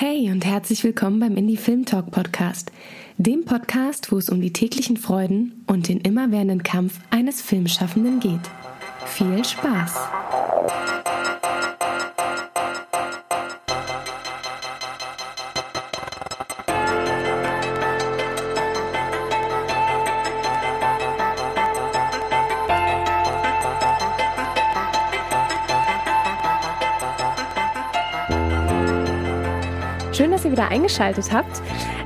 Hey und herzlich willkommen beim Indie Film Talk Podcast, dem Podcast, wo es um die täglichen Freuden und den immerwährenden Kampf eines Filmschaffenden geht. Viel Spaß! Schön, dass ihr wieder eingeschaltet habt.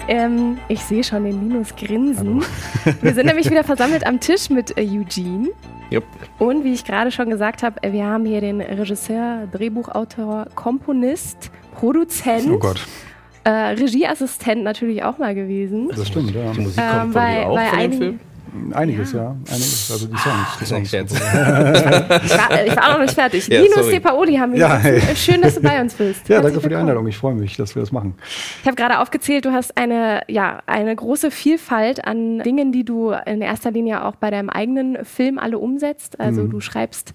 Ähm, ich sehe schon den Linus grinsen. Wir sind nämlich wieder versammelt am Tisch mit äh, Eugene. Yep. Und wie ich gerade schon gesagt habe, wir haben hier den Regisseur, Drehbuchautor, Komponist, Produzent. Oh Gott. Äh, Regieassistent natürlich auch mal gewesen. Das stimmt, ja. Die Musik Ähm, kommt von weil- dir auch weil von dem einigen- Film? Einiges, ja. Einiges. Also die Songs. Die Songs. Ich war, ich war noch nicht fertig. Ja, Linus sorry. De Paoli haben wir Ja, hey. Schön, dass du bei uns bist. Ja, Herzlich danke für die willkommen. Einladung. Ich freue mich, dass wir das machen. Ich habe gerade aufgezählt, du hast eine, ja, eine große Vielfalt an Dingen, die du in erster Linie auch bei deinem eigenen Film alle umsetzt. Also du schreibst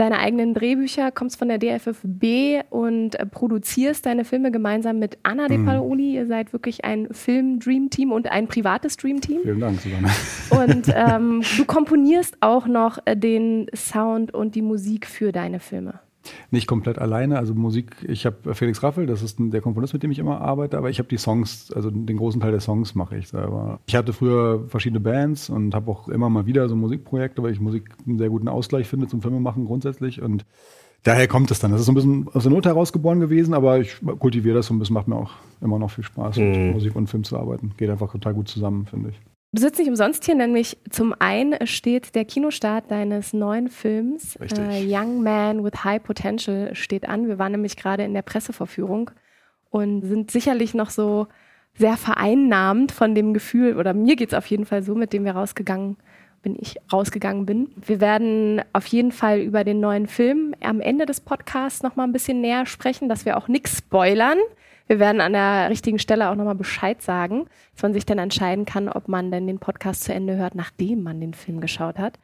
deine eigenen Drehbücher, kommst von der DFFB und äh, produzierst deine Filme gemeinsam mit Anna De Paoli. Ihr seid wirklich ein Film-Dream-Team und ein privates Dream-Team. Vielen Dank, Susanne. Und ähm, du komponierst auch noch äh, den Sound und die Musik für deine Filme. Nicht komplett alleine. Also Musik, ich habe Felix Raffel, das ist der Komponist, mit dem ich immer arbeite, aber ich habe die Songs, also den großen Teil der Songs mache ich selber. Ich hatte früher verschiedene Bands und habe auch immer mal wieder so Musikprojekte, weil ich Musik einen sehr guten Ausgleich finde zum Filmemachen grundsätzlich und daher kommt es dann. Das ist so ein bisschen aus der Not heraus geboren gewesen, aber ich kultiviere das so ein bisschen, macht mir auch immer noch viel Spaß, mit Musik und Film zu arbeiten. Geht einfach total gut zusammen, finde ich. Du sitzt nicht umsonst hier, nämlich zum einen steht der Kinostart deines neuen Films äh, Young Man with High Potential steht an. Wir waren nämlich gerade in der Presseverführung und sind sicherlich noch so sehr vereinnahmt von dem Gefühl, oder mir geht's auf jeden Fall so, mit dem wir rausgegangen bin ich rausgegangen bin. Wir werden auf jeden Fall über den neuen Film am Ende des Podcasts noch mal ein bisschen näher sprechen, dass wir auch nichts spoilern. Wir werden an der richtigen Stelle auch nochmal Bescheid sagen, dass man sich dann entscheiden kann, ob man denn den Podcast zu Ende hört, nachdem man den Film geschaut hat.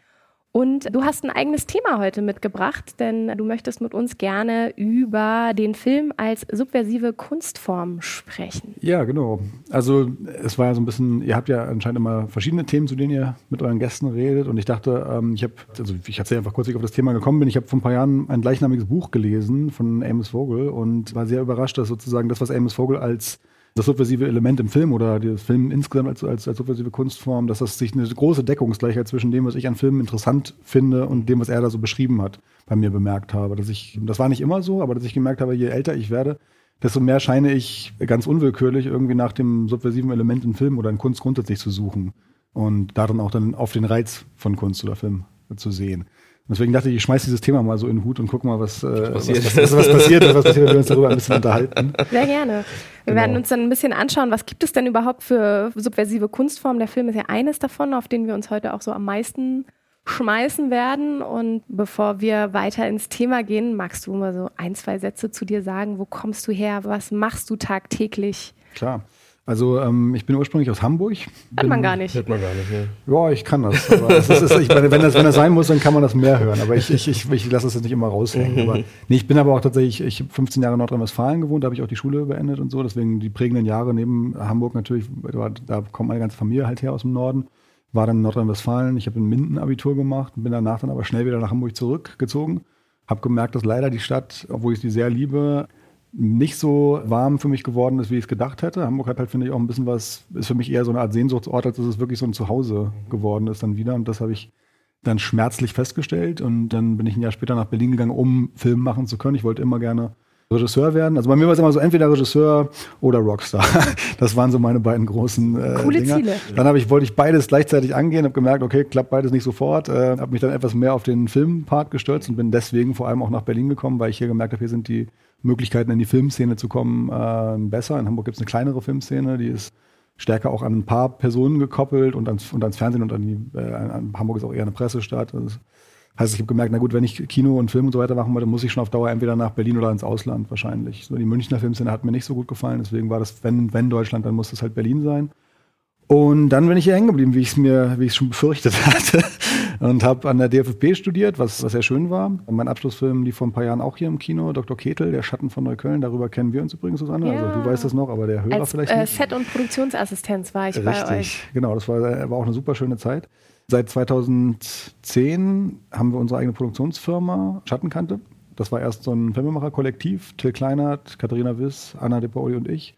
Und du hast ein eigenes Thema heute mitgebracht, denn du möchtest mit uns gerne über den Film als subversive Kunstform sprechen. Ja, genau. Also es war ja so ein bisschen, ihr habt ja anscheinend immer verschiedene Themen, zu denen ihr mit euren Gästen redet. Und ich dachte, ähm, ich habe, also ich erzähle einfach kurz, wie ich auf das Thema gekommen bin. Ich habe vor ein paar Jahren ein gleichnamiges Buch gelesen von Amos Vogel und war sehr überrascht, dass sozusagen das, was Amos Vogel als das subversive Element im Film oder das Film insgesamt als, als, als subversive Kunstform, dass das sich eine große Deckungsgleichheit zwischen dem, was ich an Filmen interessant finde und dem, was er da so beschrieben hat, bei mir bemerkt habe. Dass ich, das war nicht immer so, aber dass ich gemerkt habe, je älter ich werde, desto mehr scheine ich ganz unwillkürlich irgendwie nach dem subversiven Element in Film oder in Kunst grundsätzlich zu suchen und darin auch dann auf den Reiz von Kunst oder Film zu sehen. Deswegen dachte ich, ich schmeiß dieses Thema mal so in den Hut und guck mal, was, äh, was, passiert. was, was, was passiert und was passiert, wenn wir uns darüber ein bisschen unterhalten. Sehr gerne. Wir Genau. werden uns dann ein bisschen anschauen, was gibt es denn überhaupt für subversive Kunstformen. Der Film ist ja eines davon, auf den wir uns heute auch so am meisten schmeißen werden. Und bevor wir weiter ins Thema gehen, magst du mal so ein, zwei Sätze zu dir sagen? Wo kommst du her? Was machst du tagtäglich? Klar. Also ähm, ich bin ursprünglich aus Hamburg. Hört man gar nicht. Hört man gar nicht, ne? Ja, ich kann das. Aber es ist, ich meine, wenn, das, wenn das sein muss, dann kann man das mehr hören. Aber ich, ich, ich, ich lasse es jetzt nicht immer raushängen. Aber, nee, ich bin aber auch tatsächlich, ich habe 15 Jahre in Nordrhein-Westfalen gewohnt, da habe ich auch die Schule beendet und so. Deswegen die prägenden Jahre neben Hamburg natürlich, da, da kommt meine ganze Familie halt her aus dem Norden. War dann in Nordrhein-Westfalen, ich habe in Minden Abitur gemacht, bin danach dann aber schnell wieder nach Hamburg zurückgezogen. Habe gemerkt, dass leider die Stadt, obwohl ich sie sehr liebe, nicht so warm für mich geworden ist, wie ich es gedacht hätte. Hamburg hat halt, finde ich, auch ein bisschen was, ist für mich eher so eine Art Sehnsuchtsort, als dass es wirklich so ein Zuhause geworden ist dann wieder. Und das habe ich dann schmerzlich festgestellt. Und dann bin ich ein Jahr später nach Berlin gegangen, um Film machen zu können. Ich wollte immer gerne Regisseur werden. Also bei mir war es immer so entweder Regisseur oder Rockstar. Das waren so meine beiden großen äh, Coole Dinger. Ziele. Dann habe ich, wollte ich beides gleichzeitig angehen, habe gemerkt, okay, klappt beides nicht sofort. Äh, habe mich dann etwas mehr auf den Filmpart gestürzt und bin deswegen vor allem auch nach Berlin gekommen, weil ich hier gemerkt habe, hier sind die Möglichkeiten in die Filmszene zu kommen äh, besser. In Hamburg gibt es eine kleinere Filmszene, die ist stärker auch an ein paar Personen gekoppelt und ans, und ans Fernsehen und an die, äh, an, Hamburg ist auch eher eine Pressestadt. Also das heißt, ich habe gemerkt, na gut, wenn ich Kino und Film und so weiter machen wollte, muss ich schon auf Dauer entweder nach Berlin oder ins Ausland wahrscheinlich. So die Münchner Filmszene hat mir nicht so gut gefallen, deswegen war das, wenn, wenn Deutschland, dann muss das halt Berlin sein. Und dann bin ich hier hängen geblieben, wie ich es mir, wie ich es schon befürchtet hatte. Und habe an der DFFB studiert, was, was sehr schön war. Mein Abschlussfilm lief vor ein paar Jahren auch hier im Kino, Dr. Ketel, der Schatten von Neukölln. Darüber kennen wir uns übrigens, Susanne. Ja. Also du weißt das noch, aber der Hörer Als, vielleicht äh, nicht. Set- und Produktionsassistenz war ich Richtig, bei euch. genau. Das war, war auch eine super schöne Zeit. Seit 2010 haben wir unsere eigene Produktionsfirma Schattenkante. Das war erst so ein Filmemacher-Kollektiv. Till Kleinert, Katharina Wiss, Anna De Paoli und ich.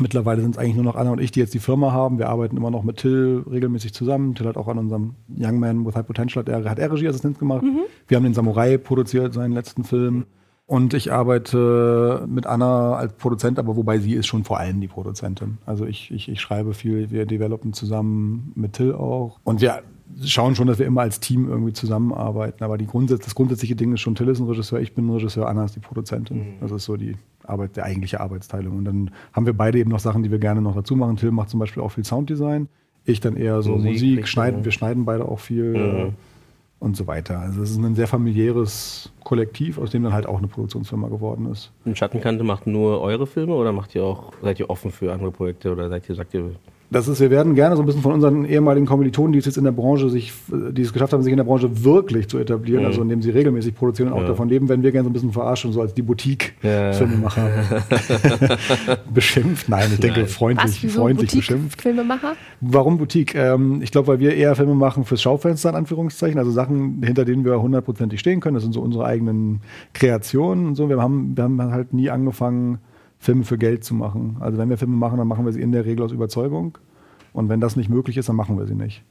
Mittlerweile sind es eigentlich nur noch Anna und ich, die jetzt die Firma haben. Wir arbeiten immer noch mit Till regelmäßig zusammen. Till hat auch an unserem Young Man with High Potential hat er, hat er Regieassistenz gemacht. Mhm. Wir haben den Samurai produziert, seinen letzten Film. Und ich arbeite mit Anna als Produzent, aber wobei sie ist schon vor allem die Produzentin. Also ich, ich, ich schreibe viel, wir developen zusammen mit Till auch. Und wir schauen schon, dass wir immer als Team irgendwie zusammenarbeiten. Aber die Grundsatz, das grundsätzliche Ding ist schon, Till ist ein Regisseur, ich bin ein Regisseur, Anna ist die Produzentin. Mhm. Das ist so die Arbeit, der eigentliche Arbeitsteilung. Und dann haben wir beide eben noch Sachen, die wir gerne noch dazu machen. Till macht zum Beispiel auch viel Sounddesign. Ich dann eher so Musik, Musik schneiden, wir schneiden beide auch viel mhm. und so weiter. Also es ist ein sehr familiäres Kollektiv, aus dem dann halt auch eine Produktionsfirma geworden ist. Und Schattenkante macht nur eure Filme oder macht ihr auch, seid ihr offen für andere Projekte oder seid ihr, sagt ihr, das ist, wir werden gerne so ein bisschen von unseren ehemaligen Kommilitonen, die es jetzt in der Branche sich, die es geschafft haben, sich in der Branche wirklich zu etablieren, mhm. also indem sie regelmäßig produzieren und auch ja. davon leben, werden wir gerne so ein bisschen verarschen, so als die Boutique-Filmemacher ja. beschimpft. Nein, ich denke Nein. freundlich, Was, freundlich beschimpft. Filmemacher? Warum Boutique? Ähm, ich glaube, weil wir eher Filme machen fürs Schaufenster, in Anführungszeichen, also Sachen, hinter denen wir hundertprozentig stehen können. Das sind so unsere eigenen Kreationen und so. Wir haben, wir haben halt nie angefangen, Filme für Geld zu machen. Also wenn wir Filme machen, dann machen wir sie in der Regel aus Überzeugung. Und wenn das nicht möglich ist, dann machen wir sie nicht.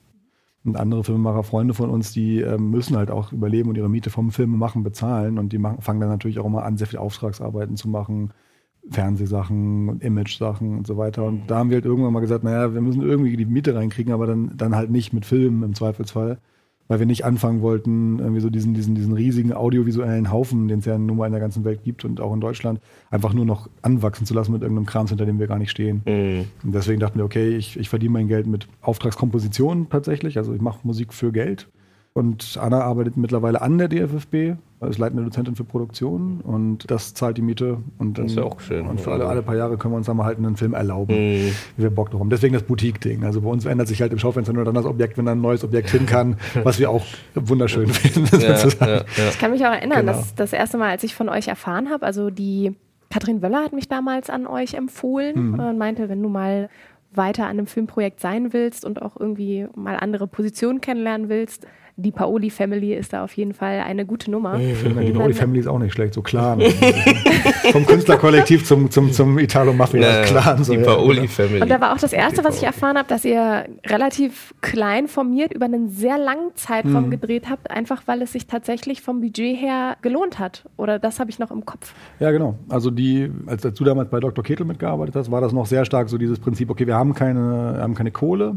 Und andere Filmemacher, Freunde von uns, die äh, müssen halt auch überleben und ihre Miete vom Filmemachen bezahlen. Und die machen, fangen dann natürlich auch immer an, sehr viel Auftragsarbeiten zu machen. Fernsehsachen und Image-Sachen und so weiter. Und da haben wir halt irgendwann mal gesagt, naja, wir müssen irgendwie die Miete reinkriegen, aber dann, dann halt nicht mit Filmen im Zweifelsfall weil wir nicht anfangen wollten, irgendwie so diesen, diesen, diesen riesigen audiovisuellen Haufen, den es ja nun mal in der ganzen Welt gibt und auch in Deutschland, einfach nur noch anwachsen zu lassen mit irgendeinem Krams, hinter dem wir gar nicht stehen. Mhm. Und deswegen dachten wir, okay, ich, ich verdiene mein Geld mit Auftragskompositionen tatsächlich. Also ich mache Musik für Geld und Anna arbeitet mittlerweile an der DFFB, als leitende Dozentin für Produktion und das zahlt die Miete. Und dann, das ist ja auch schön. Und für alle, alle paar Jahre können wir uns dann mal halt einen Film erlauben, mm. wie wir Bock drauf haben. Deswegen das Boutique-Ding. Also bei uns ändert sich halt im Schaufenster nur dann das Objekt, wenn dann ein neues Objekt hin kann, was wir auch wunderschön finden. Ja, ja, ja. Ich kann mich auch erinnern, genau. dass das erste Mal, als ich von euch erfahren habe, also die Katrin Wöller hat mich damals an euch empfohlen mhm. und meinte, wenn du mal weiter an einem Filmprojekt sein willst und auch irgendwie mal andere Positionen kennenlernen willst, die Paoli Family ist da auf jeden Fall eine gute Nummer. Finde, die Paoli Family ist auch nicht schlecht, so klar. Vom Künstlerkollektiv zum, zum, zum Italo-Mafia-Clan. So, die Paoli genau. Family. Und da war auch das Erste, was ich erfahren habe, dass ihr relativ klein formiert über einen sehr langen Zeitraum mhm. gedreht habt, einfach weil es sich tatsächlich vom Budget her gelohnt hat. Oder das habe ich noch im Kopf. Ja, genau. Also die, als, als du damals bei Dr. Ketel mitgearbeitet hast, war das noch sehr stark so dieses Prinzip, okay, wir haben keine, haben keine Kohle,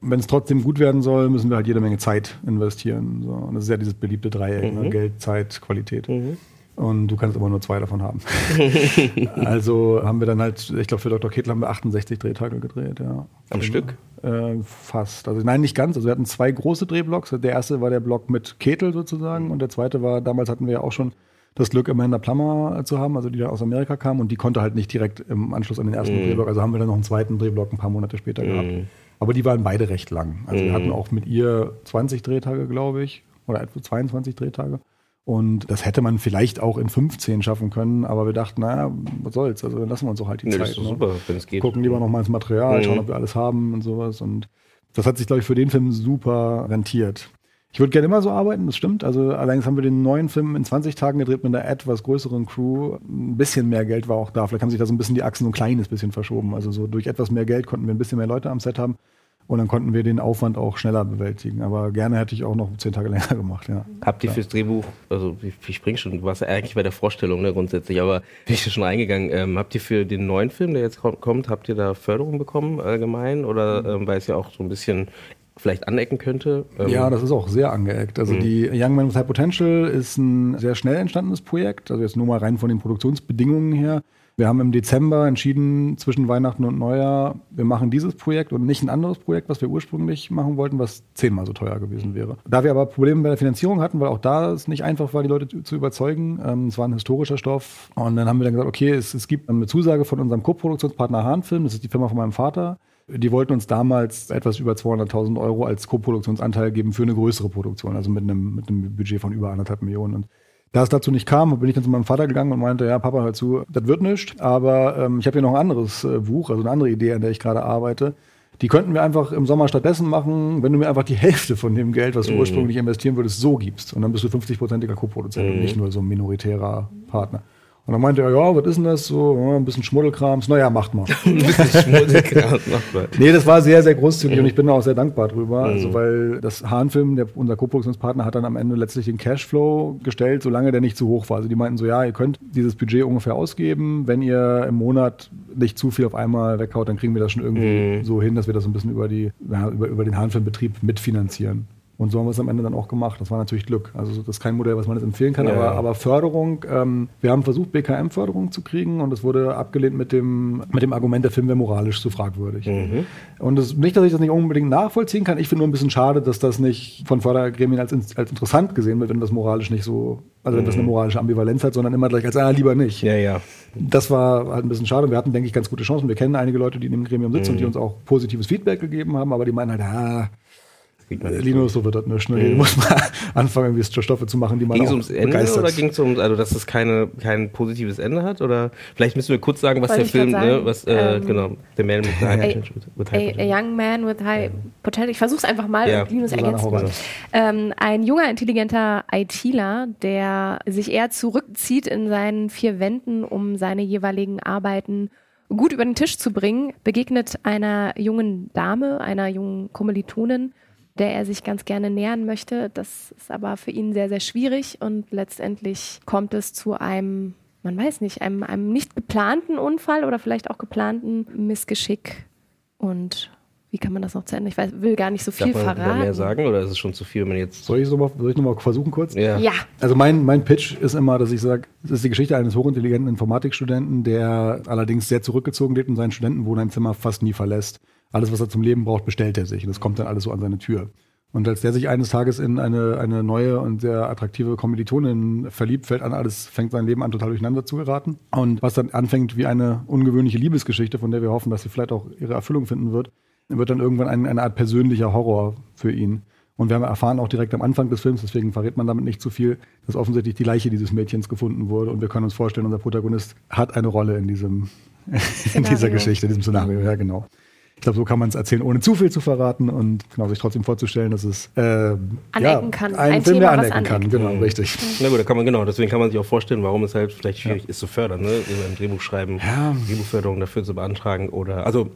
wenn es trotzdem gut werden soll, müssen wir halt jede Menge Zeit investieren. So. Und das ist ja dieses beliebte Dreieck, ne? mhm. ne? Geld, Zeit, Qualität. Mhm. Und du kannst aber nur zwei davon haben. also haben wir dann halt, ich glaube, für Dr. Ketel haben wir 68 Drehtage gedreht, ja. Am genau. Stück? Äh, fast. Also nein, nicht ganz. Also wir hatten zwei große Drehblocks. Der erste war der Block mit Ketel sozusagen und der zweite war, damals hatten wir ja auch schon das Glück, Amanda Plummer zu haben, also die da aus Amerika kam und die konnte halt nicht direkt im Anschluss an den ersten mhm. Drehblock. Also haben wir dann noch einen zweiten Drehblock ein paar Monate später mhm. gehabt. Aber die waren beide recht lang. Also mhm. wir hatten auch mit ihr 20 Drehtage, glaube ich, oder etwa 22 Drehtage. Und das hätte man vielleicht auch in 15 schaffen können, aber wir dachten, naja, was soll's, also dann lassen wir uns auch halt die nee, Zeit. Das ist ne? super, wenn es geht. Gucken lieber nochmal ins Material, mhm. schauen, ob wir alles haben und sowas. Und das hat sich, glaube ich, für den Film super rentiert. Ich würde gerne immer so arbeiten, das stimmt. Also allerdings haben wir den neuen Film in 20 Tagen gedreht mit einer etwas größeren Crew. Ein bisschen mehr Geld war auch da. Vielleicht haben sich da so ein bisschen die Achsen so ein kleines bisschen verschoben. Also so durch etwas mehr Geld konnten wir ein bisschen mehr Leute am Set haben. Und dann konnten wir den Aufwand auch schneller bewältigen. Aber gerne hätte ich auch noch zehn Tage länger gemacht. Ja. Habt ihr fürs Drehbuch, also ich spring schon, du warst ja eigentlich bei der Vorstellung ne, grundsätzlich, aber bin ich schon eingegangen. Ähm, habt ihr für den neuen Film, der jetzt kommt, habt ihr da Förderung bekommen allgemein? Oder ähm, weil es ja auch so ein bisschen vielleicht anecken könnte? Ähm ja, das ist auch sehr angeeckt. Also mhm. die Young Man with High Potential ist ein sehr schnell entstandenes Projekt. Also jetzt nur mal rein von den Produktionsbedingungen her. Wir haben im Dezember entschieden, zwischen Weihnachten und Neujahr, wir machen dieses Projekt und nicht ein anderes Projekt, was wir ursprünglich machen wollten, was zehnmal so teuer gewesen wäre. Da wir aber Probleme bei der Finanzierung hatten, weil auch da es nicht einfach war, die Leute zu überzeugen, ähm, es war ein historischer Stoff. Und dann haben wir dann gesagt, okay, es, es gibt eine Zusage von unserem Co-Produktionspartner Hahnfilm, das ist die Firma von meinem Vater. Die wollten uns damals etwas über 200.000 Euro als Co-Produktionsanteil geben für eine größere Produktion, also mit einem, mit einem Budget von über anderthalb Millionen. Und da es dazu nicht kam, bin ich dann zu meinem Vater gegangen und meinte, ja, Papa, hör zu, das wird nichts, aber ähm, ich habe hier noch ein anderes äh, Buch, also eine andere Idee, an der ich gerade arbeite. Die könnten wir einfach im Sommer stattdessen machen, wenn du mir einfach die Hälfte von dem Geld, was du mhm. ursprünglich investieren würdest, so gibst. Und dann bist du 50-prozentiger Co-Produzent mhm. und nicht nur so ein minoritärer Partner. Und dann meinte er, ja, was ist denn das? So, ja, ein bisschen Schmuddelkrams. Naja, macht mal. ein bisschen Schmuddelkrams, macht mal. Nee, das war sehr, sehr großzügig mhm. und ich bin da auch sehr dankbar drüber. Mhm. Also, weil das Hahnfilm, der, unser Co-Produktionspartner, hat dann am Ende letztlich den Cashflow gestellt, solange der nicht zu hoch war. Also, die meinten so, ja, ihr könnt dieses Budget ungefähr ausgeben. Wenn ihr im Monat nicht zu viel auf einmal weghaut, dann kriegen wir das schon irgendwie mhm. so hin, dass wir das ein bisschen über, die, ja, über, über den Hahnfilmbetrieb mitfinanzieren. Und so haben wir es am Ende dann auch gemacht. Das war natürlich Glück. Also das ist kein Modell, was man jetzt empfehlen kann, ja, aber, aber, Förderung, ähm, wir haben versucht, BKM-Förderung zu kriegen und es wurde abgelehnt mit dem, mit dem Argument, der Film wäre moralisch zu fragwürdig. Mhm. Und das, nicht, dass ich das nicht unbedingt nachvollziehen kann, ich finde nur ein bisschen schade, dass das nicht von Fördergremien als, als interessant gesehen wird, wenn das moralisch nicht so, also wenn das eine mhm. moralische Ambivalenz hat, sondern immer gleich als, ah, lieber nicht. Ja, ja. Das war halt ein bisschen schade. Wir hatten, denke ich, ganz gute Chancen. Wir kennen einige Leute, die in dem Gremium sitzen mhm. und die uns auch positives Feedback gegeben haben, aber die meinen halt, ah, Linus, so wird das nicht. Ne? Mhm. muss man anfangen, irgendwie Stoffe zu machen, die man Ging es ums Ende begeistert. oder ging es um, also dass es keine, kein positives Ende hat? Oder vielleicht müssen wir kurz sagen, was der Film, ne, was, äh, ähm, genau, The Man with High Potential. A, a, Young Man with High Potential. Ich versuche es einfach mal, ja. Linus ergänzt. Ähm, ein junger, intelligenter ITler, der sich eher zurückzieht in seinen vier Wänden, um seine jeweiligen Arbeiten gut über den Tisch zu bringen, begegnet einer jungen Dame, einer jungen Kommilitonin, der er sich ganz gerne nähern möchte. Das ist aber für ihn sehr, sehr schwierig und letztendlich kommt es zu einem, man weiß nicht, einem, einem nicht geplanten Unfall oder vielleicht auch geplanten Missgeschick. Und wie kann man das noch zu Ende? Ich weiß, will gar nicht so viel Darf man verraten. mehr sagen oder ist es schon zu viel, wenn man jetzt. Soll ich, so mal, soll ich nochmal versuchen kurz? Ja. ja. Also mein, mein Pitch ist immer, dass ich sage, es ist die Geschichte eines hochintelligenten Informatikstudenten, der allerdings sehr zurückgezogen lebt und sein Studentenwohnheimzimmer fast nie verlässt alles, was er zum Leben braucht, bestellt er sich. Und das kommt dann alles so an seine Tür. Und als der sich eines Tages in eine, eine neue und sehr attraktive Kommilitonin verliebt, fällt an alles, fängt sein Leben an, total durcheinander zu geraten. Und was dann anfängt wie eine ungewöhnliche Liebesgeschichte, von der wir hoffen, dass sie vielleicht auch ihre Erfüllung finden wird, wird dann irgendwann ein, eine Art persönlicher Horror für ihn. Und wir haben erfahren auch direkt am Anfang des Films, deswegen verrät man damit nicht zu viel, dass offensichtlich die Leiche dieses Mädchens gefunden wurde. Und wir können uns vorstellen, unser Protagonist hat eine Rolle in diesem, in dieser Geschichte, in diesem Szenario. Ja, genau. Ich glaube, so kann man es erzählen, ohne zu viel zu verraten und genau, sich trotzdem vorzustellen, dass es äh, anecken ja, kann. Ein, ein Film, Thema, der anecken kann. Genau, mhm. richtig. Na gut, da kann man genau. Deswegen kann man sich auch vorstellen, warum es halt vielleicht schwierig ja. ist zu fördern, ne? Ein Drehbuch schreiben, ja. Drehbuchförderung dafür zu beantragen oder also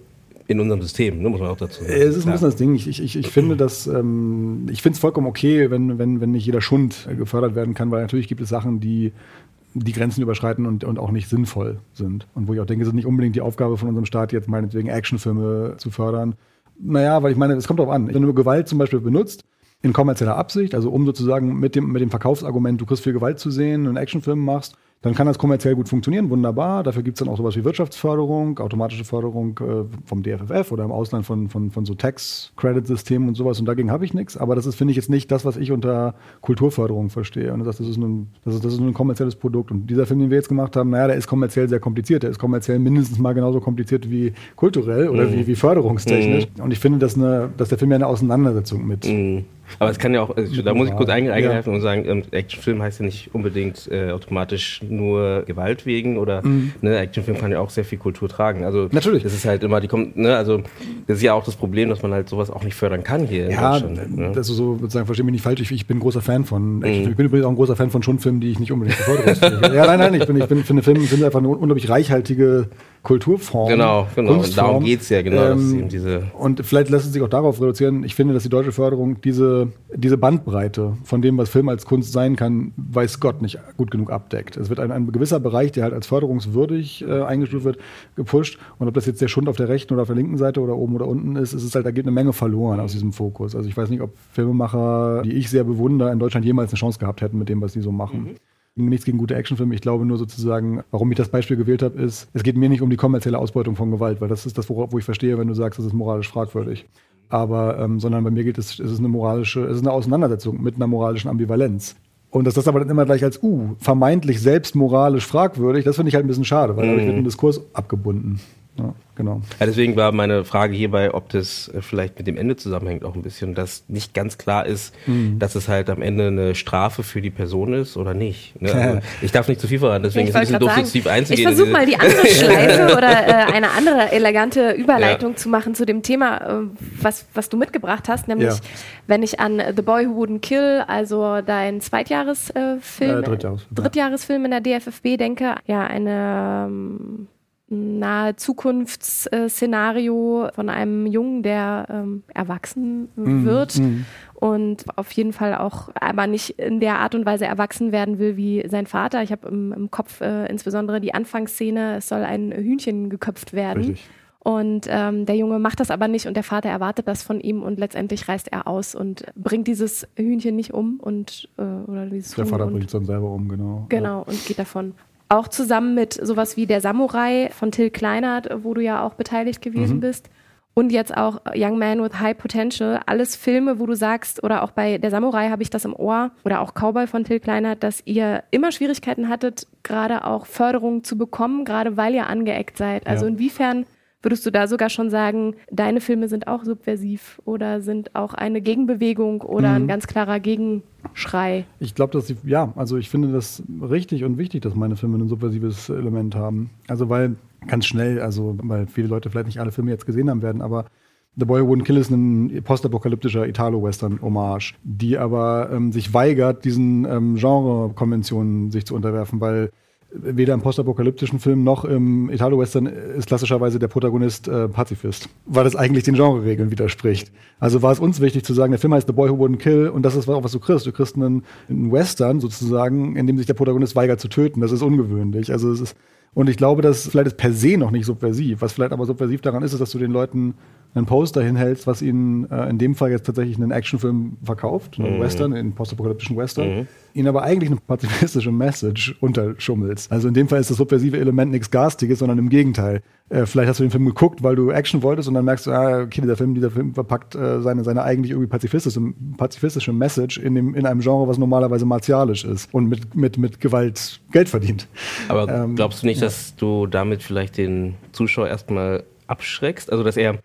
in unserem System, ne, muss man auch dazu sagen. Es ist ein bisschen das Ding. Ich, ich, ich finde das, ähm, ich finde es vollkommen okay, wenn, wenn, wenn nicht jeder Schund gefördert werden kann, weil natürlich gibt es Sachen, die die Grenzen überschreiten und, und auch nicht sinnvoll sind. Und wo ich auch denke, es ist nicht unbedingt die Aufgabe von unserem Staat, jetzt meinetwegen Actionfilme zu fördern. Naja, weil ich meine, es kommt darauf an. Wenn du Gewalt zum Beispiel benutzt, in kommerzieller Absicht, also um sozusagen mit dem, mit dem Verkaufsargument, du kriegst viel Gewalt zu sehen, einen Actionfilm machst, dann kann das kommerziell gut funktionieren, wunderbar. Dafür gibt es dann auch sowas wie Wirtschaftsförderung, automatische Förderung äh, vom DFFF oder im Ausland von, von, von so Tax-Credit-Systemen und sowas. Und dagegen habe ich nichts. Aber das ist, finde ich, jetzt nicht das, was ich unter Kulturförderung verstehe. Und das, das, ist ein, das, ist, das ist ein kommerzielles Produkt. Und dieser Film, den wir jetzt gemacht haben, naja, der ist kommerziell sehr kompliziert. Der ist kommerziell mindestens mal genauso kompliziert wie kulturell oder mhm. wie, wie förderungstechnisch. Mhm. Und ich finde, dass, eine, dass der Film ja eine Auseinandersetzung mit mhm. Aber es kann ja auch, also da muss ich kurz eingreifen ja. und sagen, ähm, Actionfilm heißt ja nicht unbedingt äh, automatisch nur Gewalt wegen oder mhm. ne, Actionfilm kann ja auch sehr viel Kultur tragen. Also natürlich. Das ist halt immer, die kommt, ne, also das ist ja auch das Problem, dass man halt sowas auch nicht fördern kann hier ja, in Deutschland. Ne? Das ist so, sozusagen, verstehe mich nicht falsch, ich, ich bin ein großer Fan von Actionfilmen. Mhm. Ich bin übrigens auch ein großer Fan von Schundfilmen, die ich nicht unbedingt befördere. ja, nein, nein, ich bin, ich bin, finde Filme sind einfach eine unglaublich reichhaltige Kulturform. Genau, genau. Und darum geht es ja, genau. Ähm, und vielleicht lässt es sich auch darauf reduzieren. Ich finde, dass die deutsche Förderung diese, diese Bandbreite von dem, was Film als Kunst sein kann, weiß Gott nicht gut genug abdeckt. Es wird ein, ein gewisser Bereich, der halt als förderungswürdig äh, eingestuft wird, gepusht. Und ob das jetzt der Schund auf der rechten oder auf der linken Seite oder oben oder unten ist, ist es halt, da geht eine Menge verloren aus diesem Fokus. Also ich weiß nicht, ob Filmemacher, die ich sehr bewundere, in Deutschland jemals eine Chance gehabt hätten mit dem, was sie so machen. Mhm. Nichts gegen gute Actionfilme. Ich glaube nur sozusagen, warum ich das Beispiel gewählt habe, ist, es geht mir nicht um die kommerzielle Ausbeutung von Gewalt, weil das ist das, wo ich verstehe, wenn du sagst, das ist moralisch fragwürdig. Aber, ähm, sondern bei mir geht es, es ist eine moralische, es ist eine Auseinandersetzung mit einer moralischen Ambivalenz. Und dass das aber dann immer gleich als, uh, vermeintlich selbst moralisch fragwürdig, das finde ich halt ein bisschen schade, weil dadurch wird ein Diskurs abgebunden. Ja, genau. Ja, deswegen war meine Frage hierbei, ob das äh, vielleicht mit dem Ende zusammenhängt, auch ein bisschen, dass nicht ganz klar ist, mhm. dass es halt am Ende eine Strafe für die Person ist oder nicht. Ne? Also ich darf nicht zu viel verraten, deswegen ich ist es ein bisschen doof, sagen, tief einzugehen. Ich versuche mal die andere Schleife oder äh, eine andere elegante Überleitung ja. zu machen zu dem Thema, äh, was, was du mitgebracht hast, nämlich ja. wenn ich an The Boy Who Wouldn't Kill, also dein Zweitjahresfilm, äh, Drittjahresfilm, Drittjahresfilm in der DFFB denke, ja, eine ähm, nahe Zukunftsszenario von einem Jungen, der ähm, erwachsen mm, wird mm. und auf jeden Fall auch aber nicht in der Art und Weise erwachsen werden will wie sein Vater. Ich habe im, im, Kopf äh, insbesondere die Anfangsszene, es soll ein Hühnchen geköpft werden. Richtig. Und ähm, der Junge macht das aber nicht und der Vater erwartet das von ihm und letztendlich reist er aus und bringt dieses Hühnchen nicht um und äh, oder dieses Der Vater bringt es dann selber um, genau. Genau, ja. und geht davon. Auch zusammen mit sowas wie Der Samurai von Till Kleinert, wo du ja auch beteiligt gewesen mhm. bist. Und jetzt auch Young Man with High Potential. Alles Filme, wo du sagst, oder auch bei Der Samurai habe ich das im Ohr, oder auch Cowboy von Till Kleinert, dass ihr immer Schwierigkeiten hattet, gerade auch Förderung zu bekommen, gerade weil ihr angeeckt seid. Also ja. inwiefern Würdest du da sogar schon sagen, deine Filme sind auch subversiv oder sind auch eine Gegenbewegung oder mhm. ein ganz klarer Gegenschrei? Ich glaube, dass sie, ja, also ich finde das richtig und wichtig, dass meine Filme ein subversives Element haben. Also weil ganz schnell, also weil viele Leute vielleicht nicht alle Filme jetzt gesehen haben werden, aber The Boy Who Wouldn't Kill ist ein postapokalyptischer Italo-Western-Hommage, die aber ähm, sich weigert, diesen ähm, Genre-Konventionen sich zu unterwerfen, weil weder im postapokalyptischen Film noch im Italo-Western ist klassischerweise der Protagonist äh, Pazifist, weil das eigentlich den Genre-Regeln widerspricht. Also war es uns wichtig zu sagen, der Film heißt The Boy Who Wouldn't Kill und das ist auch, was du kriegst. Du kriegst einen, einen Western sozusagen, in dem sich der Protagonist weigert zu töten. Das ist ungewöhnlich. Also es ist, und ich glaube, dass vielleicht ist per se noch nicht subversiv. Was vielleicht aber subversiv daran ist, ist, dass du den Leuten einen Poster hinhältst, was ihnen äh, in dem Fall jetzt tatsächlich einen Actionfilm verkauft, einen mhm. Western, einen postapokalyptischen Western, mhm. ihnen aber eigentlich eine pazifistische Message unterschummelst. Also in dem Fall ist das subversive Element nichts Garstiges, sondern im Gegenteil. Äh, vielleicht hast du den Film geguckt, weil du Action wolltest und dann merkst du, ah, okay, dieser Film, dieser Film verpackt äh, seine, seine eigentlich irgendwie pazifistische, pazifistische Message in, dem, in einem Genre, was normalerweise martialisch ist und mit, mit, mit Gewalt Geld verdient. Aber ähm, glaubst du nicht, ja. dass du damit vielleicht den Zuschauer erstmal abschreckst? Also, dass er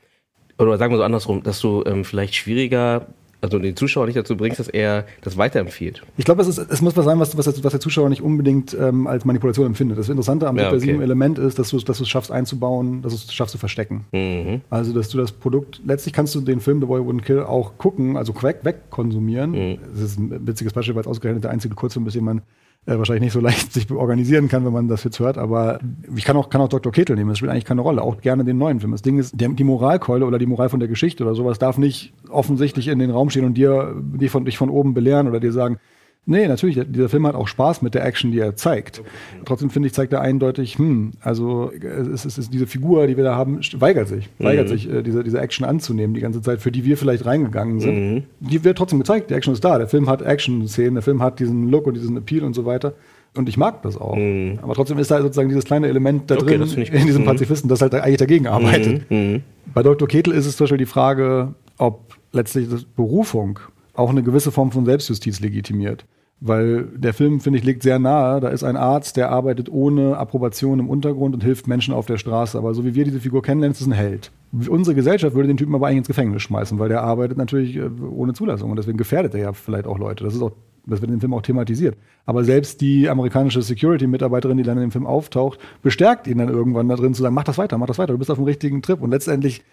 oder sagen wir so andersrum, dass du ähm, vielleicht schwieriger also den Zuschauer nicht dazu bringst, dass er das weiterempfiehlt. Ich glaube, es, es muss was sein, was, was, was der Zuschauer nicht unbedingt ähm, als Manipulation empfindet. Das Interessante am ja, okay. Element ist, dass du, dass du es schaffst einzubauen, dass du es schaffst zu verstecken. Mhm. Also, dass du das Produkt, letztlich kannst du den Film The Boy Wouldn't Kill auch gucken, also weg, wegkonsumieren. Mhm. Das ist ein witziges Beispiel, weil es ausgerechnet der einzige Kurzfilm ist, den man äh, wahrscheinlich nicht so leicht sich organisieren kann, wenn man das jetzt hört. Aber ich kann auch, kann auch Dr. Ketel nehmen. Das spielt eigentlich keine Rolle. Auch gerne den neuen Film. Das Ding ist, die Moralkeule oder die Moral von der Geschichte oder sowas darf nicht offensichtlich in den Raum stehen und dir, dich von, dich von oben belehren oder dir sagen, Nee, natürlich, dieser Film hat auch Spaß mit der Action, die er zeigt. Trotzdem finde ich, zeigt er eindeutig, hm, also es ist, es ist diese Figur, die wir da haben, weigert sich, mhm. weigert sich, äh, diese, diese Action anzunehmen die ganze Zeit, für die wir vielleicht reingegangen sind. Mhm. Die wird trotzdem gezeigt, die Action ist da, der Film hat Action-Szenen, der Film hat diesen Look und diesen Appeal und so weiter. Und ich mag das auch. Mhm. Aber trotzdem ist da sozusagen dieses kleine Element da okay, drin, in diesem mhm. Pazifisten, das halt eigentlich dagegen arbeitet. Mhm. Mhm. Bei Dr. Ketel ist es zum Beispiel die Frage, ob letztlich Berufung auch eine gewisse Form von Selbstjustiz legitimiert. Weil der Film, finde ich, liegt sehr nahe. Da ist ein Arzt, der arbeitet ohne Approbation im Untergrund und hilft Menschen auf der Straße. Aber so wie wir diese Figur kennenlernen, ist es ein Held. Unsere Gesellschaft würde den Typen aber eigentlich ins Gefängnis schmeißen, weil der arbeitet natürlich äh, ohne Zulassung und deswegen gefährdet er ja vielleicht auch Leute. Das ist auch das wird in dem Film auch thematisiert. Aber selbst die amerikanische Security-Mitarbeiterin, die dann in dem Film auftaucht, bestärkt ihn dann irgendwann da drin zu sagen, mach das weiter, mach das weiter, du bist auf dem richtigen Trip. Und letztendlich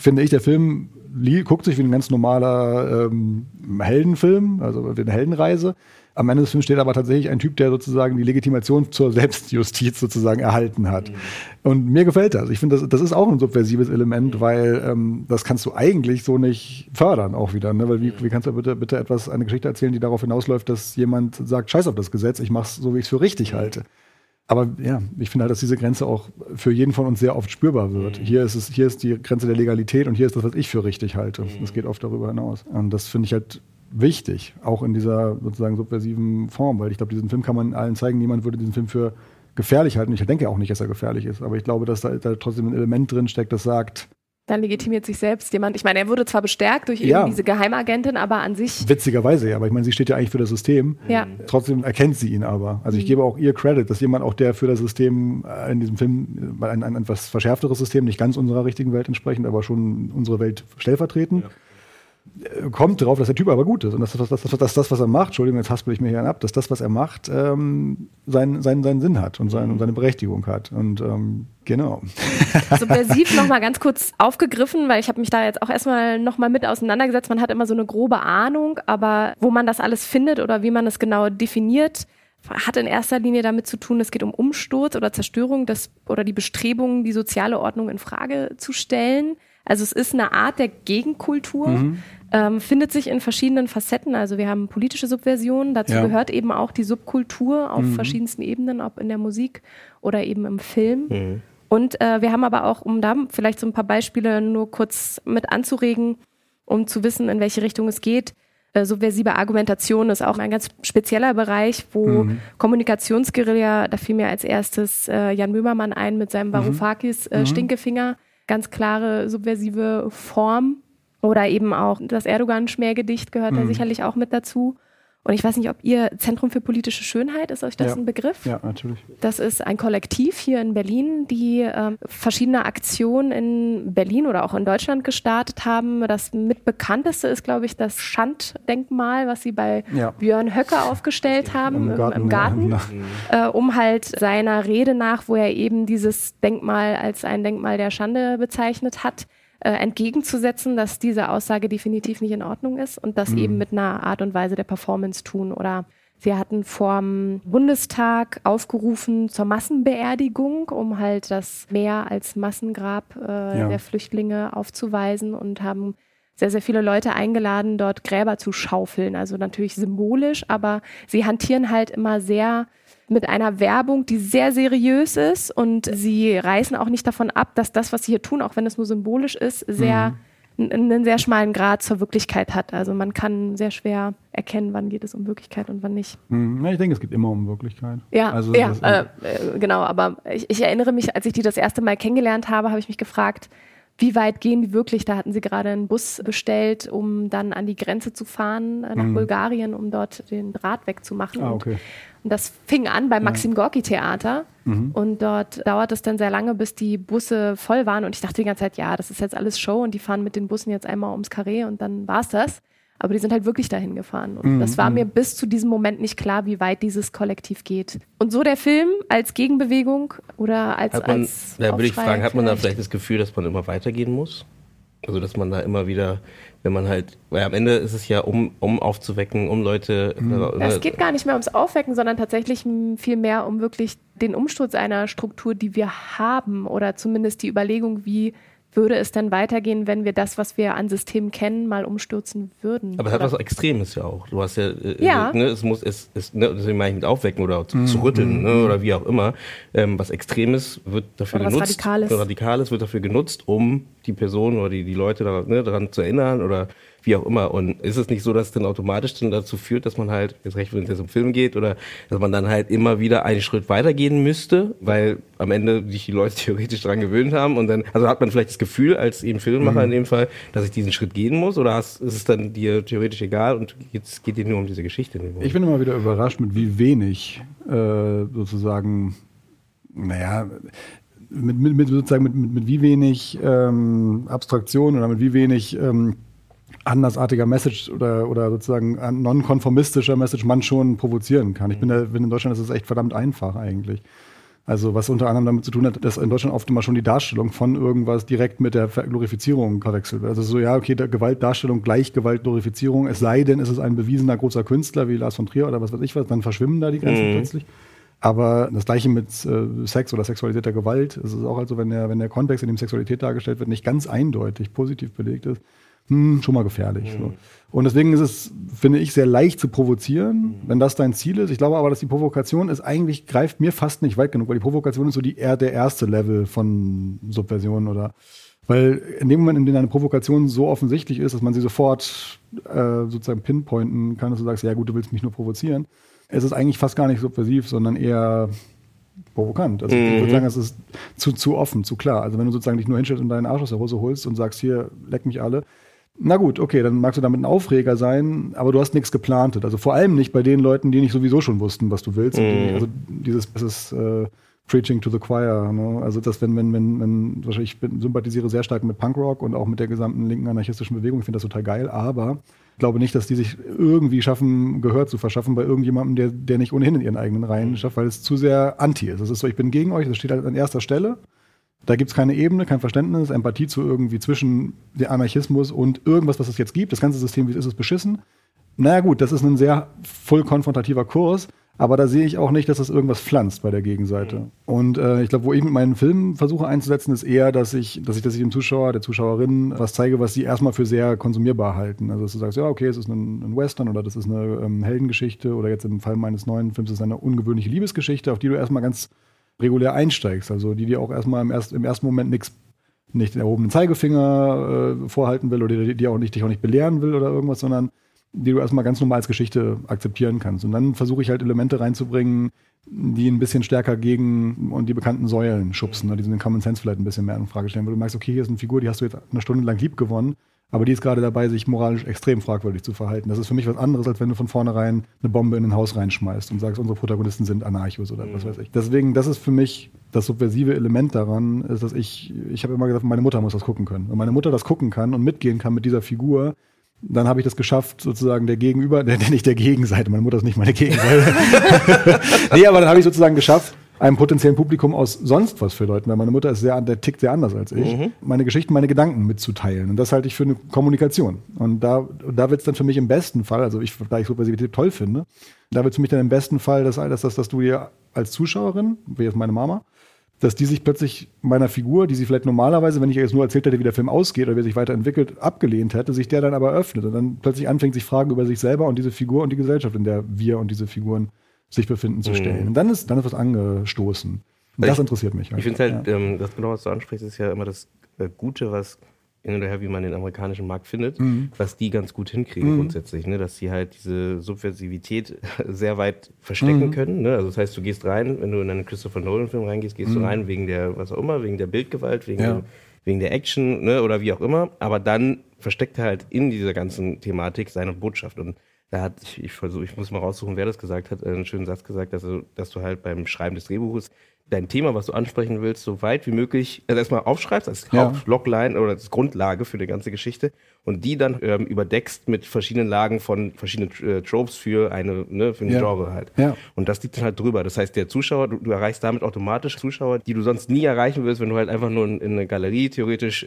finde ich, der Film guckt sich wie ein ganz normaler ähm, Heldenfilm, also wie eine Heldenreise. Am Ende des Films steht aber tatsächlich ein Typ, der sozusagen die Legitimation zur Selbstjustiz sozusagen erhalten hat. Mhm. Und mir gefällt das. Ich finde, das, das ist auch ein subversives Element, mhm. weil ähm, das kannst du eigentlich so nicht fördern auch wieder. Ne? Weil wie, wie kannst du bitte, bitte etwas, eine Geschichte erzählen, die darauf hinausläuft, dass jemand sagt, scheiß auf das Gesetz, ich mach's so, wie ich es für richtig mhm. halte. Aber ja, ich finde halt, dass diese Grenze auch für jeden von uns sehr oft spürbar wird. Mhm. Hier ist es, hier ist die Grenze der Legalität und hier ist das, was ich für richtig halte. Mhm. Das geht oft darüber hinaus. Und das finde ich halt wichtig, auch in dieser sozusagen subversiven Form, weil ich glaube, diesen Film kann man allen zeigen. Niemand würde diesen Film für gefährlich halten. Ich denke auch nicht, dass er gefährlich ist, aber ich glaube, dass da, da trotzdem ein Element drin steckt, das sagt, dann legitimiert sich selbst jemand. Ich meine, er wurde zwar bestärkt durch ja. diese Geheimagentin, aber an sich. Witzigerweise, ja. Aber ich meine, sie steht ja eigentlich für das System. Ja. Trotzdem erkennt sie ihn aber. Also ich mhm. gebe auch ihr Credit, dass jemand auch, der für das System äh, in diesem Film, äh, ein, ein etwas verschärfteres System, nicht ganz unserer richtigen Welt entsprechend, aber schon unsere Welt stellvertretend. Ja kommt drauf, dass der Typ aber gut ist und dass das, das, das, das was er macht, Entschuldigung, jetzt haspel ich mir hier ab, dass das, was er macht, ähm, seinen, seinen, seinen Sinn hat und, sein, und seine Berechtigung hat. Und ähm, genau. Subversiv nochmal ganz kurz aufgegriffen, weil ich habe mich da jetzt auch erstmal nochmal mit auseinandergesetzt. Man hat immer so eine grobe Ahnung, aber wo man das alles findet oder wie man es genau definiert, hat in erster Linie damit zu tun, es geht um Umsturz oder Zerstörung des, oder die Bestrebungen, die soziale Ordnung in Frage zu stellen. Also es ist eine Art der Gegenkultur, mhm. ähm, findet sich in verschiedenen Facetten. Also wir haben politische Subversionen, dazu ja. gehört eben auch die Subkultur auf mhm. verschiedensten Ebenen, ob in der Musik oder eben im Film. Mhm. Und äh, wir haben aber auch, um da vielleicht so ein paar Beispiele nur kurz mit anzuregen, um zu wissen, in welche Richtung es geht. Äh, subversive Argumentation ist auch ein ganz spezieller Bereich, wo mhm. Kommunikationsguerilla, da fiel mir als erstes äh, Jan Böhmermann ein mit seinem mhm. Varoufakis äh, mhm. Stinkefinger ganz klare subversive Form. Oder eben auch das Erdogan-Schmähgedicht gehört mhm. da sicherlich auch mit dazu. Und ich weiß nicht, ob ihr Zentrum für politische Schönheit, ist euch das ja. ein Begriff? Ja, natürlich. Das ist ein Kollektiv hier in Berlin, die äh, verschiedene Aktionen in Berlin oder auch in Deutschland gestartet haben. Das mitbekannteste ist, glaube ich, das Schanddenkmal, was sie bei ja. Björn Höcke aufgestellt haben im Garten, im, Garten ja. äh, um halt seiner Rede nach, wo er eben dieses Denkmal als ein Denkmal der Schande bezeichnet hat, äh, entgegenzusetzen, dass diese Aussage definitiv nicht in Ordnung ist und das mhm. eben mit einer Art und Weise der Performance tun oder Sie hatten vorm Bundestag aufgerufen zur Massenbeerdigung, um halt das Meer als Massengrab äh, ja. der Flüchtlinge aufzuweisen und haben sehr, sehr viele Leute eingeladen, dort Gräber zu schaufeln. Also natürlich symbolisch, aber sie hantieren halt immer sehr mit einer Werbung, die sehr seriös ist und sie reißen auch nicht davon ab, dass das, was sie hier tun, auch wenn es nur symbolisch ist, sehr mhm. einen sehr schmalen Grad zur Wirklichkeit hat. Also man kann sehr schwer erkennen, wann geht es um Wirklichkeit und wann nicht. Mhm. Ja, ich denke, es geht immer um Wirklichkeit. Ja, also ja äh, äh, genau. Aber ich, ich erinnere mich, als ich die das erste Mal kennengelernt habe, habe ich mich gefragt, wie weit gehen die wirklich? Da hatten sie gerade einen Bus bestellt, um dann an die Grenze zu fahren äh, nach mhm. Bulgarien, um dort den Draht wegzumachen. Ah, okay. Und das fing an beim Maxim Gorki Theater. Mhm. Und dort dauert es dann sehr lange, bis die Busse voll waren. Und ich dachte die ganze Zeit, ja, das ist jetzt alles Show und die fahren mit den Bussen jetzt einmal ums Karree und dann war's das. Aber die sind halt wirklich dahin gefahren. Und mhm. das war mir bis zu diesem Moment nicht klar, wie weit dieses Kollektiv geht. Und so der Film als Gegenbewegung oder als. Hat man, als da würde ich fragen, hat man da vielleicht das Gefühl, dass man immer weitergehen muss? Also, dass man da immer wieder wenn man halt, weil am Ende ist es ja, um, um aufzuwecken, um Leute. Mhm. es geht gar nicht mehr ums Aufwecken, sondern tatsächlich viel mehr um wirklich den Umsturz einer Struktur, die wir haben oder zumindest die Überlegung, wie würde es denn weitergehen, wenn wir das, was wir an Systemen kennen, mal umstürzen würden? Aber es hat was Extremes ja auch. Du hast ja, äh, ja. Ne, es muss, es, es ne, deswegen meine ich mit aufwecken oder zu, mhm. zu rütteln ne, oder wie auch immer. Ähm, was Extremes wird dafür oder genutzt. Radikales. Radikales wird dafür genutzt, um die Person oder die, die Leute daran, ne, daran zu erinnern oder wie auch immer. Und ist es nicht so, dass es dann automatisch dann dazu führt, dass man halt, jetzt recht, wenn es jetzt um Film geht, oder dass man dann halt immer wieder einen Schritt weitergehen müsste, weil am Ende sich die Leute theoretisch daran gewöhnt haben und dann, also hat man vielleicht das Gefühl, als eben Filmemacher mhm. in dem Fall, dass ich diesen Schritt gehen muss, oder hast, ist es dann dir theoretisch egal und jetzt geht dir nur um diese Geschichte? Ich bin immer wieder überrascht, mit wie wenig äh, sozusagen, naja, mit, mit, mit sozusagen mit, mit, mit wie wenig ähm, Abstraktion oder mit wie wenig ähm, andersartiger Message oder, oder sozusagen nonkonformistischer Message man schon provozieren kann. Ich bin, da, bin in Deutschland ist es echt verdammt einfach eigentlich. Also was unter anderem damit zu tun hat, dass in Deutschland oft immer schon die Darstellung von irgendwas direkt mit der Glorifizierung verwechselt wird. Also so, ja, okay, Gewaltdarstellung gleich Gewaltglorifizierung, es sei denn, es ist ein bewiesener großer Künstler wie Lars von Trier oder was weiß ich was, dann verschwimmen da die Grenzen mhm. plötzlich. Aber das gleiche mit äh, Sex oder sexualisierter Gewalt, es ist auch also, wenn der, wenn der Kontext, in dem Sexualität dargestellt wird, nicht ganz eindeutig positiv belegt ist, hm, schon mal gefährlich. Mhm. So. Und deswegen ist es, finde ich, sehr leicht zu provozieren, mhm. wenn das dein Ziel ist. Ich glaube aber, dass die Provokation ist eigentlich, greift mir fast nicht weit genug, weil die Provokation ist so die, eher der erste Level von Subversion oder Weil in dem Moment, in dem eine Provokation so offensichtlich ist, dass man sie sofort äh, sozusagen pinpointen kann, dass du sagst, ja gut, du willst mich nur provozieren, es ist eigentlich fast gar nicht subversiv, sondern eher provokant. Also mhm. ich würde sagen, es ist zu, zu offen, zu klar. Also wenn du sozusagen dich nur hinstellst und deinen Arsch aus der Hose holst und sagst, hier, leck mich alle, na gut, okay, dann magst du damit ein Aufreger sein, aber du hast nichts geplantet. Also vor allem nicht bei den Leuten, die nicht sowieso schon wussten, was du willst. Mhm. Die, also dieses, dieses äh, Preaching to the Choir. Ne? Also das, wenn, wenn, wenn, wenn, wahrscheinlich ich bin, sympathisiere sehr stark mit Punkrock und auch mit der gesamten linken anarchistischen Bewegung. Ich finde das total geil, aber ich glaube nicht, dass die sich irgendwie schaffen, Gehör zu verschaffen bei irgendjemandem, der, der nicht ohnehin in ihren eigenen Reihen schafft, weil es zu sehr anti ist. Das ist so, ich bin gegen euch, das steht halt an erster Stelle. Da gibt es keine Ebene, kein Verständnis, Empathie zu irgendwie zwischen dem Anarchismus und irgendwas, was es jetzt gibt. Das ganze System, wie es ist, ist beschissen. Naja gut, das ist ein sehr voll konfrontativer Kurs. Aber da sehe ich auch nicht, dass das irgendwas pflanzt bei der Gegenseite. Mhm. Und äh, ich glaube, wo ich mit meinen Filmen versuche einzusetzen, ist eher, dass ich, dass ich, dass ich dem Zuschauer, der Zuschauerin was zeige, was sie erstmal für sehr konsumierbar halten. Also dass du sagst, ja, okay, es ist ein, ein Western oder das ist eine ähm, Heldengeschichte oder jetzt im Fall meines neuen Films ist es eine ungewöhnliche Liebesgeschichte, auf die du erstmal ganz regulär einsteigst. Also die dir auch erstmal im, erst, im ersten Moment nichts nicht den erhobenen Zeigefinger äh, vorhalten will oder die, die auch nicht, dich auch nicht belehren will oder irgendwas, sondern die du erstmal ganz normal als Geschichte akzeptieren kannst. Und dann versuche ich halt Elemente reinzubringen, die ein bisschen stärker gegen und die bekannten Säulen schubsen, ne, die den Common Sense vielleicht ein bisschen mehr in Frage stellen, weil du merkst, okay, hier ist eine Figur, die hast du jetzt eine Stunde lang lieb gewonnen, aber die ist gerade dabei, sich moralisch extrem fragwürdig zu verhalten. Das ist für mich was anderes, als wenn du von vornherein eine Bombe in ein Haus reinschmeißt und sagst, unsere Protagonisten sind Anarchos oder mhm. was weiß ich. Deswegen, das ist für mich das subversive Element daran, ist, dass ich, ich habe immer gesagt, meine Mutter muss das gucken können. Wenn meine Mutter das gucken kann und mitgehen kann mit dieser Figur, dann habe ich das geschafft, sozusagen der Gegenüber, der, nicht der Gegenseite, meine Mutter ist nicht meine Gegenseite. nee, aber dann habe ich sozusagen geschafft, einem potenziellen Publikum aus sonst was für Leuten, weil meine Mutter ist sehr, der tickt sehr anders als ich, mhm. meine Geschichten, meine Gedanken mitzuteilen. Und das halte ich für eine Kommunikation. Und da, da wird es dann für mich im besten Fall, also ich, da ich Subversivität toll finde, da wird es für mich dann im besten Fall, dass, dass, dass, dass du dir als Zuschauerin, wie jetzt meine Mama, dass die sich plötzlich meiner Figur, die sie vielleicht normalerweise, wenn ich jetzt nur erzählt hätte, wie der Film ausgeht oder wie er sich weiterentwickelt, abgelehnt hätte, sich der dann aber öffnet und dann plötzlich anfängt, sich Fragen über sich selber und diese Figur und die Gesellschaft, in der wir und diese Figuren sich befinden, zu mhm. stellen. Mhm. Und dann ist, dann ist was angestoßen. Und das interessiert mich. Ich finde halt, ja. ähm, das genau, was du ansprichst, ist ja immer das äh, Gute, was hin und her, wie man den amerikanischen Markt findet, mhm. was die ganz gut hinkriegen mhm. grundsätzlich, ne? dass sie halt diese Subversivität sehr weit verstecken mhm. können. Ne? Also das heißt, du gehst rein, wenn du in einen Christopher Nolan-Film reingehst, gehst du mhm. rein wegen der, was auch immer, wegen der Bildgewalt, wegen, ja. wegen der Action ne? oder wie auch immer, aber dann versteckt er halt in dieser ganzen Thematik seine Botschaft und da hat, ich, ich versuche, ich muss mal raussuchen, wer das gesagt hat, einen schönen Satz gesagt, dass du, dass du halt beim Schreiben des Drehbuches dein Thema, was du ansprechen willst, so weit wie möglich also erstmal aufschreibst als ja. Hauptlogline oder als Grundlage für die ganze Geschichte und die dann ähm, überdeckst mit verschiedenen Lagen von verschiedenen äh, Tropes für eine ne, für ein ja. Genre halt. Ja. Und das liegt dann halt drüber. Das heißt, der Zuschauer, du, du erreichst damit automatisch Zuschauer, die du sonst nie erreichen wirst, wenn du halt einfach nur in, in eine Galerie theoretisch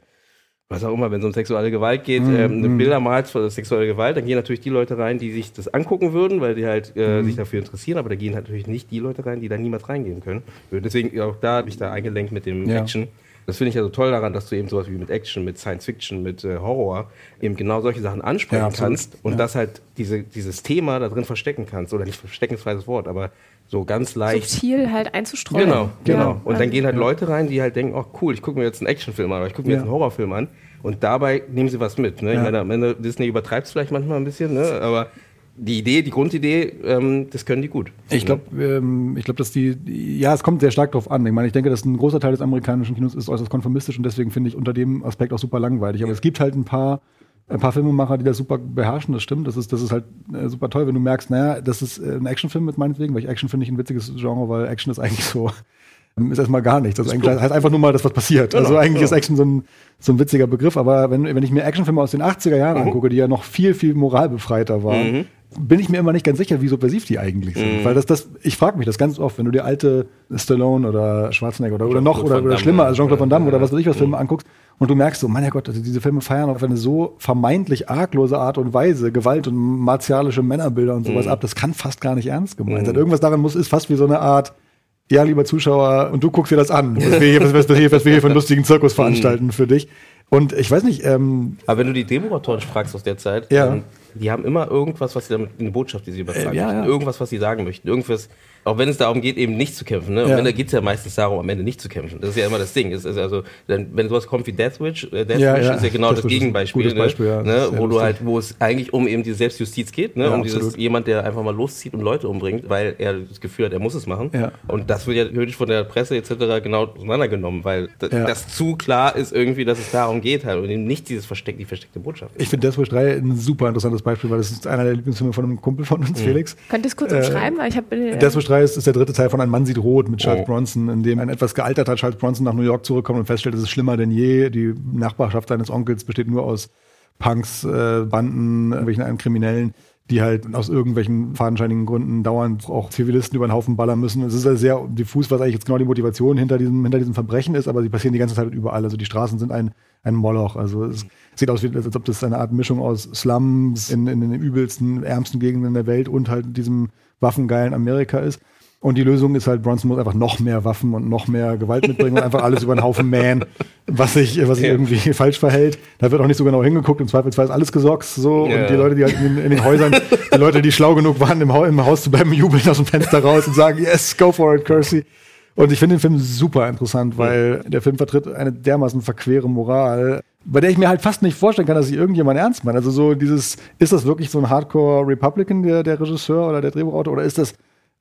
was auch immer, wenn es um sexuelle Gewalt geht, mm, ähm, mm. Bilder malst für sexuelle Gewalt, dann gehen natürlich die Leute rein, die sich das angucken würden, weil die halt äh, mm. sich dafür interessieren, aber da gehen natürlich nicht die Leute rein, die da niemals reingehen können. Deswegen auch da habe ich da eingelenkt mit dem ja. Action. Das finde ich ja so toll daran, dass du eben sowas wie mit Action, mit Science Fiction, mit äh, Horror eben genau solche Sachen ansprechen ja, kannst und ja. das halt diese, dieses Thema da drin verstecken kannst. Oder nicht verstecken ist ein freies Wort, aber so ganz leicht. Subtil halt einzustreuen. Genau, genau. Ja. Und dann gehen halt Leute rein, die halt denken, oh cool, ich gucke mir jetzt einen Actionfilm an oder ich gucke mir jetzt einen Horrorfilm an. Und dabei nehmen sie was mit. Ne? Ich meine, am Ende Disney übertreibt es vielleicht manchmal ein bisschen, ne? aber die Idee, die Grundidee, ähm, das können die gut. Ich glaube, ähm, ich glaube, dass die, ja, es kommt sehr stark drauf an. Ich meine, ich denke, dass ein großer Teil des amerikanischen Kinos ist äußerst konformistisch und deswegen finde ich unter dem Aspekt auch super langweilig. Aber es gibt halt ein paar, ein paar Filmemacher, die das super beherrschen. Das stimmt. Das ist, das ist halt äh, super toll, wenn du merkst, naja, das ist äh, ein Actionfilm mit meinetwegen, weil ich Action finde ich ein witziges Genre, weil Action ist eigentlich so ist erstmal gar nichts. Das, das heißt einfach nur mal, dass was passiert. Genau, also eigentlich genau. ist Action so ein, so ein witziger Begriff, aber wenn, wenn ich mir Actionfilme aus den 80er Jahren mhm. angucke, die ja noch viel, viel moralbefreiter waren, mhm. Bin ich mir immer nicht ganz sicher, wie subversiv die eigentlich sind. Mhm. Weil das, das, ich frage mich das ganz oft, wenn du dir alte Stallone oder Schwarzenegger oder, oder noch oder, oder schlimmer, als Jean-Claude Van Damme oder was weiß ich was Filme anguckst, und du merkst so, mein Gott, also diese Filme feiern auf eine so vermeintlich arglose Art und Weise Gewalt und martialische Männerbilder und sowas mhm. ab, das kann fast gar nicht ernst gemeint sein. Mhm. Irgendwas daran muss, ist fast wie so eine Art ja, lieber Zuschauer, und du guckst dir das an, was wir hier, was, was wir was wir hier für einen lustigen Zirkus veranstalten für dich. Und ich weiß nicht. Ähm, Aber wenn du die Drehbuchautoren fragst aus der Zeit, ja. ähm, die haben immer irgendwas, was sie damit, eine Botschaft, die sie übertragen äh, ja, ja. Irgendwas, was sie sagen möchten. Irgendwas, auch wenn es darum geht, eben nicht zu kämpfen. Ne? Am Ende geht es ja meistens darum, am Ende nicht zu kämpfen. Das ist ja immer das Ding. Ist, also, wenn sowas kommt wie Deathwish, äh, Deathwish Ja, ja. ist ja genau das ist ein Gegenbeispiel, gutes Beispiel, ja. ne? Das ne? wo du halt, wo es eigentlich um eben die Selbstjustiz geht, ne? Ja, um dieses jemand, der einfach mal loszieht und Leute umbringt, weil er das Gefühl hat, er muss es machen. Ja. Und das wird ja theoretisch von der Presse etc. genau auseinandergenommen, weil Ja. das zu klar ist irgendwie, dass es darum geht halt und eben nicht dieses versteck, die versteckte Botschaft. Ich finde Deathwish 3 ein super interessantes Beispiel, weil das ist einer der Lieblingsfilme von einem Kumpel von uns, Felix. Könnt ihr es kurz Äh, umschreiben? Weil ich habe äh, 3 ist, ist der dritte Teil von Ein Mann sieht rot mit Charles Oh. Bronson, in dem ein etwas gealterter Charles Bronson nach New York zurückkommt und feststellt, es ist schlimmer denn je. Die Nachbarschaft seines Onkels besteht nur aus Punks, äh, Banden, irgendwelchen einen Kriminellen, die halt aus irgendwelchen fadenscheinigen Gründen dauernd auch Zivilisten über den Haufen ballern müssen. Es ist also sehr diffus, was eigentlich jetzt genau die Motivation hinter diesem, hinter diesem Verbrechen ist, aber sie passieren die ganze Zeit überall. Also die Straßen sind ein, ein Moloch. Also es sieht aus, als ob das eine Art Mischung aus Slums in, in den übelsten, ärmsten Gegenden der Welt und halt diesem waffengeilen Amerika ist. Und die Lösung ist halt, Bronson muss einfach noch mehr Waffen und noch mehr Gewalt mitbringen und einfach alles über den Haufen mähen, was sich, was sich Ja. irgendwie falsch verhält. Da wird auch nicht so genau hingeguckt. Im Zweifelsfall ist alles gesorgt so. Ja. Und die Leute, die halt in den, in den Häusern, die Leute, die schlau genug waren, im, Haus, im Haus zu bleiben, jubeln aus dem Fenster raus und sagen, yes, go for it, Kersey. Und ich finde den Film super interessant, weil der Film vertritt eine dermaßen verquere Moral, bei der ich mir halt fast nicht vorstellen kann, dass sich irgendjemand ernst meint. Also so dieses, ist das wirklich so ein Hardcore Republican, der, der Regisseur oder der Drehbuchautor, oder ist das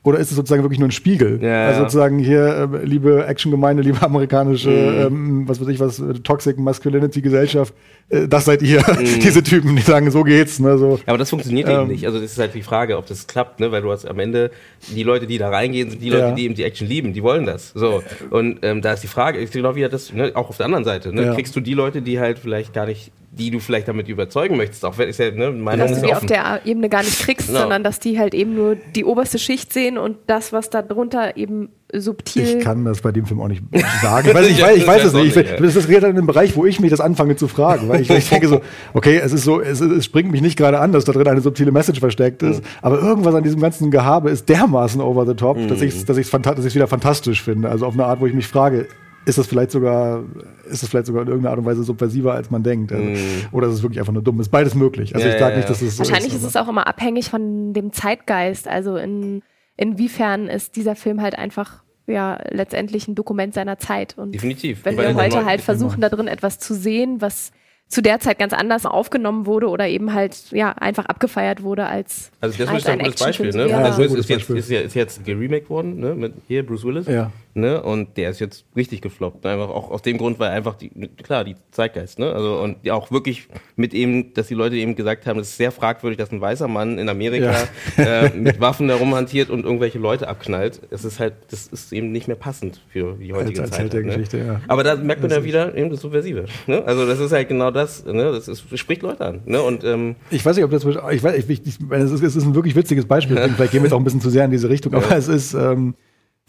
oder ist es sozusagen wirklich nur ein Spiegel? Ja, also sozusagen hier, äh, liebe Actiongemeinde, liebe amerikanische, Mhm. ähm, was weiß ich was, äh, Toxic Masculinity Gesellschaft, äh, das seid ihr, Mhm. diese Typen, die sagen, so geht's, ne, so. Ja, aber das funktioniert Ähm. eben nicht. Also das ist halt die Frage, ob das klappt, ne? Weil du hast am Ende die Leute, die da reingehen, sind die Leute, Ja. die eben die Action lieben, die wollen das. So. Und ähm, da ist die Frage, ist genau wieder das, ne? auch auf der anderen Seite, ne? Ja. Kriegst du die Leute, die halt vielleicht gar nicht, die du vielleicht damit überzeugen möchtest, auch wenn ist ja, ne, Meinung dass ist du die ja auf offen. der Ebene gar nicht kriegst, Genau. sondern dass die halt eben nur die oberste Schicht sehen und das, was da drunter eben subtil. Ich kann das bei dem Film auch nicht sagen. Ich weiß, ich weiß, ich weiß es nicht. Ich, das ist gerade in einem Bereich, wo ich mich das anfange zu fragen. Weil ich, ich denke so, okay, es ist so, es, es springt mich nicht gerade an, dass da drin eine subtile Message versteckt ist. Aber irgendwas an diesem ganzen Gehabe ist dermaßen over the top, dass ich es dass ich's dass ich's wieder fantastisch finde. Also auf eine Art, wo ich mich frage, ist das vielleicht sogar, ist das vielleicht sogar in irgendeiner Art und Weise subversiver, als man denkt? Also, Oder ist es wirklich einfach nur dumm? Ist beides möglich. Also Ja, ich sage ja, nicht, dass es so Wahrscheinlich ist. ist es auch immer abhängig von dem Zeitgeist. Also in, inwiefern ist dieser Film halt einfach ja letztendlich ein Dokument seiner Zeit. Und Definitiv. wenn wir heute halt versuchen, da drin etwas zu sehen, was zu der Zeit ganz anders aufgenommen wurde oder eben halt ja einfach abgefeiert wurde als Also das als ist ein gutes Beispiel, ne? Ja. Also gutes ist jetzt, ist, ja, ist jetzt geremaked worden, ne? Mit hier Bruce Willis. Ja. Ne? Und der ist jetzt richtig gefloppt. Einfach auch aus dem Grund, weil einfach die, klar, die Zeitgeist, ne? Also und ja auch wirklich mit eben, dass die Leute eben gesagt haben, es ist sehr fragwürdig, dass ein weißer Mann in Amerika äh, mit Waffen da rumhantiert und irgendwelche Leute abknallt. Es ist halt, das ist eben nicht mehr passend für die heutige als Zeit. Held der halt, ne? Geschichte, ja. Aber da merkt man ja wieder eben das Subversive. Ne? Also das ist halt genau das, ne? Das, ist, das spricht Leute an. Ne? Und ähm, Ich weiß nicht, ob das, ich weiß, ich, ich, es, ist, es ist ein wirklich witziges Beispiel, vielleicht gehen wir jetzt auch ein bisschen zu sehr in diese Richtung, aber es ist, ähm,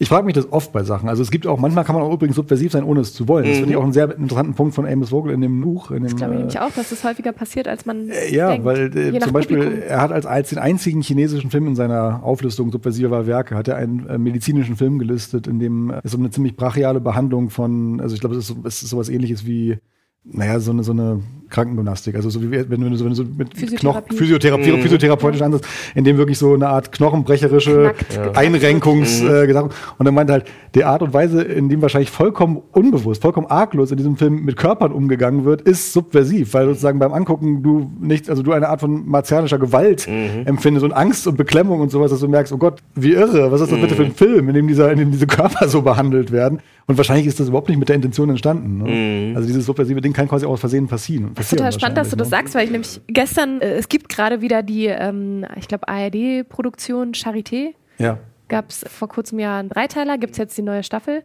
ich frage mich das oft bei Sachen. Also es gibt auch, manchmal kann man auch übrigens subversiv sein, ohne es zu wollen. Das finde ich auch einen sehr interessanten Punkt von Amos Vogel in dem Buch. In dem, Ich glaube äh, nämlich auch, dass das häufiger passiert, als man ja, denkt. weil äh, zum Beispiel, Publikum. er hat als, als den einzigen chinesischen Film in seiner Auflistung subversiver Werke, hat er einen äh, medizinischen Film gelistet, in dem äh, es um eine ziemlich brachiale Behandlung von, also ich glaube, es ist, so- es ist sowas ähnliches wie, naja, so eine, so eine Krankengymnastik. Also so wie wenn du, wenn du so mit Physiotherapie. Knoch, Physiotherapie, Mhm. physiotherapeutisch Ansatz, in dem wirklich so eine Art knochenbrecherische Knackt, Ja. Einrenkungs äh, gesagt und er meinte halt, die Art und Weise, in dem wahrscheinlich vollkommen unbewusst, vollkommen arglos in diesem Film mit Körpern umgegangen wird, ist subversiv, weil sozusagen beim Angucken du nicht, also du eine Art von martialischer Gewalt empfindest und Angst und Beklemmung und sowas, dass du merkst, oh Gott, wie irre, was ist das bitte für ein Film, in dem dieser, in dem diese Körper so behandelt werden. Und wahrscheinlich ist das überhaupt nicht mit der Intention entstanden. Ne? Also dieses subversive Ding kann quasi auch aus Versehen passieren. Das ist total spannend, dass du das sagst, weil ich nämlich gestern, äh, es gibt gerade wieder die, ähm, ich glaube, ARD-Produktion Charité. Ja. Gab es vor kurzem ja einen Dreiteiler, gibt es jetzt die neue Staffel.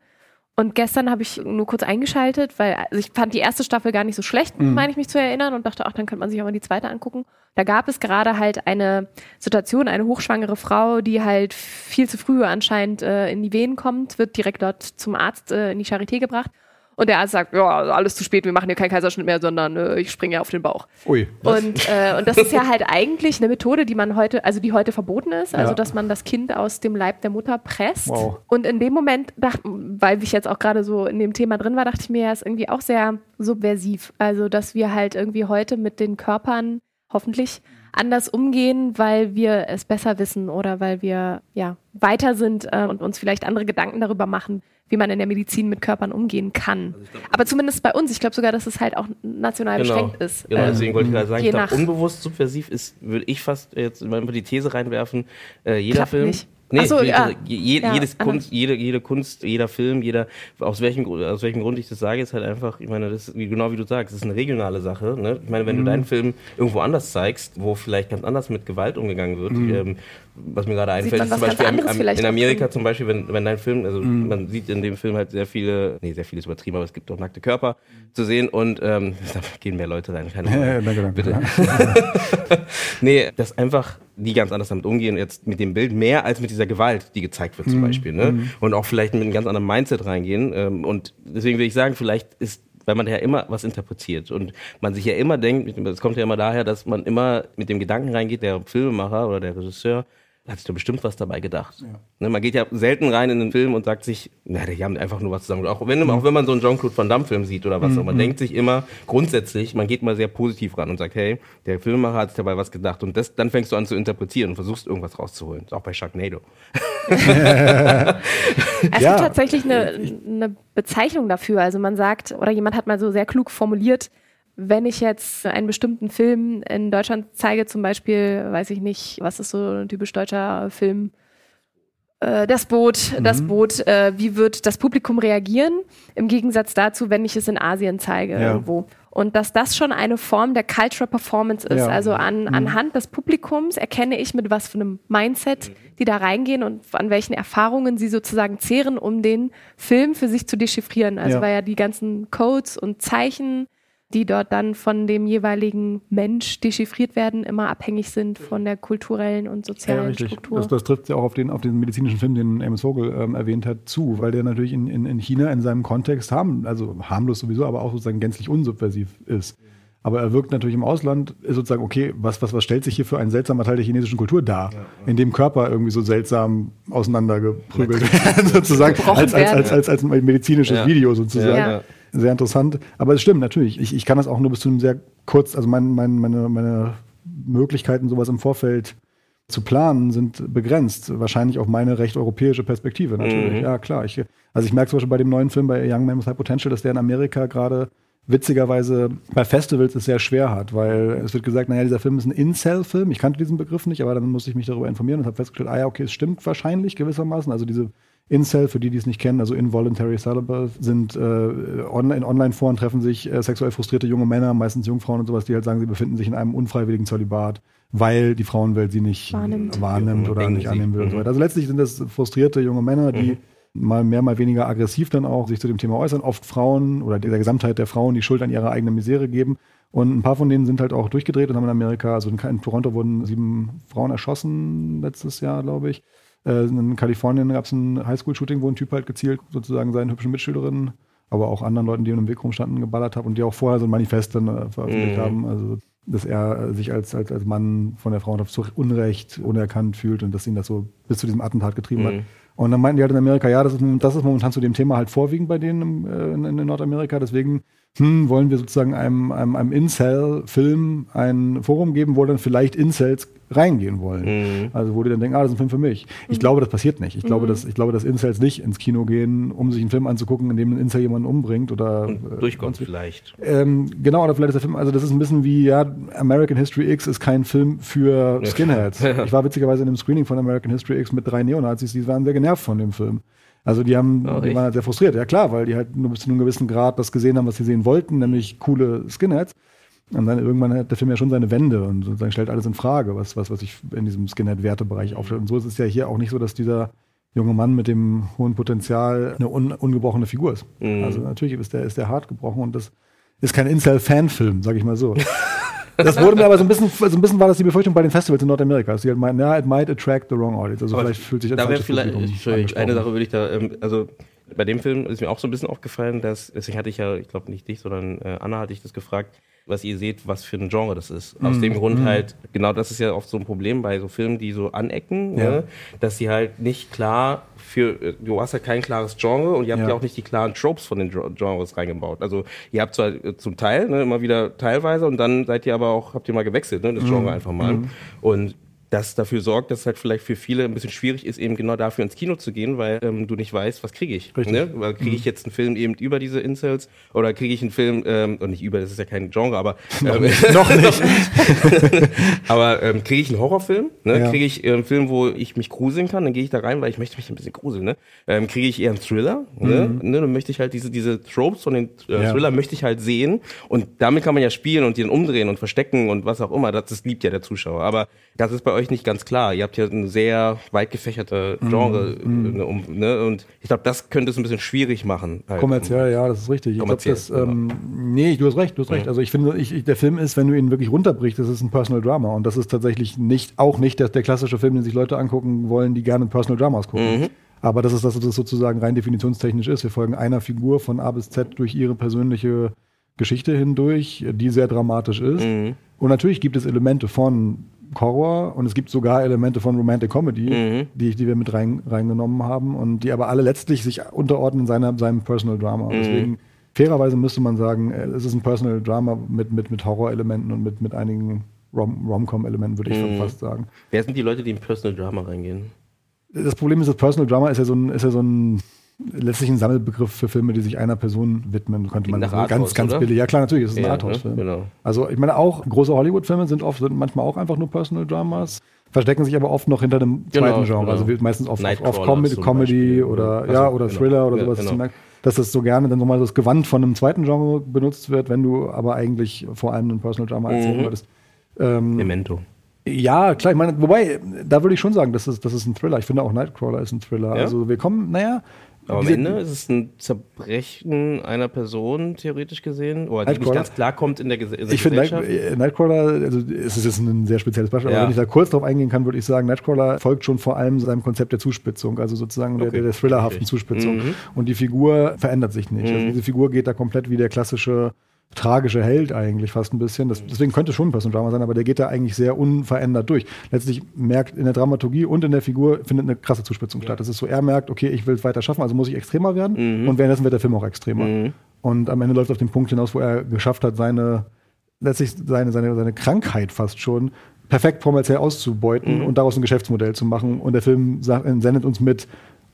Und gestern habe ich nur kurz eingeschaltet, weil also ich fand die erste Staffel gar nicht so schlecht, meine ich mich zu erinnern, und dachte, ach, dann könnte man sich auch mal die zweite angucken. Da gab es gerade halt eine Situation, eine hochschwangere Frau, die halt viel zu früh anscheinend äh, in die Venen kommt, wird direkt dort zum Arzt äh, in die Charité gebracht. Und der Arzt sagt, ja, alles zu spät, wir machen hier keinen Kaiserschnitt mehr, sondern äh, ich springe ja auf den Bauch. Ui. Und, äh, und das ist ja halt eigentlich eine Methode, die man heute, also die heute verboten ist, also Ja. dass man das Kind aus dem Leib der Mutter presst. Wow. Und in dem Moment, dacht, weil ich jetzt auch gerade so in dem Thema drin war, dachte ich mir, ja, ist irgendwie auch sehr subversiv. Also, dass wir halt irgendwie heute mit den Körpern hoffentlich anders umgehen, weil wir es besser wissen oder weil wir ja weiter sind äh, und uns vielleicht andere Gedanken darüber machen, wie man in der Medizin mit Körpern umgehen kann. Also glaub, Aber zumindest bei uns, ich glaube sogar, dass es halt auch national genau. beschränkt ist. Genau, ähm, deswegen wollte ich gerade sagen, ich glaube, unbewusst subversiv ist, würde ich fast jetzt mal die These reinwerfen, äh, jeder Klappt Film. Nicht Nee, so, ja. je, ja, jedes Kunst, jede, jede Kunst, jeder Film, jeder, aus welchem, aus welchem Grund ich das sage, ist halt einfach, ich meine, das ist, genau wie du sagst, das ist eine regionale Sache. Ne? Ich meine, wenn mhm. du deinen Film irgendwo anders zeigst, wo vielleicht ganz anders mit Gewalt umgegangen wird, mhm. ähm, was mir gerade einfällt, ist zum Beispiel am, am, in Amerika zum Beispiel, wenn, wenn dein Film, also mhm. man sieht in dem Film halt sehr viele, nee, sehr vieles übertrieben, aber es gibt auch nackte Körper zu sehen und ähm, da gehen mehr Leute rein. Keine ja, danke, danke. Bitte. nee, das einfach die ganz anders damit umgehen, jetzt mit dem Bild, mehr als mit dieser Gewalt, die gezeigt wird zum mhm. Beispiel. Ne? Mhm. Und auch vielleicht mit einem ganz anderen Mindset reingehen. Ähm, und deswegen würde ich sagen, vielleicht ist weil man ja immer was interpretiert und man sich ja immer denkt, es kommt ja immer daher, dass man immer mit dem Gedanken reingeht, der Filmemacher oder der Regisseur, hat sich da bestimmt was dabei gedacht. Ja. Ne, man geht ja selten rein in den Film und sagt sich, na, die haben einfach nur was zusammen. Auch wenn, mhm. auch wenn man so einen Jean-Claude Van Damme-Film sieht oder was, mhm. man denkt sich immer grundsätzlich, man geht mal sehr positiv ran und sagt, hey, der Filmemacher hat sich dabei was gedacht. Und das, dann fängst du an zu interpretieren und versuchst irgendwas rauszuholen. Auch bei Sharknado. es ja. gibt tatsächlich eine, eine Bezeichnung dafür. Also man sagt, oder jemand hat mal so sehr klug formuliert, wenn ich jetzt einen bestimmten Film in Deutschland zeige, zum Beispiel, weiß ich nicht, was ist so ein typisch deutscher Film? Äh, das Boot, mhm. das Boot, äh, wie wird das Publikum reagieren? Im Gegensatz dazu, wenn ich es in Asien zeige ja. irgendwo. Und dass das schon eine Form der Cultural Performance ist. Ja. Also an, mhm. anhand des Publikums erkenne ich, mit was für einem Mindset die da reingehen und an welchen Erfahrungen sie sozusagen zehren, um den Film für sich zu dechiffrieren. Also ja. weil ja die ganzen Codes und Zeichen die dort dann von dem jeweiligen Mensch dechiffriert werden, immer abhängig sind von der kulturellen und sozialen ja, Struktur. Das, das trifft ja auch auf den, auf den medizinischen Film, den Amos Vogel ähm, erwähnt hat, zu, weil der natürlich in, in, in China in seinem Kontext haben, also harmlos sowieso, aber auch sozusagen gänzlich unsubversiv ist. Aber er wirkt natürlich im Ausland, ist sozusagen, okay, was, was, was stellt sich hier für ein seltsamer Teil der chinesischen Kultur dar, ja, ja. in dem Körper irgendwie so seltsam auseinandergeprügelt werden, sozusagen, als, als, als, als, als ein medizinisches ja. Video sozusagen sehr interessant. Aber es stimmt natürlich. Ich, ich kann das auch nur bis zu einem sehr kurz, also mein, mein, meine, meine Möglichkeiten, sowas im Vorfeld zu planen, sind begrenzt. Wahrscheinlich auf meine recht europäische Perspektive natürlich. Mhm. Ja, klar. Ich, also ich merke zum Beispiel bei dem neuen Film bei Young Man with High Potential, dass der in Amerika gerade witzigerweise bei Festivals es sehr schwer hat, weil es wird gesagt, naja, dieser Film ist ein Incel-Film. Ich kannte diesen Begriff nicht, aber dann musste ich mich darüber informieren und habe festgestellt, ah ja, okay, es stimmt wahrscheinlich gewissermaßen. Also diese Incel, für die, die es nicht kennen, also Involuntary Celibate, sind äh, online, in Online-Foren treffen sich äh, sexuell frustrierte junge Männer, meistens Jungfrauen und sowas, die halt sagen, sie befinden sich in einem unfreiwilligen Zölibat, weil die Frauenwelt sie nicht wahrnimmt, wahrnimmt oder nicht annehmen will. Mhm. Und so weiter. Also letztlich sind das frustrierte junge Männer, die mhm. mal mehr, mal weniger aggressiv dann auch sich zu dem Thema äußern. Oft Frauen oder der Gesamtheit der Frauen die Schuld an ihrer eigenen Misere geben. Und ein paar von denen sind halt auch durchgedreht und haben in Amerika, also in Toronto wurden sieben Frauen erschossen letztes Jahr, glaube ich. Äh, in Kalifornien gab es ein Highschool-Shooting, wo ein Typ halt gezielt sozusagen seinen hübschen Mitschülerinnen, aber auch anderen Leuten, die im Weg rumstanden, geballert hat und die auch vorher so ein Manifest dann äh, veröffentlicht mhm. haben. Also dass er sich als, als, als Mann von der Frauenschaft zu Unrecht unerkannt fühlt und dass ihn das so bis zu diesem Attentat getrieben mhm. hat. Und dann meinten die halt in Amerika, ja, das ist, das ist momentan zu dem Thema halt vorwiegend bei denen äh, in, in Nordamerika. Deswegen hm, wollen wir sozusagen einem, einem, einem Incel-Film ein Forum geben, wo dann vielleicht Incels reingehen wollen. Mhm. Also wo die dann denken, ah, das ist ein Film für mich. Ich mhm. glaube, das passiert nicht. Ich, mhm. glaube, dass, ich glaube, dass Incels nicht ins Kino gehen, um sich einen Film anzugucken, in dem ein Incel jemanden umbringt oder Und äh, durchkommt äh, vielleicht. Ähm, genau, oder vielleicht ist der Film, also das ist ein bisschen wie, ja, American History X ist kein Film für Skinheads. ich war witzigerweise in einem Screening von American History X mit drei Neonazis, die waren sehr genervt von dem Film. Also die haben, oh, die waren halt sehr frustriert. Ja klar, weil die halt nur bis zu einem gewissen Grad das gesehen haben, was sie sehen wollten, nämlich coole Skinheads. Und dann irgendwann hat der Film ja schon seine Wände und sozusagen stellt alles in Frage, was, was, was sich in diesem Skinhead-Wertebereich aufstellt. Und so ist es ja hier auch nicht so, dass dieser junge Mann mit dem hohen Potenzial eine un, ungebrochene Figur ist. Mhm. Also natürlich ist der, ist der hart gebrochen und das ist kein Incel-Fan-Film, sag ich mal so. Das wurde mir aber so ein bisschen, so ein bisschen war das die Befürchtung bei den Festivals in Nordamerika. Die halt meinten, ja, it might attract the wrong audience. Also aber vielleicht fühlt sich da wäre vielleicht, Entschuldigung, eine Sache würde ich da, ähm, also Bei dem Film ist mir auch so ein bisschen aufgefallen, dass, deswegen hatte ich ja, ich glaube nicht dich, sondern äh, Anna hatte ich das gefragt, was ihr seht, was für ein Genre das ist. Aus Mhm. dem Grund Mhm. halt, genau das ist ja oft so ein Problem bei so Filmen, die so anecken, Ja. ne? dass sie halt nicht klar für, äh, du hast halt kein klares Genre und ihr habt Ja. ja, auch nicht die klaren Tropes von den Gen- Genres reingebaut. Also ihr habt zwar äh, zum Teil, ne, immer wieder teilweise und dann seid ihr aber auch, habt ihr mal gewechselt, ne, das Mhm. Genre einfach mal. Und das dafür sorgt, dass es halt vielleicht für viele ein bisschen schwierig ist, eben genau dafür ins Kino zu gehen, weil ähm, du nicht weißt, was kriege ich. Richtig. Ne? Weil kriege ich jetzt einen Film eben über diese Incels oder kriege ich einen Film, ähm, und nicht über, das ist ja kein Genre, aber ähm, Noch nicht. aber ähm, kriege ich einen Horrorfilm? Ne? Ja. Kriege ich einen Film, wo ich mich gruseln kann? Dann gehe ich da rein, weil ich möchte mich ein bisschen gruseln. Ne? Ähm, kriege ich eher einen Thriller? Ne? Ne? Dann möchte ich halt diese, diese Tropes von den äh, Mhm. Ja. Thriller möchte ich halt sehen. Und damit kann man ja spielen und den umdrehen und verstecken und was auch immer. Das, das liebt ja der Zuschauer. Aber das ist bei euch nicht ganz klar. Ihr habt ja eine sehr weit gefächerte. Genre. Ne? Um, ne? Und ich glaube, das könnte es ein bisschen schwierig machen. Halt. Kommerziell, ja, das ist richtig. Ich glaube, Kommerziell, das, ähm, nee, du hast recht, du hast recht. Also ich finde, ich, ich, der Film ist, wenn du ihn wirklich runterbrichst, das ist ein Personal Drama und das ist tatsächlich nicht, auch nicht der, der klassische Film, den sich Leute angucken wollen, die gerne Personal Dramas gucken. Mhm. Aber das ist das, was es sozusagen rein definitionstechnisch ist. Wir folgen einer Figur von A bis Z durch ihre persönliche Geschichte hindurch, die sehr dramatisch ist. Mhm. Und natürlich gibt es Elemente von Horror und es gibt sogar Elemente von Romantic Comedy, Mhm. die, die wir mit rein, reingenommen haben und die aber alle letztlich sich unterordnen seiner, seinem Personal Drama. Mhm. Deswegen, fairerweise müsste man sagen, äh, es ist ein Personal Drama mit, mit, mit Horrorelementen und mit, mit einigen Rom- Rom-Com-Elementen, würde ich Mhm. fast sagen. Wer sind die Leute, die in Personal Drama reingehen? Das Problem ist, das Personal Drama ist ja so ein, ist ja so ein letztlich ein Sammelbegriff für Filme, die sich einer Person widmen, könnte man so Arthouse, ganz, ganz billig. Ja klar, natürlich, es ist ein Ja, Arthouse-Film. ne? Genau. Also ich meine auch, große Hollywood-Filme sind oft, sind manchmal auch einfach nur Personal Dramas, verstecken sich aber oft noch hinter einem Genau, zweiten Genre. genau. Also meistens oft, oft, oft Comedy, oder Also, ja, oder genau. Thriller oder Ja, sowas, genau. dass das so gerne dann nochmal das Gewand von einem zweiten Genre benutzt wird, wenn du aber eigentlich vor allem ein Personal Drama erzählen Mhm. würdest. Ähm, Memento. ja, klar, ich meine, wobei, da würde ich schon sagen, das ist, das ist ein Thriller. Ich finde auch Nightcrawler ist ein Thriller. Ja? Also wir kommen, naja. Aber am Ende ist es ein Zerbrechen einer Person, theoretisch gesehen, oder die nicht ganz klar kommt in der, der Ich finde Gesellschaft. äh, Nightcrawler, also es ist jetzt ein sehr spezielles Beispiel, Ja. aber wenn ich da kurz drauf eingehen kann, würde ich sagen, Nightcrawler folgt schon vor allem seinem Konzept der Zuspitzung, also sozusagen der, Okay. der, der thrillerhaften. Zuspitzung. Mhm. Und die Figur verändert sich nicht. Also Mhm. diese Figur geht da komplett wie der klassische tragische Held eigentlich fast ein bisschen. Das, deswegen könnte es schon ein Personal Drama sein, aber der geht da eigentlich sehr unverändert durch. Letztlich merkt in der Dramaturgie und in der Figur findet eine krasse Zuspitzung statt. Das ist so, er merkt, okay, ich will es weiter schaffen, also muss ich extremer werden Mhm. und währenddessen wird der Film auch extremer. Mhm. Und am Ende läuft es auf den Punkt hinaus, wo er geschafft hat, seine, letztlich seine, seine, seine Krankheit fast schon perfekt kommerziell auszubeuten Mhm. und daraus ein Geschäftsmodell zu machen. Und der Film sagt, sendet uns mit,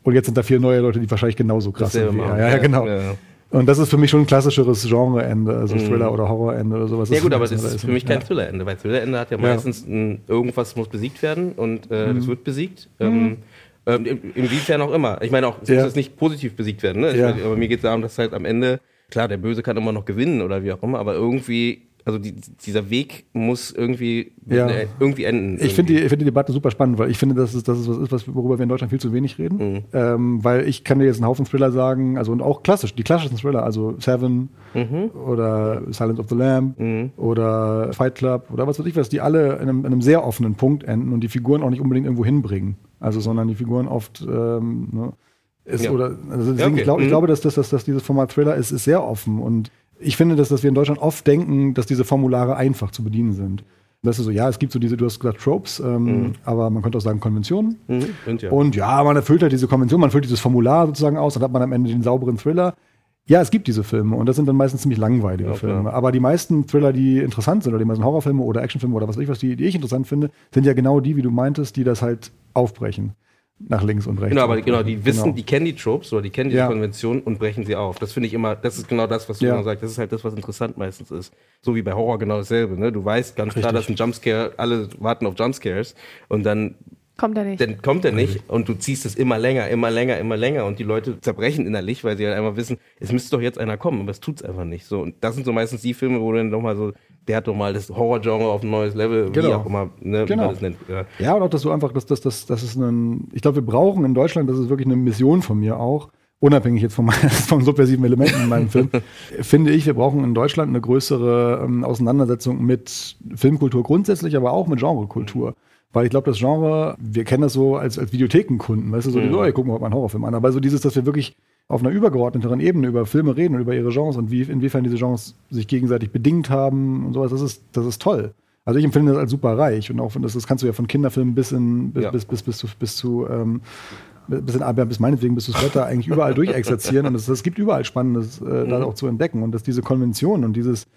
und jetzt sind da vier neue Leute, die wahrscheinlich genauso krass sind wie er. Ja, ja, genau. Ja. Und das ist für mich schon ein klassischeres Genreende, also Mhm. Thriller- oder Horrorende oder sowas. Ja gut, aber das ist für mich kein Thrillerende, weil Thrillerende hat ja Ja. meistens ein, irgendwas muss besiegt werden und äh, das Mhm. wird besiegt. Ähm, ähm, in- inwiefern auch immer. Ich meine auch, es Ja. muss jetzt nicht positiv besiegt werden, ne? Ja. meine, aber mir geht es darum, dass halt am Ende, klar, der Böse kann immer noch gewinnen oder wie auch immer, aber irgendwie, also die, dieser Weg muss irgendwie, Ja. äh, irgendwie enden. Ich finde die, irgendwie. ich finde die Debatte super spannend, weil ich finde, dass es, dass es was ist, was, worüber wir in Deutschland viel zu wenig reden. Mhm. Ähm, weil ich kann dir jetzt einen Haufen Thriller sagen, also und auch klassisch, die klassischen Thriller, also Seven Mhm. oder Silence of the Lamb Mhm. oder Fight Club oder was weiß ich was, die alle in einem, in einem sehr offenen Punkt enden und die Figuren auch nicht unbedingt irgendwo hinbringen. Also, sondern die Figuren oft ähm, ne, ist Ja. oder also deswegen, Ja, okay. ich, glaub, ich Mhm. glaube, dass, dass, dass, dass dieses Format Thriller ist, ist sehr offen und ich finde, dass, dass wir in Deutschland oft denken, dass diese Formulare einfach zu bedienen sind. Das ist so, ja, es gibt so diese, du hast gesagt, Tropes, ähm, Mhm. aber man könnte auch sagen Konventionen. Mhm. Und ja. Und ja, man erfüllt halt diese Konvention, man füllt dieses Formular sozusagen aus, dann hat man am Ende den sauberen Thriller. Ja, es gibt diese Filme und das sind dann meistens ziemlich langweilige Ja. Filme. Aber die meisten Thriller, die interessant sind, oder die meisten Horrorfilme oder Actionfilme oder was weiß ich was, die, die ich interessant finde, sind ja genau die, wie du meintest, die das halt aufbrechen. Nach links und rechts. Genau, aber genau, die wissen, Genau. die kennen die Tropes oder die kennen diese Ja. Konvention und brechen sie auf. Das finde ich immer, das ist genau das, was du Ja. immer sagst. Das ist halt das, was interessant meistens ist. So wie bei Horror genau dasselbe. Ne? Du weißt ganz klar, Richtig. dass ein Jumpscare, alle warten auf Jumpscares und dann Kommt er nicht. dann kommt er nicht und du ziehst es immer länger, immer länger, immer länger und die Leute zerbrechen innerlich, weil sie halt einfach wissen, es müsste doch jetzt einer kommen, aber es tut's einfach nicht. So und das sind so meistens die Filme, wo du dann nochmal so, der hat doch mal das Horror-Genre auf ein neues Level, wie Genau. auch immer, ne, wie Genau. man das nennt. Ja. Ja, und auch, dass du einfach, dass das, das, das ist ein, ich glaube, wir brauchen in Deutschland, das ist wirklich eine Mission von mir auch, unabhängig jetzt von, von subversiven Elementen in meinem Film, finde ich, wir brauchen in Deutschland eine größere ähm, Auseinandersetzung mit Filmkultur grundsätzlich, aber auch mit Genrekultur. Weil ich glaube, das Genre, wir kennen das so als, als Videothekenkunden, weißt du, so, Mhm. so, ey, gucken wir mal einen Horrorfilm an. Aber so dieses, dass wir wirklich auf einer übergeordneteren Ebene über Filme reden und über ihre Genres und wie, inwiefern diese Genres sich gegenseitig bedingt haben und sowas, das ist, das ist toll. Also ich empfinde das als super reich und auch das, das kannst du ja von Kinderfilmen bis in bis, ja. bis, bis, bis, bis, bis zu ähm, bis, in, bis meinetwegen bis zu Sweater eigentlich überall durchexerzieren und es, es gibt überall Spannendes äh, mhm. da auch zu entdecken und dass diese Konventionen und dieses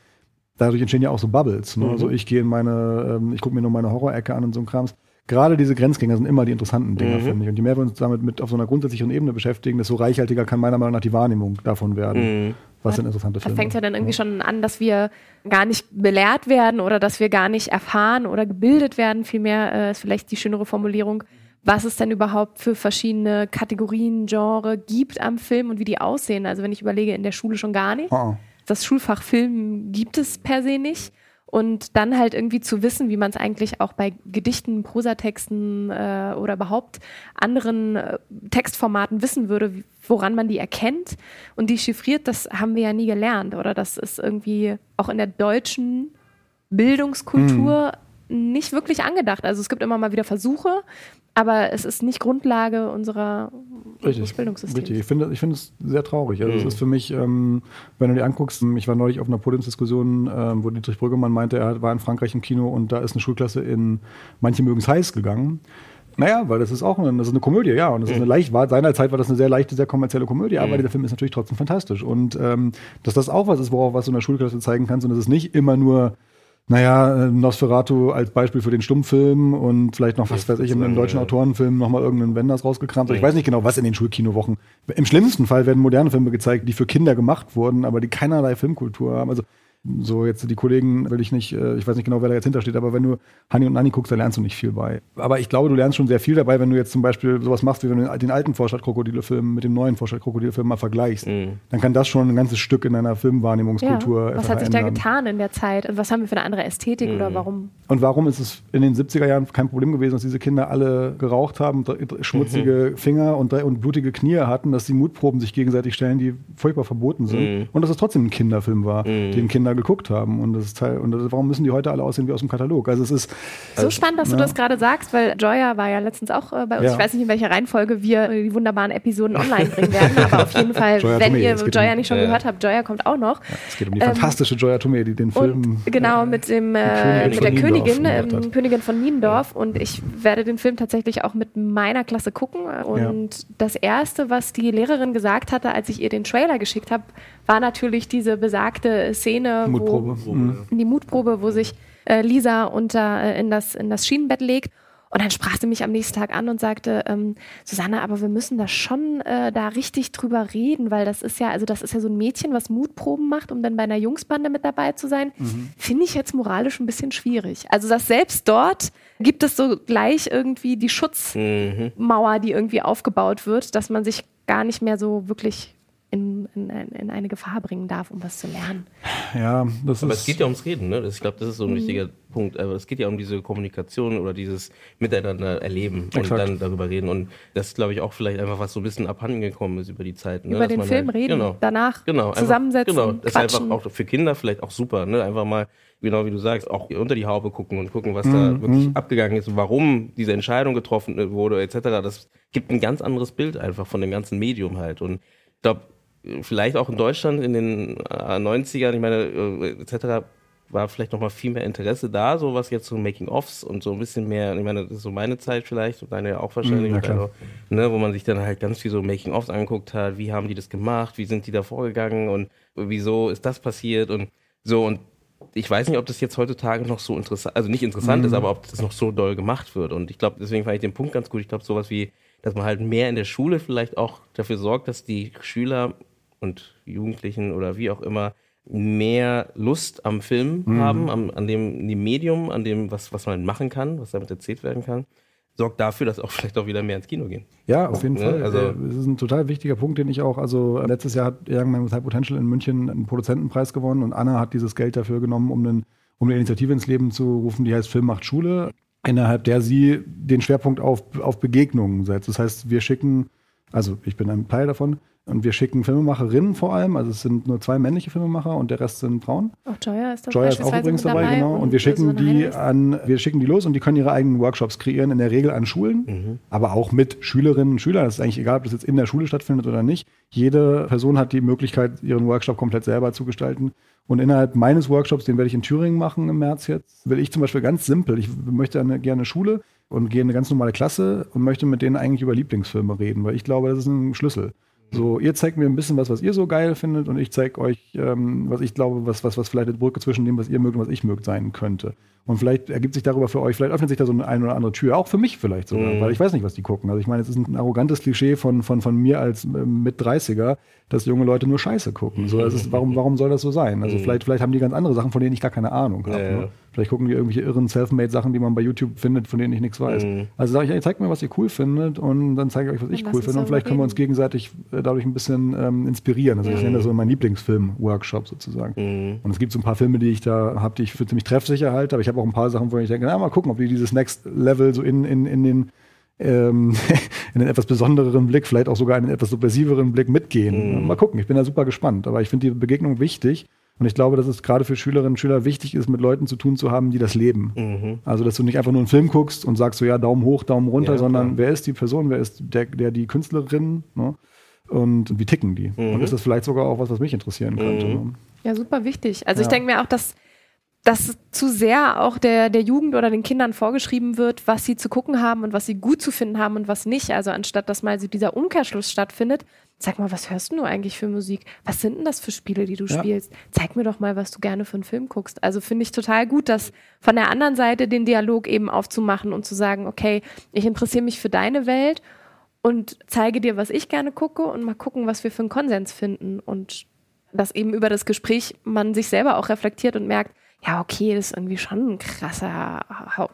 dadurch entstehen ja auch so Bubbles. Ne? Mhm. Also ich gehe in meine, ähm, ich gucke mir nur meine Horrorecke an und so ein Krams. Gerade diese Grenzgänger sind immer die interessanten Dinge, mhm. finde ich. Und je mehr wir uns damit mit auf so einer grundsätzlichen Ebene beschäftigen, desto reichhaltiger kann meiner Meinung nach die Wahrnehmung davon werden. Mhm. Was sind interessante Filme? Da fängt ja dann irgendwie schon an, dass wir gar nicht belehrt werden oder dass wir gar nicht erfahren oder gebildet werden. Vielmehr äh, ist vielleicht die schönere Formulierung, was es denn überhaupt für verschiedene Kategorien, Genre gibt am Film und wie die aussehen. Also wenn ich überlege, in der Schule schon gar nicht. Oh. Das Schulfach Film gibt es per se nicht. Und dann halt irgendwie zu wissen, wie man es eigentlich auch bei Gedichten, Prosatexten äh, oder überhaupt anderen äh, Textformaten wissen würde, woran man die erkennt und die chiffriert, das haben wir ja nie gelernt. Oder das ist irgendwie auch in der deutschen Bildungskultur mhm. Nicht wirklich angedacht. Also es gibt immer mal wieder Versuche, aber es ist nicht Grundlage unserer richtig, Bildungssystems. Richtig, ich finde, ich finde es sehr traurig. Also mhm. es ist für mich, ähm, wenn du dir anguckst, ich war neulich auf einer Podiumsdiskussion, ähm, wo Dietrich Brüggemann meinte, er war in Frankreich im Kino und da ist eine Schulklasse in Manche mögen es heiß gegangen. Naja, weil das ist auch eine, das ist eine Komödie, ja. Und das ist eine mhm. leicht, war, seinerzeit war das eine sehr leichte, sehr kommerzielle Komödie, aber mhm. dieser Film ist natürlich trotzdem fantastisch. Und ähm, dass das auch was ist, worauf was du in der Schulklasse zeigen kannst und es ist nicht immer nur naja, äh, Nosferatu als Beispiel für den Stummfilm und vielleicht noch, was weiß ich, im, deutschen Autorenfilm nochmal irgendeinen Wenders rausgekramt. Ich weiß nicht genau, was in den Schulkinowochen. Im schlimmsten Fall werden moderne Filme gezeigt, die für Kinder gemacht wurden, aber die keinerlei Filmkultur haben. Also so jetzt die Kollegen will ich nicht, äh, ich weiß nicht genau, wer da jetzt hintersteht, aber wenn du Hani und Nani guckst, da lernst du nicht viel bei. Aber ich glaube, du lernst schon sehr viel dabei, wenn du jetzt zum Beispiel sowas machst, wie wenn du den alten Vorstadtkrokodile-Film mit dem neuen Vorstadtkrokodile-Film mal vergleichst. Mhm. Dann kann das schon ein ganzes Stück in deiner Filmwahrnehmungskultur ja, Was hat sich da getan in der Zeit? Und was haben wir für eine andere Ästhetik mhm. oder warum? Und warum ist es in den 70er Jahren kein Problem gewesen, dass diese Kinder alle geraucht haben, schmutzige mhm. Finger und, und, blutige Knie hatten, dass die Mutproben sich gegenseitig stellen, die furchtbar verboten sind. Mhm. Und dass es trotzdem ein Kinderfilm war, mhm. den Kinder geguckt haben. Und das ist Teil, und das, warum müssen die heute alle aussehen wie aus dem Katalog? Also es ist. So also, spannend, dass ja. du das gerade sagst, weil Joya war ja letztens auch äh, bei uns. Ja. Ich weiß nicht, in welcher Reihenfolge wir die wunderbaren Episoden online bringen werden, aber auf jeden Fall, Joya wenn Tomei, ihr Joya nicht schon gehört habt, Joya kommt auch noch. es geht um die ähm, fantastische Joya Tomei, die den Film. Genau, mit dem äh, mit der Königin, ähm, Königin von Niendorf. Und ich werde den Film tatsächlich auch mit meiner Klasse gucken. Und das erste, was die Lehrerin gesagt hatte, als ich ihr den Trailer geschickt habe, war natürlich diese besagte Szene, Mutprobe. wo mhm. die Mutprobe, wo sich äh, Lisa unter äh, in das in das Schienenbett legt. Und dann sprach sie mich am nächsten Tag an und sagte, ähm, Susanne, aber wir müssen da schon äh, da richtig drüber reden, weil das ist ja, also das ist ja so ein Mädchen, was Mutproben macht, um dann bei einer Jungsbande mit dabei zu sein. Mhm. Finde ich jetzt moralisch ein bisschen schwierig. Also dass selbst dort gibt es so gleich irgendwie die Schutzmauer, die irgendwie aufgebaut wird, dass man sich gar nicht mehr so wirklich in, in, in, eine Gefahr bringen darf, um was zu lernen. Ja, das Aber ist es geht ja ums Reden, ne? Das, ich glaube, das ist so ein mhm. wichtiger Punkt. Aber es geht ja um diese Kommunikation oder dieses Miteinander erleben Exakt. und dann darüber reden. Und das ist, glaube ich, auch vielleicht einfach was so ein bisschen abhanden gekommen ist über die Zeit. Ne? Über Dass den Film halt, reden, genau, danach genau, zusammensetzen. Einfach, genau, das quatschen. ist einfach auch für Kinder vielleicht auch super, ne? Einfach mal genau wie du sagst, auch unter die Haube gucken und gucken, was mhm. da wirklich mhm. abgegangen ist und warum diese Entscheidung getroffen wurde, etc. Das gibt ein ganz anderes Bild einfach von dem ganzen Medium halt. Und ich glaube, vielleicht auch in Deutschland in den 90ern, äh, ich meine, äh, etc., war vielleicht noch mal viel mehr Interesse da, so was jetzt so Making-ofs und so ein bisschen mehr, ich meine, das ist so meine Zeit vielleicht und deine ja auch wahrscheinlich, mhm, also, ne, wo man sich dann halt ganz viel so Making-ofs angeguckt hat, wie haben die das gemacht, wie sind die da vorgegangen und wieso ist das passiert und so und ich weiß nicht, ob das jetzt heutzutage noch so interessant, also nicht interessant mhm. ist, aber ob das noch so doll gemacht wird und ich glaube, deswegen fand ich den Punkt ganz gut, ich glaube, sowas wie dass man halt mehr in der Schule vielleicht auch dafür sorgt, dass die Schüler und Jugendlichen oder wie auch immer mehr Lust am Film mhm. haben, am, an dem, dem Medium, an dem, was, was man machen kann, was damit erzählt werden kann, sorgt dafür, dass auch vielleicht auch wieder mehr ins Kino gehen. Ja, auf jeden ja, Fall. Also, das ist ein total wichtiger Punkt, den ich auch, also letztes Jahr hat Young Man with High Potential in München einen Produzentenpreis gewonnen und Anna hat dieses Geld dafür genommen, um, einen, um eine Initiative ins Leben zu rufen, die heißt Film macht Schule, innerhalb der sie den Schwerpunkt auf, auf Begegnungen setzt. Das heißt, wir schicken, also ich bin ein Teil davon, Und wir schicken Filmemacherinnen vor allem, also es sind nur zwei männliche Filmemacher und der Rest sind Frauen. Auch Joya ist, Joya ist auch übrigens dabei, dabei, genau. Und wir schicken so die an, wir schicken die los und die können ihre eigenen Workshops kreieren, in der Regel an Schulen, mhm. aber auch mit Schülerinnen und Schülern. Das ist eigentlich egal, ob das jetzt in der Schule stattfindet oder nicht. Jede Person hat die Möglichkeit, ihren Workshop komplett selber zu gestalten. Und innerhalb meines Workshops, den werde ich in Thüringen machen im März jetzt, will ich zum Beispiel ganz simpel, ich möchte eine, gerne Schule und gehe in eine ganz normale Klasse und möchte mit denen eigentlich über Lieblingsfilme reden, weil ich glaube, das ist ein Schlüssel. So, ihr zeigt mir ein bisschen was, was ihr so geil findet und ich zeige euch, ähm, was ich glaube, was, was, was vielleicht die Brücke zwischen dem, was ihr mögt und was ich mögt, sein könnte. Und vielleicht ergibt sich darüber für euch, vielleicht öffnet sich da so eine, eine oder andere Tür, auch für mich vielleicht sogar, mhm. weil ich weiß nicht, was die gucken. Also ich meine, es ist ein arrogantes Klischee von, von, von mir als äh, mit 30er, dass junge Leute nur Scheiße gucken. So, ist, warum, warum soll das so sein? Also mhm. vielleicht, vielleicht haben die ganz andere Sachen, von denen ich gar keine Ahnung habe. Ja, ne? Vielleicht gucken die irgendwelche irren Selfmade-Sachen, die man bei YouTube findet, von denen ich nichts weiß. Mhm. Also sage ich, ey, zeigt mir, was ihr cool findet und dann zeige ich euch, was ich cool finde. Und vielleicht können wir uns gegenseitig äh, dadurch ein bisschen ähm, inspirieren. Also ich nenne das so mein Lieblingsfilm-Workshop sozusagen. Mhm. Und es gibt so ein paar Filme, die ich da habe, die ich für ziemlich treffsicher halte, aber ich habe auch ein paar Sachen, wo ich denke, na, mal gucken, ob die dieses Next Level so in, in, in den ähm, in einen etwas besondereren Blick, vielleicht auch sogar in einen etwas subversiveren Blick mitgehen. Mhm. Mal gucken, ich bin da super gespannt. Aber ich finde die Begegnung wichtig. Und ich glaube, dass es gerade für Schülerinnen und Schüler wichtig ist, mit Leuten zu tun zu haben, die das leben. Mhm. Also, dass du nicht einfach nur einen Film guckst und sagst so, ja, Daumen hoch, Daumen runter, ja, sondern klar. wer ist die Person, wer ist der, der die Künstlerin ne? und wie ticken die? Mhm. Und ist das vielleicht sogar auch was, was mich interessieren könnte? Mhm. Ne? Ja, super wichtig. Also, ja. ich denke mir auch, dass dass zu sehr auch der, der Jugend oder den Kindern vorgeschrieben wird, was sie zu gucken haben und was sie gut zu finden haben und was nicht. Also anstatt dass mal dieser Umkehrschluss stattfindet, sag mal, was hörst du eigentlich für Musik? Was sind denn das für Spiele, die du ja. spielst? Zeig mir doch mal, was du gerne für einen Film guckst. Also finde ich total gut, dass von der anderen Seite den Dialog eben aufzumachen und zu sagen, okay, ich interessiere mich für deine Welt und zeige dir, was ich gerne gucke und mal gucken, was wir für einen Konsens finden und dass eben über das Gespräch man sich selber auch reflektiert und merkt, ja, okay, das ist irgendwie schon ein krasser,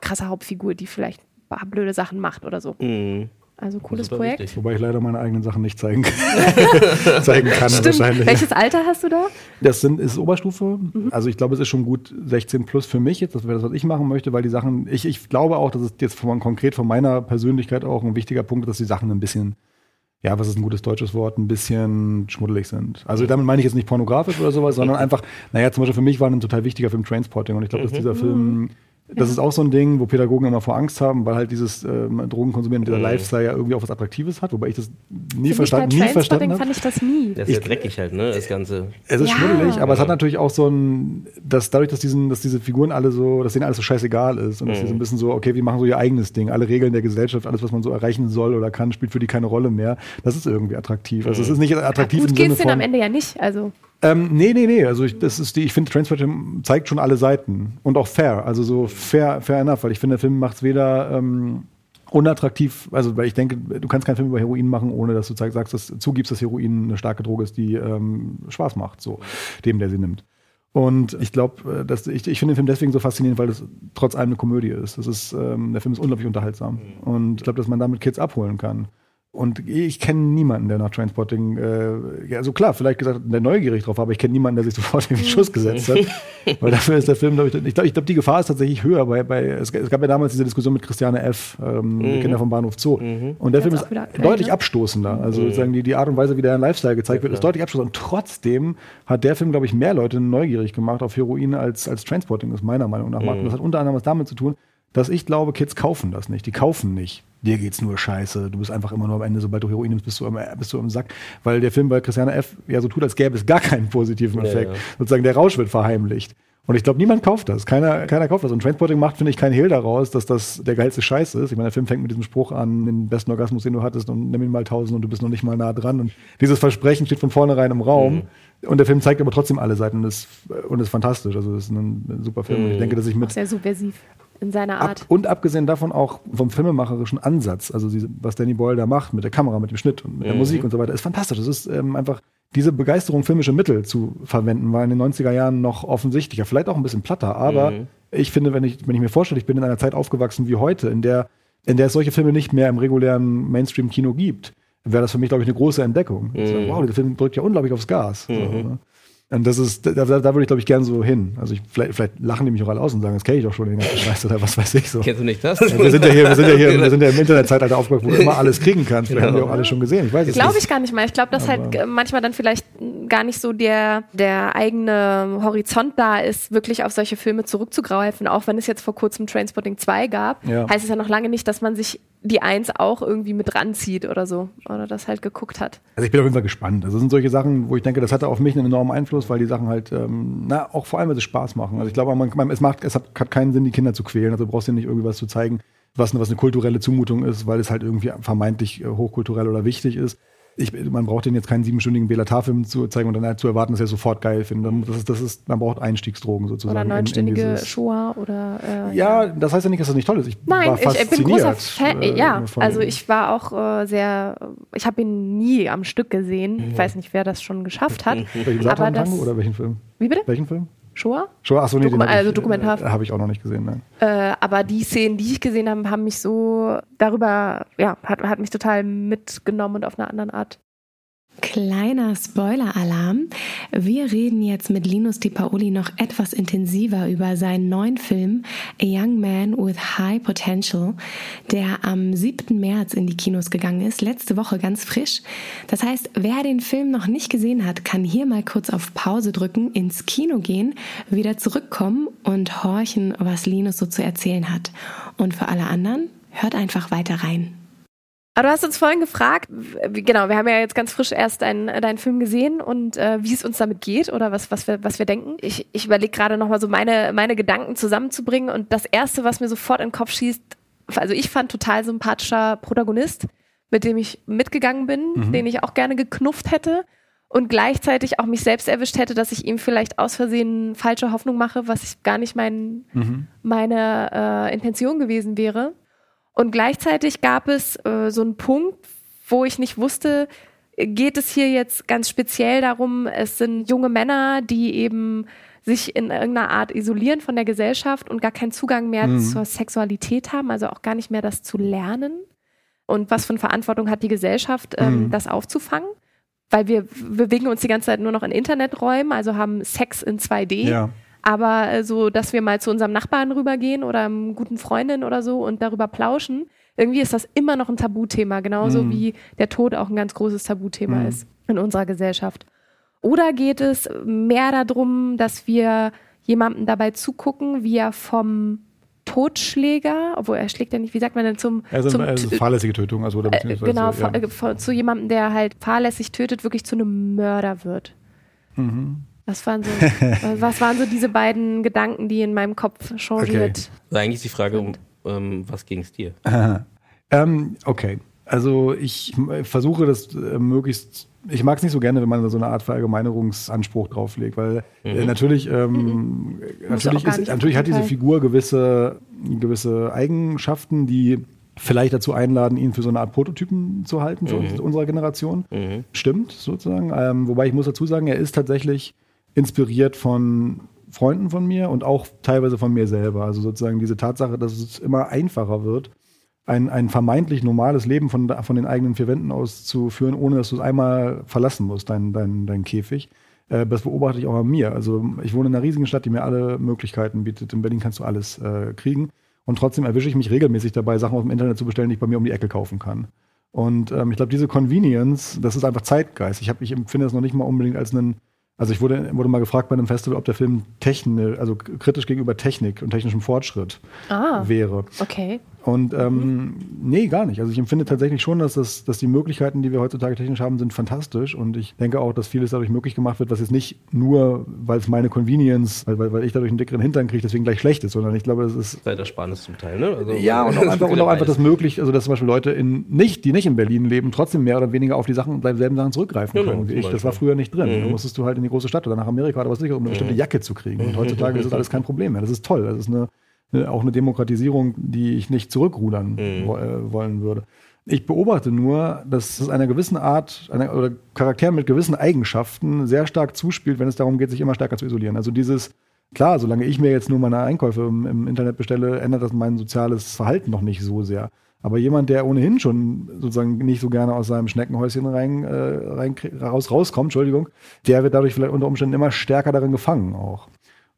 krasser Hauptfigur, die vielleicht ein paar blöde Sachen macht oder so. Mhm. Also cooles Projekt. Wichtig. Wobei ich leider meine eigenen Sachen nicht zeigen, zeigen kann Stimmt. wahrscheinlich. Welches Alter hast du da? Das sind, ist Oberstufe. Mhm. Also ich glaube, es ist schon gut 16 plus für mich jetzt, das wäre das, was ich machen möchte, weil die Sachen, ich, ich glaube auch, dass es jetzt von, konkret von meiner Persönlichkeit auch ein wichtiger Punkt ist, dass die Sachen ein bisschen ja, was ist ein gutes deutsches Wort, ein bisschen schmuddelig sind. Also damit meine ich jetzt nicht pornografisch oder sowas, sondern einfach, naja, zum Beispiel für mich war ein total wichtiger Film Trainspotting und ich glaube, dass mhm. dieser Film mhm. Das ist auch so ein Ding, wo Pädagogen immer vor Angst haben, weil halt dieses ähm, Drogenkonsumieren, dieser mhm. Lifestyle ja irgendwie auch was Attraktives hat, wobei ich das nie, verstand, nie verstanden habe. fand ich das nie. Das ist ja dreckig halt, ne, das Ganze. Es ist ja. schmuddelig, aber es hat natürlich auch so ein, dass dadurch, dass, diesen, dass diese Figuren alle so, dass denen alles so scheißegal ist und mhm. dass sie so ein bisschen so, okay, wir machen so ihr eigenes Ding, alle Regeln der Gesellschaft, alles, was man so erreichen soll oder kann, spielt für die keine Rolle mehr. Das ist irgendwie attraktiv. Also es ist nicht attraktiv ja, gut, im Sinne von... am Ende ja nicht, also... Ähm, nee, nee, nee. Also ich, das ist die, ich finde, Transporting zeigt schon alle Seiten. Und auch fair. Also so fair, fair enough, weil ich finde, der Film macht es weder ähm, unattraktiv, also weil ich denke, du kannst keinen Film über Heroin machen, ohne dass du sagst, dass zugibst, dass Heroin eine starke Droge ist, die ähm, Spaß macht, so dem, der sie nimmt. Und ich glaube, äh, dass ich, ich finde den Film deswegen so faszinierend, weil es trotz allem eine Komödie ist. Das ist ähm, der Film ist unglaublich unterhaltsam. Und ich glaube, dass man damit Kids abholen kann. Und ich kenne niemanden, der nach Transporting, äh, ja, so klar, vielleicht gesagt, der neugierig drauf war, aber ich kenne niemanden, der sich sofort in den Schuss gesetzt hat. Weil dafür ist der Film, glaube ich, ich glaube, ich glaub, die Gefahr ist tatsächlich höher. Bei, bei, es, es gab ja damals diese Diskussion mit Christiane F., ähm, mhm. Kinder vom Bahnhof Zoo. Mhm. Und der Film ist deutlich ne? abstoßender. Also mhm. sozusagen die, die Art und Weise, wie der Lifestyle gezeigt ja, wird, ist deutlich abstoßender. Und trotzdem hat der Film, glaube ich, mehr Leute neugierig gemacht auf Heroin als, als Transporting, ist meiner Meinung nach. Und das hat unter anderem was damit zu tun, dass ich glaube, Kids kaufen das nicht. Die kaufen nicht. Dir geht's nur scheiße. Du bist einfach immer nur am Ende, sobald du Heroin nimmst, bist du im, bist du im Sack. Weil der Film bei Christiane F. ja so tut, als gäbe es gar keinen positiven Effekt. Ja, ja. Sozusagen der Rausch wird verheimlicht. Und ich glaube, niemand kauft das. Keiner, keiner kauft das. Und Transporting macht, finde ich, keinen Hehl daraus, dass das der geilste Scheiß ist. Ich meine, der Film fängt mit diesem Spruch an, den besten Orgasmus, den du hattest, und nimm ihn mal tausend und du bist noch nicht mal nah dran. Und dieses Versprechen steht von vornherein im Raum. Mhm. Und der Film zeigt aber trotzdem alle Seiten und ist, und ist fantastisch. Also, es ist ein super Film. Mhm. Und ich denke, dass ich mit. Auch sehr subversiv in seiner Art. Ab, und abgesehen davon auch vom filmemacherischen Ansatz, also diese, was Danny Boyle da macht mit der Kamera, mit dem Schnitt und mit mhm. der Musik und so weiter, ist fantastisch. Es ist ähm, einfach diese Begeisterung, filmische Mittel zu verwenden, war in den 90er Jahren noch offensichtlicher, vielleicht auch ein bisschen platter, aber mhm. ich finde, wenn ich, wenn ich mir vorstelle, ich bin in einer Zeit aufgewachsen wie heute, in der, in der es solche Filme nicht mehr im regulären Mainstream-Kino gibt, wäre das für mich, glaube ich, eine große Entdeckung. Mhm. Also, wow, der Film drückt ja unglaublich aufs Gas. So, mhm. ne? Und das ist, da, da würde ich, glaube ich, gern so hin. Also ich, vielleicht, vielleicht lachen die mich auch alle aus und sagen, das kenne ich doch schon den ganzen Scheiß oder was weiß ich so. Kennst du nicht das? Ja, wir sind ja hier, wir sind ja hier, wir sind ja im Internetzeitalter aufgewachsen, wo du immer alles kriegen kannst. Vielleicht genau. haben wir auch alle schon gesehen. Ich weiß es Glaube ich gar nicht mal. Ich glaube, dass halt Aber halt manchmal dann vielleicht gar nicht so der, der eigene Horizont da ist, wirklich auf solche Filme zurückzugreifen. Auch wenn es jetzt vor kurzem Trainspotting 2 gab, ja. heißt es ja noch lange nicht, dass man sich die Eins auch irgendwie mit ranzieht oder so. Oder das halt geguckt hat. Also ich bin auf jeden Fall gespannt. Also das sind solche Sachen, wo ich denke, das hatte auf mich einen enormen Einfluss, weil die Sachen halt, ähm, na, auch vor allem, weil sie Spaß machen. Also ich glaube, man, man, es macht, es hat, hat keinen Sinn, die Kinder zu quälen. Also du brauchst dir nicht irgendwie was zu zeigen, was, was eine kulturelle Zumutung ist, weil es halt irgendwie vermeintlich äh, hochkulturell oder wichtig ist ich, man braucht den jetzt keinen siebenstündigen Bela-Film zu zeigen und dann halt zu erwarten, dass er sofort geil findet. Das ist, das ist, man braucht Einstiegsdrogen sozusagen. Oder neunstündige Shoah oder. Äh, ja, das heißt ja nicht, dass das nicht toll ist. Ich Nein, ich, ich, bin großer Fan. Äh, ja, also ich war auch äh, sehr. Ich habe ihn nie am Stück gesehen. Ich weiß nicht, wer das schon geschafft hat. Welchen das, oder welchen Film? Wie bitte? Welchen Film? Shoah? Shoah, achso, nee, Dokum also Dokumentar. Äh, habe ich auch noch nicht gesehen, nein. Äh, aber die Szenen, die ich gesehen habe, haben mich so darüber, ja, hat, hat mich total mitgenommen und auf eine andere Art Kleiner Spoiler-Alarm. Wir reden jetzt mit Linus Di Paoli noch etwas intensiver über seinen neuen Film A Young Man with High Potential, der am 7. März in die Kinos gegangen ist, letzte Woche ganz frisch. Das heißt, wer den Film noch nicht gesehen hat, kann hier mal kurz auf Pause drücken, ins Kino gehen, wieder zurückkommen und horchen, was Linus so zu erzählen hat. Und für alle anderen, hört einfach weiter rein. Aber du hast uns vorhin gefragt, genau, wir haben ja jetzt ganz frisch erst deinen, deinen Film gesehen und äh, wie es uns damit geht oder was, was, wir, was wir denken. Ich, ich überlege gerade nochmal so meine, meine Gedanken zusammenzubringen und das Erste, was mir sofort in den Kopf schießt, also ich fand total sympathischer Protagonist, mit dem ich mitgegangen bin, mhm. den ich auch gerne geknufft hätte und gleichzeitig auch mich selbst erwischt hätte, dass ich ihm vielleicht aus Versehen falsche Hoffnung mache, was ich gar nicht mein, mhm. meine äh, Intention gewesen wäre. Und gleichzeitig gab es äh, so einen Punkt, wo ich nicht wusste, geht es hier jetzt ganz speziell darum, es sind junge Männer, die eben sich in irgendeiner Art isolieren von der Gesellschaft und gar keinen Zugang mehr mhm. zur Sexualität haben, also auch gar nicht mehr das zu lernen. Und was für eine Verantwortung hat die Gesellschaft, ähm, mhm. das aufzufangen? Weil wir, wir bewegen uns die ganze Zeit nur noch in Interneträumen, also haben Sex in 2D. Ja. Aber äh, so, dass wir mal zu unserem Nachbarn rübergehen oder einem guten Freundin oder so und darüber plauschen, irgendwie ist das immer noch ein Tabuthema, genauso mhm. wie der Tod auch ein ganz großes Tabuthema mhm. ist in unserer Gesellschaft. Oder geht es mehr darum, dass wir jemandem dabei zugucken, wie er vom Totschläger, obwohl er schlägt ja nicht, wie sagt man denn zum, also, zum also fahrlässige Tötung, also oder äh, genau ja. äh, zu jemandem, der halt fahrlässig tötet, wirklich zu einem Mörder wird. Mhm. Was waren so, was waren so diese beiden Gedanken, die in meinem Kopf changiert? Okay. Also eigentlich ist die Frage, um, ähm, was ging es dir? ähm, okay. Also ich versuche das äh, möglichst. Ich mag es nicht so gerne, wenn man so eine Art Verallgemeinerungsanspruch drauflegt, weil äh, mhm. natürlich, ähm, mhm. natürlich, ist, natürlich hat diese Figur gewisse, gewisse Eigenschaften, die vielleicht dazu einladen, ihn für so eine Art Prototypen zu halten für mhm. unserer Generation. Mhm. Stimmt, sozusagen. Ähm, wobei ich muss dazu sagen, er ist tatsächlich inspiriert von Freunden von mir und auch teilweise von mir selber. Also sozusagen diese Tatsache, dass es immer einfacher wird, ein, ein vermeintlich normales Leben von, von den eigenen vier Wänden auszuführen, ohne dass du es einmal verlassen musst, dein, dein, dein Käfig. Äh, das beobachte ich auch an mir. Also ich wohne in einer riesigen Stadt, die mir alle Möglichkeiten bietet. In Berlin kannst du alles äh, kriegen. Und trotzdem erwische ich mich regelmäßig dabei, Sachen aus dem Internet zu bestellen, die ich bei mir um die Ecke kaufen kann. Und ähm, ich glaube, diese Convenience, das ist einfach Zeitgeist. Ich, hab, ich empfinde das noch nicht mal unbedingt als einen also ich wurde, wurde mal gefragt bei einem Festival, ob der Film technisch, also kritisch gegenüber Technik und technischem Fortschritt ah, wäre. Okay. Und ähm, mhm. nee, gar nicht. Also ich empfinde tatsächlich schon, dass, das, dass die Möglichkeiten, die wir heutzutage technisch haben, sind fantastisch. Und ich denke auch, dass vieles dadurch möglich gemacht wird, was jetzt nicht nur, weil es meine Convenience, weil, weil ich dadurch einen dickeren Hintern kriege, deswegen gleich schlecht ist, sondern ich glaube, es ist. Zeitersparnis zum Teil, ne? Also, ja, und auch einfach, und auch einfach das möglich, also dass zum Beispiel Leute in nicht, die nicht in Berlin leben, trotzdem mehr oder weniger auf die Sachen, selben Sachen zurückgreifen genau, können wie ich. Das war früher nicht drin. Mhm. Da musstest du halt in die große Stadt oder nach Amerika oder was ich, um eine mhm. bestimmte Jacke zu kriegen. Und heutzutage ist das alles kein Problem mehr. Das ist toll. Das ist eine auch eine Demokratisierung, die ich nicht zurückrudern mhm. Äh, wollen würde. Ich beobachte nur, dass es einer gewissen Art einer, oder Charakteren mit gewissen Eigenschaften sehr stark zuspielt, wenn es darum geht, sich immer stärker zu isolieren. Also dieses, klar, solange ich mir jetzt nur meine Einkäufe im, im Internet bestelle, ändert das mein soziales Verhalten noch nicht so sehr. Aber jemand, der ohnehin schon sozusagen nicht so gerne aus seinem Schneckenhäuschen rein, äh, rein raus, rauskommt, Entschuldigung, der wird dadurch vielleicht unter Umständen immer stärker darin gefangen auch.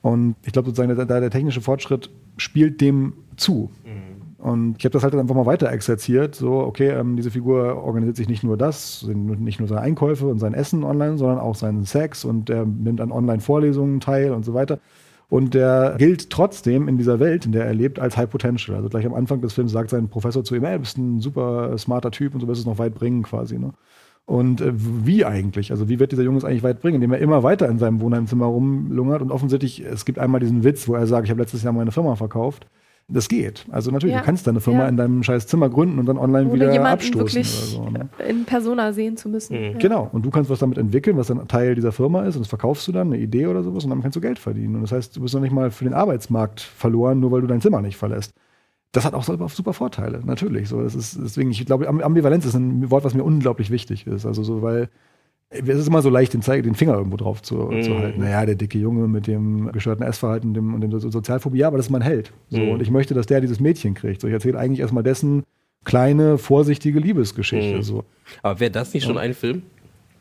Und ich glaube sozusagen, der, der, technische Fortschritt spielt dem zu. Mhm. Und ich habe das halt einfach mal weiter exerziert. So, okay, ähm, diese Figur organisiert sich nicht nur das, nicht nur seine Einkäufe und sein Essen online, sondern auch seinen Sex und er nimmt an Online-Vorlesungen teil und so weiter. Und der gilt trotzdem in dieser Welt, in der er lebt, als High Potential. Also gleich am Anfang des Films sagt sein Professor zu ihm, ey, bist ein super smarter Typ und so wirst es noch weit bringen quasi. Ne? Und äh, wie eigentlich? Also wie wird dieser Junge es eigentlich weit bringen? Indem er immer weiter in seinem Wohnheimzimmer rumlungert und offensichtlich, es gibt einmal diesen Witz, wo er sagt, ich habe letztes Jahr meine Firma verkauft. Das geht. Also natürlich, ja. du kannst deine Firma ja. in deinem scheiß Zimmer gründen und dann online Ohne wieder abstoßen. Wirklich oder so, ne? in Persona sehen zu müssen. Mhm. Genau. Und du kannst was damit entwickeln, was dann Teil dieser Firma ist und das verkaufst du dann, eine Idee oder sowas und dann kannst du Geld verdienen. Und das heißt, du bist noch nicht mal für den Arbeitsmarkt verloren, nur weil du dein Zimmer nicht verlässt. Das hat auch super, super Vorteile, natürlich. So, das ist, deswegen, ich glaube, Ambivalenz ist ein Wort, was mir unglaublich wichtig ist. Also so, weil es ist immer so leicht, den, Zeig, den Finger irgendwo drauf zu, mm. zu halten. Naja, der dicke Junge mit dem gestörten Essverhalten dem, und dem so Sozialphobie, ja, aber das ist mein Held. So, mm. Und ich möchte, dass der dieses Mädchen kriegt. So, ich erzähle eigentlich erstmal dessen kleine, vorsichtige Liebesgeschichte. Mm. So. Aber wäre das nicht schon ein Film?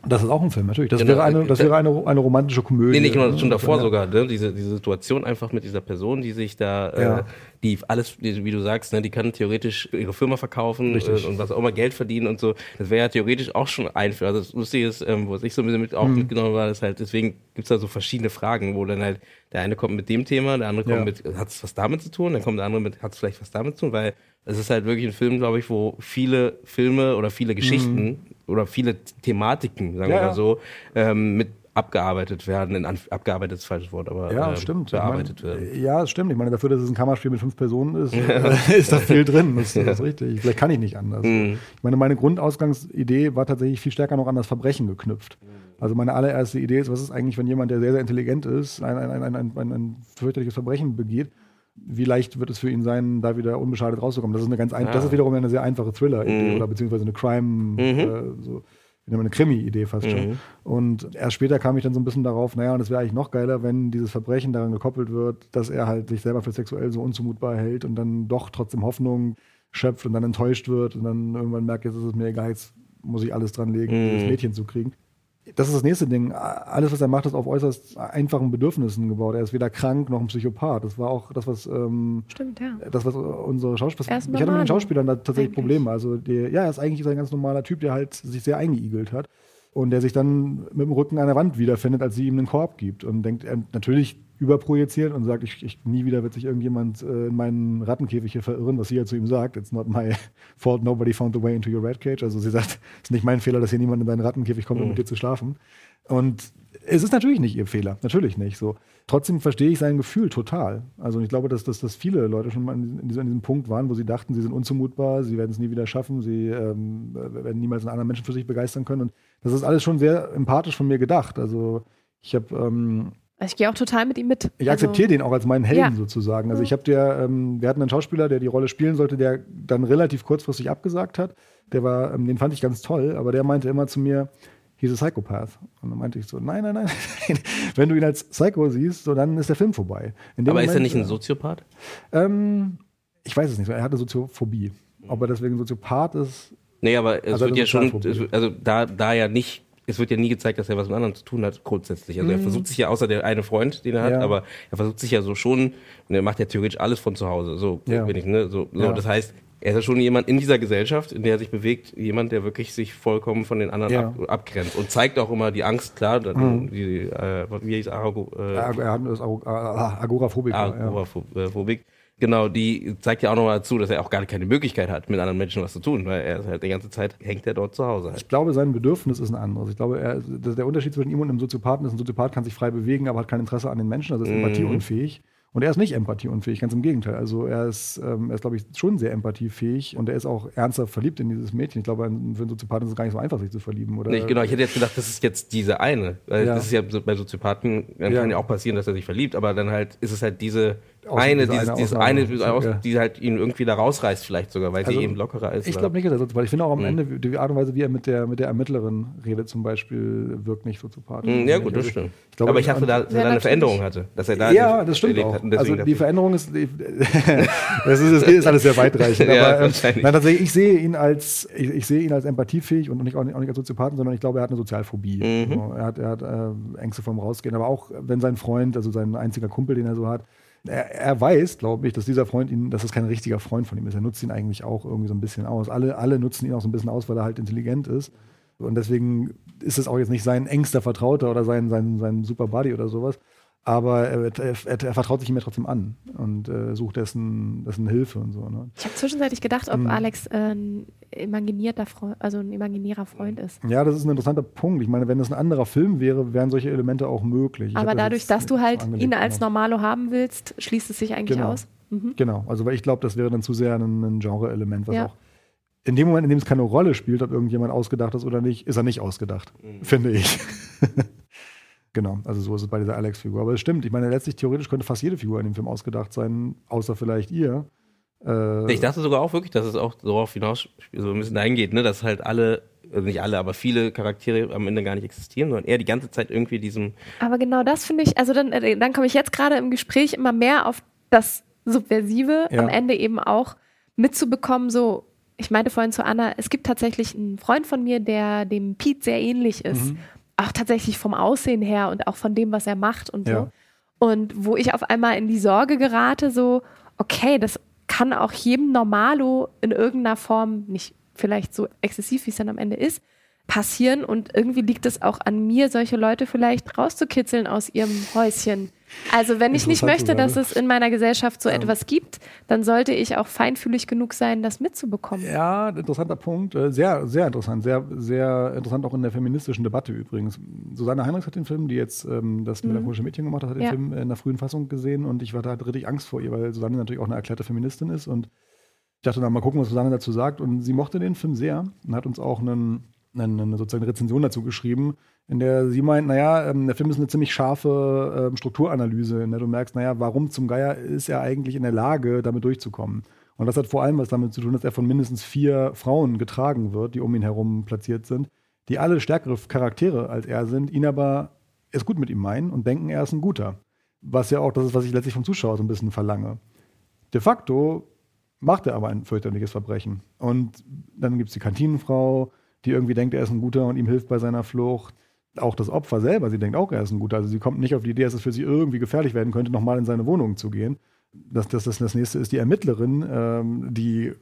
Das ist auch ein Film, natürlich. Das genau. wäre, eine, das wäre eine, eine romantische Komödie. Nee, nicht nur schon davor ja. sogar, ne? diese, diese Situation einfach mit dieser Person, die sich da, äh, ja. äh, die alles, wie du sagst, ne, die kann theoretisch ihre Firma verkaufen äh, und was auch immer Geld verdienen und so. Das wäre ja theoretisch auch schon ein Film. Also das Lustige ist, ähm, was ich so ein bisschen mit, auch mhm. mitgenommen war, ist halt, deswegen gibt's da so verschiedene Fragen, wo dann halt der eine kommt mit dem Thema, der andere kommt ja. mit, hat es was damit zu tun, dann kommt der andere mit, hat es vielleicht was damit zu tun, weil es ist halt wirklich ein Film, glaube ich, wo viele Filme oder viele Geschichten mhm. Oder viele Thematiken, sagen ja, wir mal so, ähm, mit abgearbeitet werden, in abgearbeitet ist falsches Wort, aber ja, äh, stimmt. bearbeitet ich mein, werden. Ja, stimmt. Ich meine, dafür, dass es ein Kammerspiel mit fünf Personen ist, äh, ist da viel drin. Das, das, ist richtig. Vielleicht kann ich nicht anders. Mhm. Ich meine, meine Grundausgangsidee war tatsächlich viel stärker noch an das Verbrechen geknüpft. Also meine allererste Idee ist, was ist eigentlich, wenn jemand, der sehr, sehr intelligent ist, ein, ein, ein, ein, ein, ein fürchterliches Verbrechen begeht wie leicht wird es für ihn sein, da wieder unbeschadet rauszukommen. Das ist eine ganz ein, ja. das ist wiederum eine sehr einfache Thriller-Idee mhm. oder beziehungsweise eine Crime, mhm. äh, so eine Krimi-Idee fast schon. Mhm. Und erst später kam ich dann so ein bisschen darauf, naja, und es wäre eigentlich noch geiler, wenn dieses Verbrechen daran gekoppelt wird, dass er halt sich selber für sexuell so unzumutbar hält und dann doch trotzdem Hoffnung schöpft und dann enttäuscht wird und dann irgendwann merkt, jetzt ist es mir egal, jetzt muss ich alles dran legen, mhm. dieses Mädchen zu kriegen das ist das nächste Ding. Alles, was er macht, ist auf äußerst einfachen Bedürfnissen gebaut. Er ist weder krank noch ein Psychopath. Das war auch das, was ähm, Stimmt, ja. das, was unsere Schauspieler. Ich hatte mit den Schauspielern da tatsächlich eigentlich. Probleme. Also die, ja, er ist eigentlich ein ganz normaler Typ, der halt sich sehr eingeigelt hat und der sich dann mit dem Rücken an der Wand wiederfindet, als sie ihm einen Korb gibt und denkt, er natürlich überprojiziert und sagt, ich, ich, nie wieder wird sich irgendjemand äh, in meinen Rattenkäfig hier verirren, was sie ja zu ihm sagt. It's not my fault, nobody found the way into your rat cage. Also sie sagt, es ist nicht mein Fehler, dass hier niemand in deinen Rattenkäfig kommt, um mhm. mit dir zu schlafen. Und es ist natürlich nicht ihr Fehler, natürlich nicht so. Trotzdem verstehe ich sein Gefühl total. Also ich glaube, dass, dass, dass viele Leute schon mal in diesem, in diesem Punkt waren, wo sie dachten, sie sind unzumutbar, sie werden es nie wieder schaffen, sie ähm, werden niemals einen anderen Menschen für sich begeistern können. Und das ist alles schon sehr empathisch von mir gedacht. Also ich habe ähm, also ich gehe auch total mit ihm mit. Ich also, akzeptiere den auch als meinen Helden ja. sozusagen. Also ich habe der, ähm, wir hatten einen Schauspieler, der die Rolle spielen sollte, der dann relativ kurzfristig abgesagt hat. Der war, ähm, den fand ich ganz toll, aber der meinte immer zu mir, he's a psychopath. Und dann meinte ich so, nein, nein, nein, wenn du ihn als Psycho siehst, so dann ist der Film vorbei. aber Moment, ist er nicht ein Soziopath? Ähm, ich weiß es nicht, er hatte Soziophobie. Ob er deswegen Soziopath ist. Nee, aber es wird ja schon, also da, da ja nicht es wird ja nie gezeigt, dass er was mit anderen zu tun hat, grundsätzlich. Also mhm. er versucht sich ja, außer der eine Freund, den er hat, ja. aber er versucht sich ja so schon, und er macht ja theoretisch alles von zu Hause. So ja. bin ich, ne? So, so ja. das heißt, er ist ja schon jemand in dieser Gesellschaft, in der er sich bewegt, jemand, der wirklich sich vollkommen von den anderen ja. ab, abgrenzt und zeigt auch immer die Angst, klar, mhm. die, äh, wie hieß Arago, äh, er hat das Agoraphobic. Agoraphobic. Genau, die zeigt ja auch nochmal dazu, dass er auch gar keine Möglichkeit hat, mit anderen Menschen was zu tun, weil er halt die ganze Zeit hängt er dort zu Hause. Halt. Ich glaube, sein Bedürfnis ist ein anderes. Ich glaube, er, der Unterschied zwischen ihm und einem Soziopathen ist, ein Soziopath kann sich frei bewegen, aber hat kein Interesse an den Menschen, also ist mhm. empathieunfähig. Und er ist nicht empathieunfähig, ganz im Gegenteil. Also er ist, ähm, er ist glaube ich, schon sehr empathiefähig und er ist auch ernsthaft verliebt in dieses Mädchen. Ich glaube, für einen Soziopathen ist es gar nicht so einfach, sich zu verlieben. Oder? Nee, genau, ich hätte jetzt gedacht, das ist jetzt diese eine. Weil ja. Das ist ja bei Soziopathen, dann ja. kann ja auch passieren, dass er sich verliebt, aber dann halt ist es halt diese eine, dieses, eine, dieses eine, ja. die halt ihn irgendwie da rausreißt, vielleicht sogar, weil also, sie eben lockerer ist. Ich glaube nicht, dass er so, weil ich finde auch am mhm. Ende, die Art und Weise, wie er mit der, mit der Ermittlerin redet, zum Beispiel, wirkt nicht so sympathisch. Mhm, ja, gut, das stimmt. Ich glaube, Aber ich dachte, dass er da eine Veränderung hatte. Dass er da ja, das stimmt auch. Also die Veränderung ist, das ist, das ist alles sehr weitreichend. ja, aber, ähm, nein, tatsächlich, ich sehe ihn als, ich, ich, sehe ihn als empathiefähig und nicht, auch, nicht, auch nicht als Soziopathen, sondern ich glaube, er hat eine Sozialphobie. Mhm. Also, er hat, er hat äh, Ängste vorm Rausgehen. Aber auch, wenn sein Freund, also sein einziger Kumpel, den er so hat, er, er weiß, glaube ich, dass dieser Freund ihn, dass es kein richtiger Freund von ihm ist. Er nutzt ihn eigentlich auch irgendwie so ein bisschen aus. Alle, alle nutzen ihn auch so ein bisschen aus, weil er halt intelligent ist. Und deswegen ist es auch jetzt nicht sein engster Vertrauter oder sein, sein, sein Super Buddy oder sowas. Aber er, er, er, er vertraut sich ihm ja trotzdem an und äh, sucht dessen, dessen Hilfe und so. Ne? Ich habe zwischenzeitlich gedacht, ob mhm. Alex äh, ein imaginierter Freund, also ein imaginärer Freund ist. Ja, das ist ein interessanter Punkt. Ich meine, wenn das ein anderer Film wäre, wären solche Elemente auch möglich. Ich Aber dadurch, dass du halt ihn als genau. Normalo haben willst, schließt es sich eigentlich genau. aus. Mhm. Genau, also weil ich glaube, das wäre dann zu sehr ein, ein Genre-Element, was ja. auch in dem Moment, in dem es keine Rolle spielt, ob irgendjemand ausgedacht ist oder nicht, ist er nicht ausgedacht, mhm. finde ich. genau, also so ist es bei dieser Alex-Figur. Aber es stimmt, ich meine, letztlich theoretisch könnte fast jede Figur in dem Film ausgedacht sein, außer vielleicht ihr. Äh, ich dachte sogar auch wirklich, dass es auch darauf hinaus so ein bisschen eingeht, ne? dass halt alle, also nicht alle, aber viele Charaktere am Ende gar nicht existieren, sondern er die ganze Zeit irgendwie diesem. Aber genau das finde ich, also dann, äh, dann komme ich jetzt gerade im Gespräch immer mehr auf das Subversive ja. am Ende eben auch mitzubekommen, so ich meinte vorhin zu Anna, es gibt tatsächlich einen Freund von mir, der dem Pete sehr ähnlich ist. Mhm. Auch tatsächlich vom Aussehen her und auch von dem, was er macht und ja. so. Und wo ich auf einmal in die Sorge gerate, so, okay, das kann auch jedem Normalo in irgendeiner Form, nicht vielleicht so exzessiv, wie es dann am Ende ist, passieren. Und irgendwie liegt es auch an mir, solche Leute vielleicht rauszukitzeln aus ihrem Häuschen. Also wenn ich nicht möchte, dass es in meiner Gesellschaft so etwas gibt, dann sollte ich auch feinfühlig genug sein, das mitzubekommen. Ja, interessanter Punkt. Äh, sehr, sehr interessant. Sehr, sehr interessant auch in der feministischen Debatte übrigens. Susanne Heinrichs hat den Film, die jetzt ähm, das mhm. melancholische Mädchen gemacht hat, hat den ja. Film in der frühen Fassung gesehen und ich war da halt richtig Angst vor ihr, weil Susanne natürlich auch eine erklärte Feministin ist und ich dachte, na, mal gucken, was Susanne dazu sagt. Und sie mochte den Film sehr und hat uns auch einen, eine, eine sozusagen Rezension dazu geschrieben, in der sie meint, naja, ähm, der Film ist eine ziemlich scharfe ähm, Strukturanalyse, in der du merkst, naja, warum zum Geier ist er eigentlich in der Lage, damit durchzukommen? Und das hat vor allem was damit zu tun, dass er von mindestens vier Frauen getragen wird, die um ihn herum platziert sind, die alle stärkere Charaktere als er sind, ihn aber es gut mit ihm meinen und denken, er ist ein guter. Was ja auch das ist, was ich letztlich vom Zuschauer so ein bisschen verlange. De facto macht er aber ein fürchterliches Verbrechen. Und dann gibt es die Kantinenfrau, die irgendwie denkt, er ist ein guter und ihm hilft bei seiner Flucht auch das Opfer selber, sie denkt auch, er ist ein guter. Also sie kommt nicht auf die Idee, dass es für sie irgendwie gefährlich werden könnte, nochmal in seine Wohnung zu gehen. Das, das, das, das nächste ist die Ermittlerin, ähm, die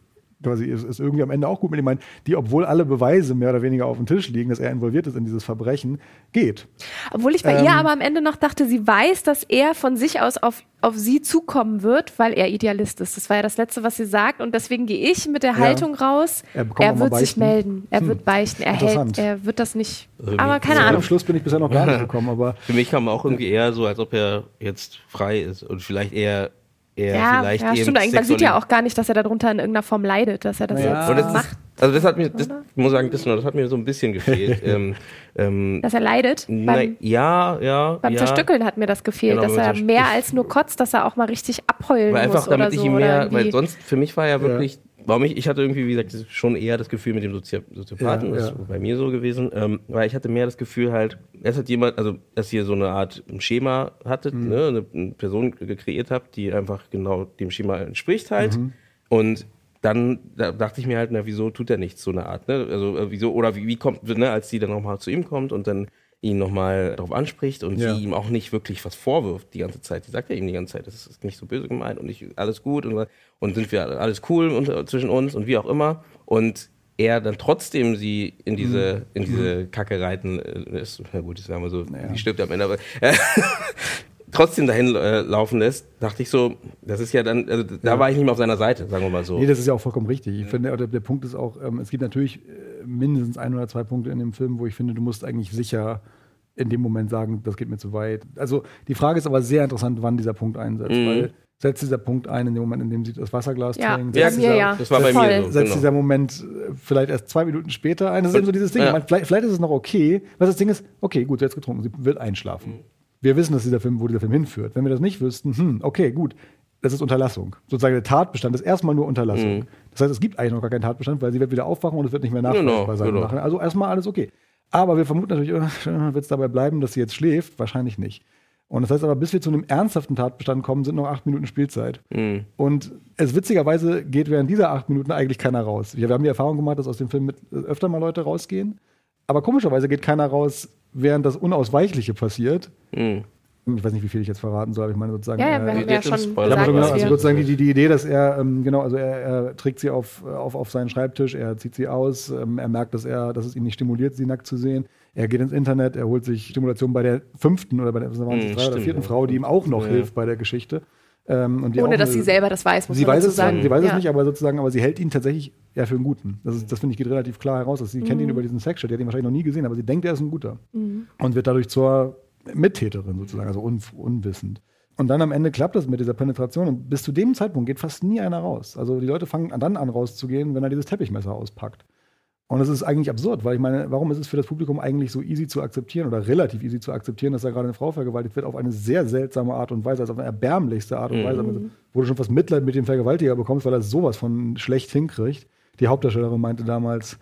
quasi ist, ist irgendwie am Ende auch gut mit ihm meint, die, obwohl alle Beweise mehr oder weniger auf dem Tisch liegen, dass er involviert ist in dieses Verbrechen, geht. Obwohl ich bei ähm, ihr aber am Ende noch dachte, sie weiß, dass er von sich aus auf, auf sie zukommen wird, weil er Idealist ist. Das war ja das Letzte, was sie sagt. Und deswegen gehe ich mit der Haltung ja, raus, er, er wird sich melden, er hm, wird beichten, er hält, er wird das nicht. Also aber keine Ahnung. Am Schluss bin ich bisher noch gar nicht gekommen. Aber Für mich kam auch irgendwie eher so, als ob er jetzt frei ist und vielleicht eher er ja, vielleicht ja, stimmt eigentlich. Man sieht ja auch gar nicht, dass er darunter in irgendeiner Form leidet, dass er das ja. jetzt das macht. Ist, also das hat mir, das, muss sagen, das, das hat mir so ein bisschen gefehlt. ähm, ähm, dass er leidet? Beim, ja, ja. Beim ja. Zerstückeln hat mir das gefehlt, genau, dass er mehr als nur kotzt, dass er auch mal richtig abheulen weil muss einfach, damit oder ich so. Ihm mehr, weil sonst, für mich war ja wirklich warum ich, ich hatte irgendwie, wie gesagt, schon eher das Gefühl mit dem Sozi Soziopathen, ja, das ist bei mir so gewesen, ähm, weil ich hatte mehr das Gefühl halt, es hat jemand, also dass ihr so eine Art Schema hattet, mhm. ne, eine, eine, Person kreiert habt, die einfach genau dem Schema entspricht halt mhm. und dann da dachte ich mir halt, na, wieso tut er nichts, so eine Art, ne? Also, äh, wieso, oder wie, wie kommt, ne, als die dann nochmal zu ihm kommt und dann ihn nochmal darauf anspricht und ja. sie ihm auch nicht wirklich was vorwirft die ganze Zeit. Sie sagt ja ihm die ganze Zeit, das ist nicht so böse gemeint und ich, alles gut und, und sind wir alles cool unter, zwischen uns und wie auch immer. Und er dann trotzdem sie in diese, mhm. in diese mhm. Kacke reiten äh, ist, na gut, das sagen wir so, naja. die stirbt am Ende, aber äh, trotzdem dahin äh, laufen lässt, dachte ich so, das ist ja dann, also, da ja. war ich nicht mehr auf seiner Seite, sagen wir mal so. Nee, das ist ja auch vollkommen richtig. Ich finde, der, der Punkt ist auch, ähm, es gibt natürlich äh, mindestens ein oder zwei Punkte in dem Film, wo ich finde, du musst eigentlich sicher in dem Moment sagen, das geht mir zu weit. Also die Frage ist aber sehr interessant, wann dieser Punkt einsetzt, mhm. weil setzt dieser Punkt ein in dem Moment, in dem sie das Wasserglas ja. trinkt. Ja, dieser, ja, das war bei Voll. mir so. Setzt genau. dieser Moment äh, vielleicht erst zwei Minuten später ein. Das ist eben so dieses Ding. Ja. Vielleicht, vielleicht, ist es noch okay. Was das Ding ist, okay, gut, sie hat jetzt getrunken, sie wird einschlafen. Mhm. Wir wissen, dass dieser Film, wo dieser Film hinführt. Wenn wir das nicht wüssten, hm, okay, gut. Das ist Unterlassung. Sozusagen der Tatbestand ist erstmal nur Unterlassung. Mhm. Das heißt, es gibt eigentlich noch gar keinen Tatbestand, weil sie wird wieder aufwachen und es wird nicht mehr nachweisbar genau, sein. Genau. Also erstmal alles okay. Aber wir vermuten natürlich, äh, wird es dabei bleiben, dass sie jetzt schläft? Wahrscheinlich nicht. Und das heißt aber, bis wir zu einem ernsthaften Tatbestand kommen, sind noch acht Minuten Spielzeit. Mhm. Und es witzigerweise geht während dieser acht Minuten eigentlich keiner raus. Wir, wir haben die Erfahrung gemacht, dass aus dem Film mit, öfter mal Leute rausgehen. Aber komischerweise geht keiner raus, während das Unausweichliche passiert. Mhm ich weiß nicht, wie viel ich jetzt verraten soll, aber ich meine sozusagen. Ja, ja wir äh, haben ja schon gesagt, genau, also sozusagen die, die Idee, dass er, ähm, genau, also er, er, trägt sie auf, auf, auf seinen Schreibtisch, er zieht sie aus, ähm, er merkt, dass er, dass es ihn nicht stimuliert, sie nackt zu sehen. Er geht ins Internet, er holt sich Stimulation bei der fünften oder bei der, waren es, hm, drei oder vierten ja. Frau, die ihm auch noch ja. hilft bei der Geschichte. Ähm, Ohne dass eine, sie selber das weiß, muss sie weiß es, sagen. Sie weiß ja. es nicht, aber sozusagen, aber sie hält ihn tatsächlich ja für einen Guten. Das, das finde ich geht relativ klar heraus. Dass sie mhm. kennt ihn über diesen Sexchat, die hat ihn wahrscheinlich noch nie gesehen, aber sie denkt, er ist ein Guter. Mhm. Und wird dadurch zur Mittäterin sozusagen, also un, unwissend. Und dann am Ende klappt das mit dieser Penetration und bis zu dem Zeitpunkt geht fast nie einer raus. Also die Leute fangen dann an rauszugehen, wenn er dieses Teppichmesser auspackt. Und es ist eigentlich absurd, weil ich meine, warum ist es für das Publikum eigentlich so easy zu akzeptieren oder relativ easy zu akzeptieren, dass da gerade eine Frau vergewaltigt wird auf eine sehr seltsame Art und Weise, also auf eine erbärmlichste Art und mhm. Weise, wo du schon fast Mitleid mit dem Vergewaltiger bekommst, weil er sowas von schlecht hinkriegt. Die Hauptdarstellerin meinte damals,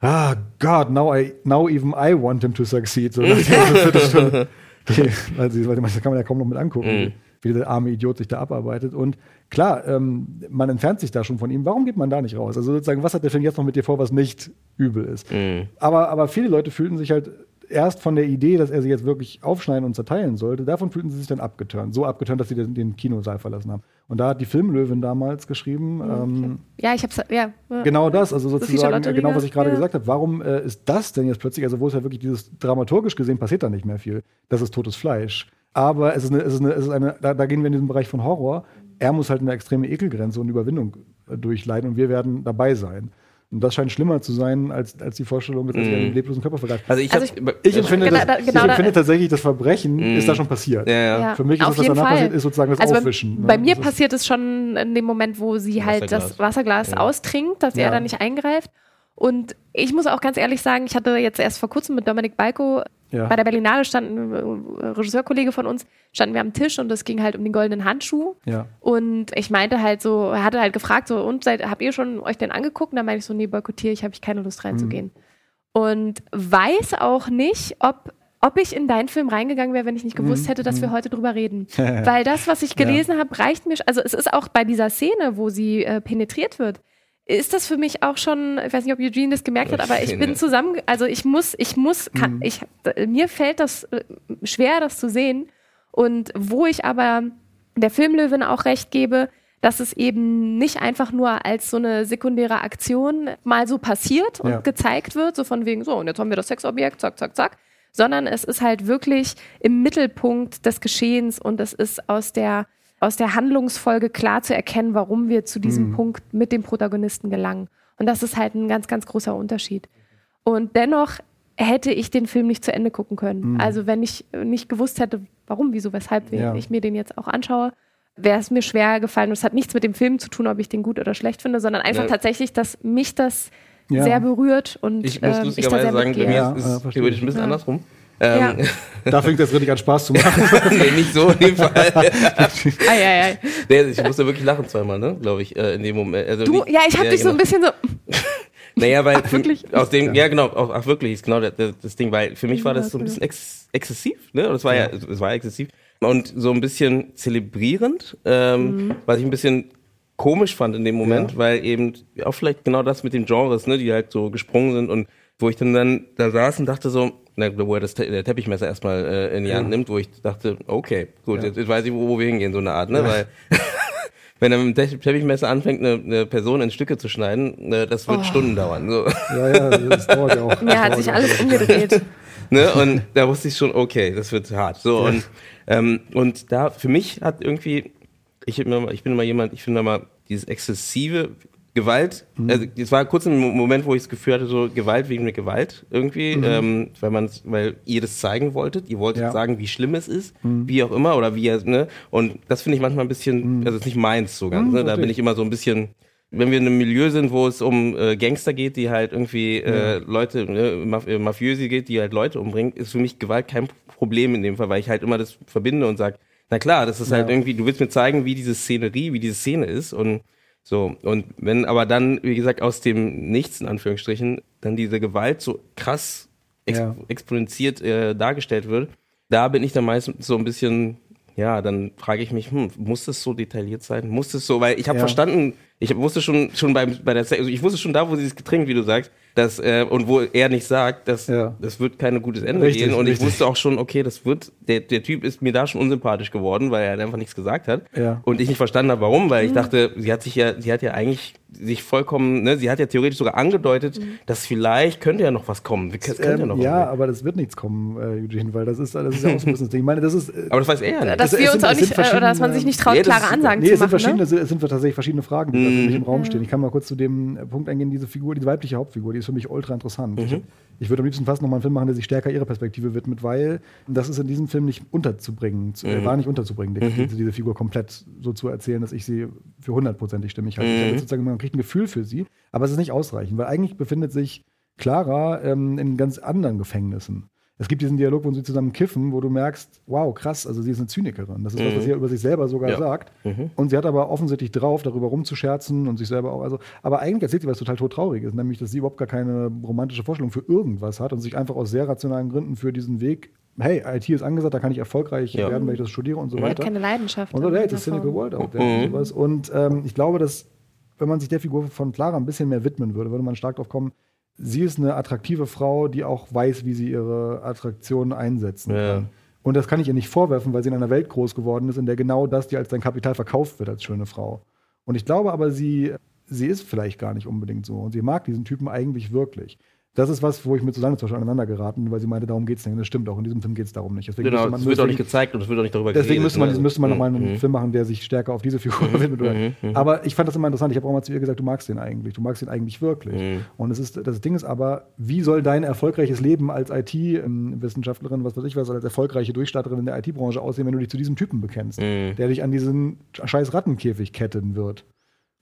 ah, God, now, I, now even I want him to succeed. So, also, das kann man ja kaum noch mit angucken, mhm. wie der arme Idiot sich da abarbeitet. Und klar, ähm, man entfernt sich da schon von ihm. Warum geht man da nicht raus? Also sozusagen, was hat der Film jetzt noch mit dir vor, was nicht übel ist? Mhm. Aber, aber viele Leute fühlten sich halt erst von der Idee, dass er sie jetzt wirklich aufschneiden und zerteilen sollte, davon fühlten sie sich dann abgeturnt. So abgeturnt, dass sie den, den Kinosaal verlassen haben. Und da hat die Filmlöwin damals geschrieben. Mhm, ähm, ja, ich hab's, ja. Genau das, also sozusagen, so genau was ich gerade ja. gesagt habe. Warum äh, ist das denn jetzt plötzlich, also wo es ja wirklich dieses dramaturgisch gesehen passiert da nicht mehr viel. Das ist totes Fleisch. Aber es ist eine, es ist eine, es ist eine da, da gehen wir in diesen Bereich von Horror. Er muss halt eine extreme Ekelgrenze und Überwindung äh, durchleiden und wir werden dabei sein. Und das scheint schlimmer zu sein als, als die Vorstellung, dass er mm. einen leblosen Körper vergreift. Also ich, also ich, ich, empfinde, genau, das, genau, ich empfinde tatsächlich, das Verbrechen mm. ist da schon passiert. Ja, ja. Für mich ist Auf das, was danach Fall. passiert, ist sozusagen das also Aufwischen. Bei, bei ne? mir passiert es schon in dem Moment, wo sie halt das Wasserglas ja. austrinkt, dass er da nicht eingreift. Und ich muss auch ganz ehrlich sagen, ich hatte jetzt erst vor kurzem mit Dominik Balko ja. Bei der Berlinale stand ein äh, Regisseurkollege von uns, standen wir am Tisch und es ging halt um den goldenen Handschuh. Ja. Und ich meinte halt so, er hatte halt gefragt, so, und seid, habt ihr schon euch den angeguckt? Und dann meinte ich so, nee, boykottiere ich, habe ich keine Lust reinzugehen. Mhm. Und weiß auch nicht, ob ob ich in deinen Film reingegangen wäre, wenn ich nicht gewusst mhm. hätte, dass wir mhm. heute drüber reden. Weil das, was ich gelesen ja. habe, reicht mir. Also es ist auch bei dieser Szene, wo sie äh, penetriert wird, ist das für mich auch schon, ich weiß nicht, ob Eugene das gemerkt hat, aber ich bin zusammen, also ich muss, ich muss, kann, mhm. ich, mir fällt das äh, schwer, das zu sehen. Und wo ich aber der Filmlöwin auch recht gebe, dass es eben nicht einfach nur als so eine sekundäre Aktion mal so passiert und ja. gezeigt wird, so von wegen, so, und jetzt haben wir das Sexobjekt, zack, zack, zack, sondern es ist halt wirklich im Mittelpunkt des Geschehens und es ist aus der aus der Handlungsfolge klar zu erkennen, warum wir zu diesem mhm. Punkt mit dem Protagonisten gelangen. Und das ist halt ein ganz, ganz großer Unterschied. Und dennoch hätte ich den Film nicht zu Ende gucken können. Mhm. Also wenn ich nicht gewusst hätte, warum, wieso, weshalb ja. ich mir den jetzt auch anschaue, wäre es mir schwer gefallen. Und es hat nichts mit dem Film zu tun, ob ich den gut oder schlecht finde, sondern einfach ja. tatsächlich, dass mich das ja. sehr berührt und ich muss ähm, ich da sehr sagen, bei mir ist es theoretisch ein bisschen andersrum. Ähm, ja. Da fängt das richtig an Spaß zu machen. nee, nicht so in dem Fall. ei, ei, ei. Nee, ich musste wirklich lachen zweimal, ne, glaube ich, äh, in dem Moment. Also du, ja, ich habe ja, dich genau. so ein bisschen so. naja, weil ach, wirklich? aus dem, ja, genau, auch, ach wirklich, ist genau das, das, Ding, weil für mich war das so ein bisschen ex exzessiv, ne, und es war ja, es war exzessiv und so ein bisschen zelebrierend, ähm, mhm. was ich ein bisschen komisch fand in dem Moment, ja. weil eben auch vielleicht genau das mit den Genres, ne, die halt so gesprungen sind und wo ich dann dann da saß und dachte so, na, wo er das Te der Teppichmesser erstmal äh, in die Hand nimmt, wo ich dachte, okay, gut, ja. jetzt, jetzt, weiß ich, wo, wo, wir hingehen, so eine Art, ne? Ja. Weil wenn er mit dem Teppichmesser anfängt, eine, eine Person in Stücke zu schneiden, ne, das wird oh. Stunden dauern. So. Ja, ja, das dauert ja auch. Mir hat sich alles umgedreht. ne? Und da wusste ich schon, okay, das wird hart. So ja. und ähm, und da für mich hat irgendwie, ich, ich bin immer jemand, ich finde immer dieses exzessive Gewalt, mhm. also es war kurz ein Moment, wo ich das Gefühl hatte, so Gewalt wegen der Gewalt irgendwie, mhm. ähm, weil man weil ihr das zeigen wolltet, ihr wolltet ja. sagen, wie schlimm es ist, mhm. wie auch immer, oder wie ne? Und das finde ich manchmal ein bisschen, mhm. also es ist nicht meins so ganz, mhm, ne? Da bin ich immer so ein bisschen, wenn wir in einem Milieu sind, wo es um äh, Gangster geht, die halt irgendwie äh, Leute, ne, Maf äh, Mafiösi geht, die halt Leute umbringen, ist für mich Gewalt kein Problem in dem Fall, weil ich halt immer das verbinde und sage, na klar, das ist halt Ja. irgendwie, du willst mir zeigen, wie diese Szenerie, wie diese Szene ist und so. Und wenn aber dann, wie gesagt, aus dem Nichts, in Anführungsstrichen, dann diese Gewalt so krass ex Ja. exponentiert äh, dargestellt wird, da bin ich dann meistens so ein bisschen, ja, dann frage ich mich, hm, muss das so detailliert sein? Muss das so, weil ich habe Ja. verstanden, ich wusste schon schon beim bei der also ich wusste schon da, wo sie das Getränk, wie du sagst, dass äh, und wo er nicht sagt, dass Ja. das wird kein gutes Ende Richtig, gehen und ich richtig. wusste auch schon, okay, das wird der der Typ ist mir da schon unsympathisch geworden, weil er halt einfach nichts gesagt hat Ja. und ich nicht verstanden habe, warum, weil ich dachte, sie hat sich ja sie hat ja eigentlich sich vollkommen, ne, sie hat ja theoretisch sogar angedeutet, dass vielleicht könnte ja noch was kommen. Es könnte ja Ähm, noch was ja, aber das wird nichts kommen, äh, Eugene, weil das ist, das ist ja auch so ein bisschen das Ding. Ich meine, das ist. äh, aber das weiß er ja nicht. Dass Es- wir es uns sind- auch nicht, sind äh, oder dass man sich nicht traut, Nee, das klare Ansagen Nee, zu es sind machen. verschiedene, Ne? es sind tatsächlich verschiedene Fragen, die mich im Raum stehen. Ich kann mal kurz zu dem Punkt eingehen, diese Figur, diese weibliche Hauptfigur, die ist für mich ultra interessant. Ich, ich würde am liebsten fast nochmal einen Film machen, der sich stärker ihrer Perspektive widmet, weil das ist in diesem Film nicht unterzubringen, zu, äh, war nicht unterzubringen, die, diese, diese Figur komplett so zu erzählen, dass ich sie für hundertprozentig stimmig halte. Ich habe jetzt sozusagen, man kriegt ein Gefühl für sie, aber es ist nicht ausreichend, weil eigentlich befindet sich Clara ähm, in ganz anderen Gefängnissen. Es gibt diesen Dialog, wo sie zusammen kiffen, wo du merkst, wow, krass, also sie ist eine Zynikerin. Das ist was, was sie ja über sich selber sogar Ja. sagt. Und sie hat aber offensichtlich drauf, darüber rumzuscherzen und sich selber auch. Also, aber eigentlich erzählt sie was total todtrauriges, nämlich, dass sie überhaupt gar keine romantische Vorstellung für irgendwas hat und sich einfach aus sehr rationalen Gründen für diesen Weg, hey, IT ist angesagt, da kann ich erfolgreich Ja. werden, wenn ich das studiere und so Er hat weiter. keine Leidenschaft. Und so, hey, it's a cynical world out there und sowas. Und ähm, ich glaube, dass, wenn man sich der Figur von Clara ein bisschen mehr widmen würde, würde man stark drauf kommen, sie ist eine attraktive Frau, die auch weiß, wie sie ihre Attraktionen einsetzen Ja. kann. Und das kann ich ihr nicht vorwerfen, weil sie in einer Welt groß geworden ist, in der genau das dir als dein Kapital verkauft wird als schöne Frau. Und ich glaube aber, sie, sie ist vielleicht gar nicht unbedingt so. Und sie mag diesen Typen eigentlich wirklich. Das ist was, wo ich mit Susanne zum Beispiel aneinander geraten bin, weil sie meinte, darum geht es nicht. Das stimmt auch. In diesem Film geht es darum nicht. Deswegen Genau, man- das wird auch deswegen- nicht gezeigt und es wird auch nicht darüber Deswegen geredet. müsste man, ne? müsste man Mhm, nochmal einen mhm. Film machen, der sich stärker auf diese Figur widmet. oder- Aber ich fand das immer interessant. Ich habe auch mal zu ihr gesagt, du magst den eigentlich. Du magst den eigentlich wirklich. Mhm. Und es ist, das Ding ist aber, wie soll dein erfolgreiches Leben als IT-Wissenschaftlerin, was weiß ich was, als erfolgreiche Durchstarterin in der IT-Branche aussehen, wenn du dich zu diesem Typen bekennst, Mhm. der dich an diesen scheiß Rattenkäfig ketten wird?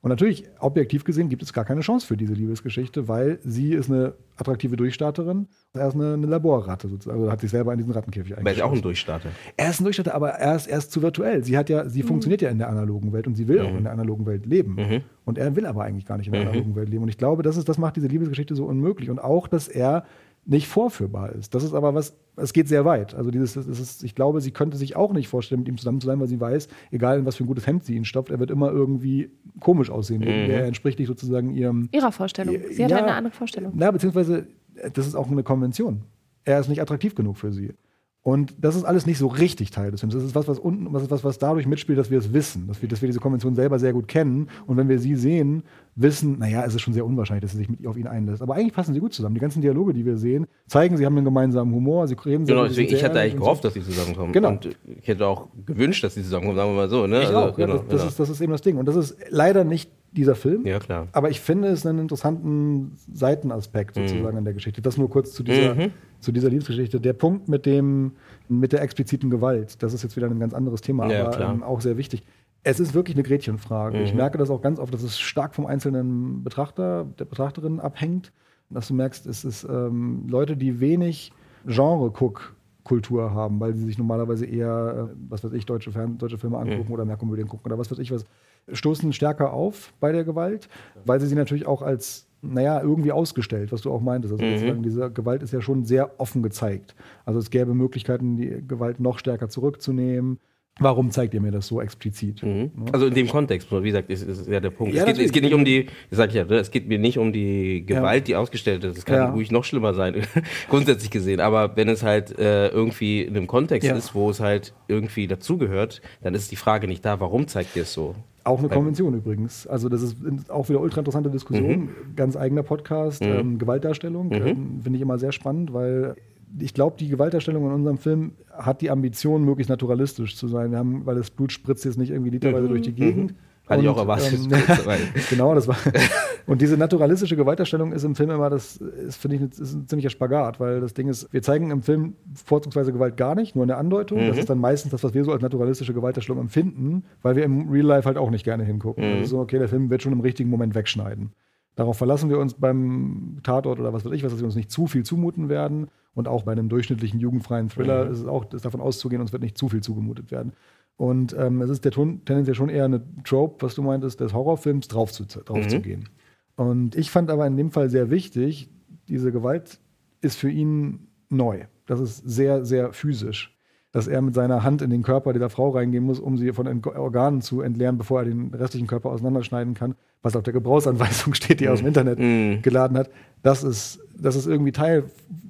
Und natürlich, objektiv gesehen, gibt es gar keine Chance für diese Liebesgeschichte, weil sie ist eine attraktive Durchstarterin, er ist eine, eine Laborratte sozusagen, also hat sich selber in diesen Rattenkäfig Aber er ist auch ein eingeschlossen. Durchstarter. Er ist ein Durchstarter, aber er ist, er ist zu virtuell. Sie hat ja, sie funktioniert ja in der analogen Welt und sie will auch in der analogen Welt leben. Und er will aber eigentlich gar nicht in der analogen Welt leben. Und ich glaube, das ist, das macht diese Liebesgeschichte so unmöglich. Und auch, dass er nicht vorführbar ist. Das ist aber was, es geht sehr weit. Also dieses, das ist, ich glaube, sie könnte sich auch nicht vorstellen, mit ihm zusammen zu sein, weil sie weiß, egal in was für ein gutes Hemd sie ihn stopft, er wird immer irgendwie komisch aussehen. Er entspricht nicht sozusagen ihrem, Ihrer Vorstellung. Sie hat Ja. eine andere Vorstellung. na, beziehungsweise, das ist auch eine Konvention. Er ist nicht attraktiv genug für sie. Und das ist alles nicht so richtig Teil des Films. Das ist was, was unten, was, ist was, was dadurch mitspielt, dass wir es wissen, dass wir, dass wir diese Konvention selber sehr gut kennen. Und wenn wir sie sehen, wissen, naja, es ist schon sehr unwahrscheinlich, dass sie sich mit ihr auf ihn einlässt. Aber eigentlich passen sie gut zusammen. Die ganzen Dialoge, die wir sehen, zeigen, sie haben einen gemeinsamen Humor, sie reden sehr Genau, deswegen, ich hatte eigentlich gehofft, so. dass sie zusammenkommen. Genau. Und ich hätte auch gewünscht, dass sie zusammenkommen, sagen wir mal so. Ne? Ich Also, auch, genau, das, das, genau. ist, das ist eben das Ding. Und das ist leider nicht dieser Film. Ja, klar. Aber ich finde es einen interessanten Seitenaspekt Mhm. sozusagen an der Geschichte. Das nur kurz zu dieser, zu dieser Liebesgeschichte. Der Punkt mit dem, mit der expliziten Gewalt, das ist jetzt wieder ein ganz anderes Thema, Ja, aber ähm, auch sehr wichtig. Es ist wirklich eine Gretchenfrage. Ich merke das auch ganz oft, dass es stark vom einzelnen Betrachter, der Betrachterin abhängt. Dass du merkst, es ist ähm, Leute, die wenig Genre-Guck-Kultur haben, weil sie sich normalerweise eher, äh, was weiß ich, deutsche, Fern deutsche Filme angucken oder mehr Komödien gucken oder was weiß ich was, stoßen stärker auf bei der Gewalt, weil sie sie natürlich auch als, naja, irgendwie ausgestellt, was du auch meintest. Also sozusagen diese Gewalt ist ja schon sehr offen gezeigt. Also es gäbe Möglichkeiten, die Gewalt noch stärker zurückzunehmen. Warum zeigt ihr mir das so explizit? Ne? Also in dem Kontext, wie gesagt, ist, ist ja der Punkt. Ja, es, geht, es geht nicht um die, das sag ich ja, ne, es geht mir nicht um die Gewalt, die ausgestellt ist. Es kann Ja. ruhig noch schlimmer sein, grundsätzlich gesehen. Aber wenn es halt äh, irgendwie in einem Kontext Ja. ist, wo es halt irgendwie dazugehört, dann ist die Frage nicht da, warum zeigt ihr es so? Auch eine Konvention übrigens. Also das ist auch wieder ultra interessante Diskussion. Ganz eigener Podcast. Ähm, Gewaltdarstellung ähm, finde ich immer sehr spannend, weil ich glaube, die Gewaltdarstellung in unserem Film hat die Ambition, möglichst naturalistisch zu sein. Wir haben, weil das Blut spritzt jetzt nicht irgendwie literweise durch die Gegend. Hatte ich Und, auch erwartet. ähm, genau, das war. Und diese naturalistische Gewaltdarstellung ist im Film immer, das ist, finde ich, ein- ist ein ziemlicher Spagat, weil das Ding ist, wir zeigen im Film vorzugsweise Gewalt gar nicht, nur in der Andeutung. Das ist dann meistens das, was wir so als naturalistische Gewaltdarstellung empfinden, weil wir im Real Life halt auch nicht gerne hingucken. Das ist so, okay, der Film wird schon im richtigen Moment wegschneiden. Darauf verlassen wir uns beim Tatort oder was weiß ich, was, dass wir uns nicht zu viel zumuten werden. Und auch bei einem durchschnittlichen jugendfreien Thriller ist es auch ist davon auszugehen, uns wird nicht zu viel zugemutet werden. Und ähm, es ist der Ton tendenziell schon eher eine Trope, was du meintest, des Horrorfilms drauf zu, drauf mhm. zu gehen. Und ich fand aber in dem Fall sehr wichtig, diese Gewalt ist für ihn neu. Das ist sehr, sehr physisch. Dass er mit seiner Hand in den Körper dieser Frau reingehen muss, um sie von den Organen zu entleeren, bevor er den restlichen Körper auseinanderschneiden kann, was auf der Gebrauchsanweisung steht, die er aus dem mhm. Internet mm. geladen hat. Das ist, das ist irgendwie Teil,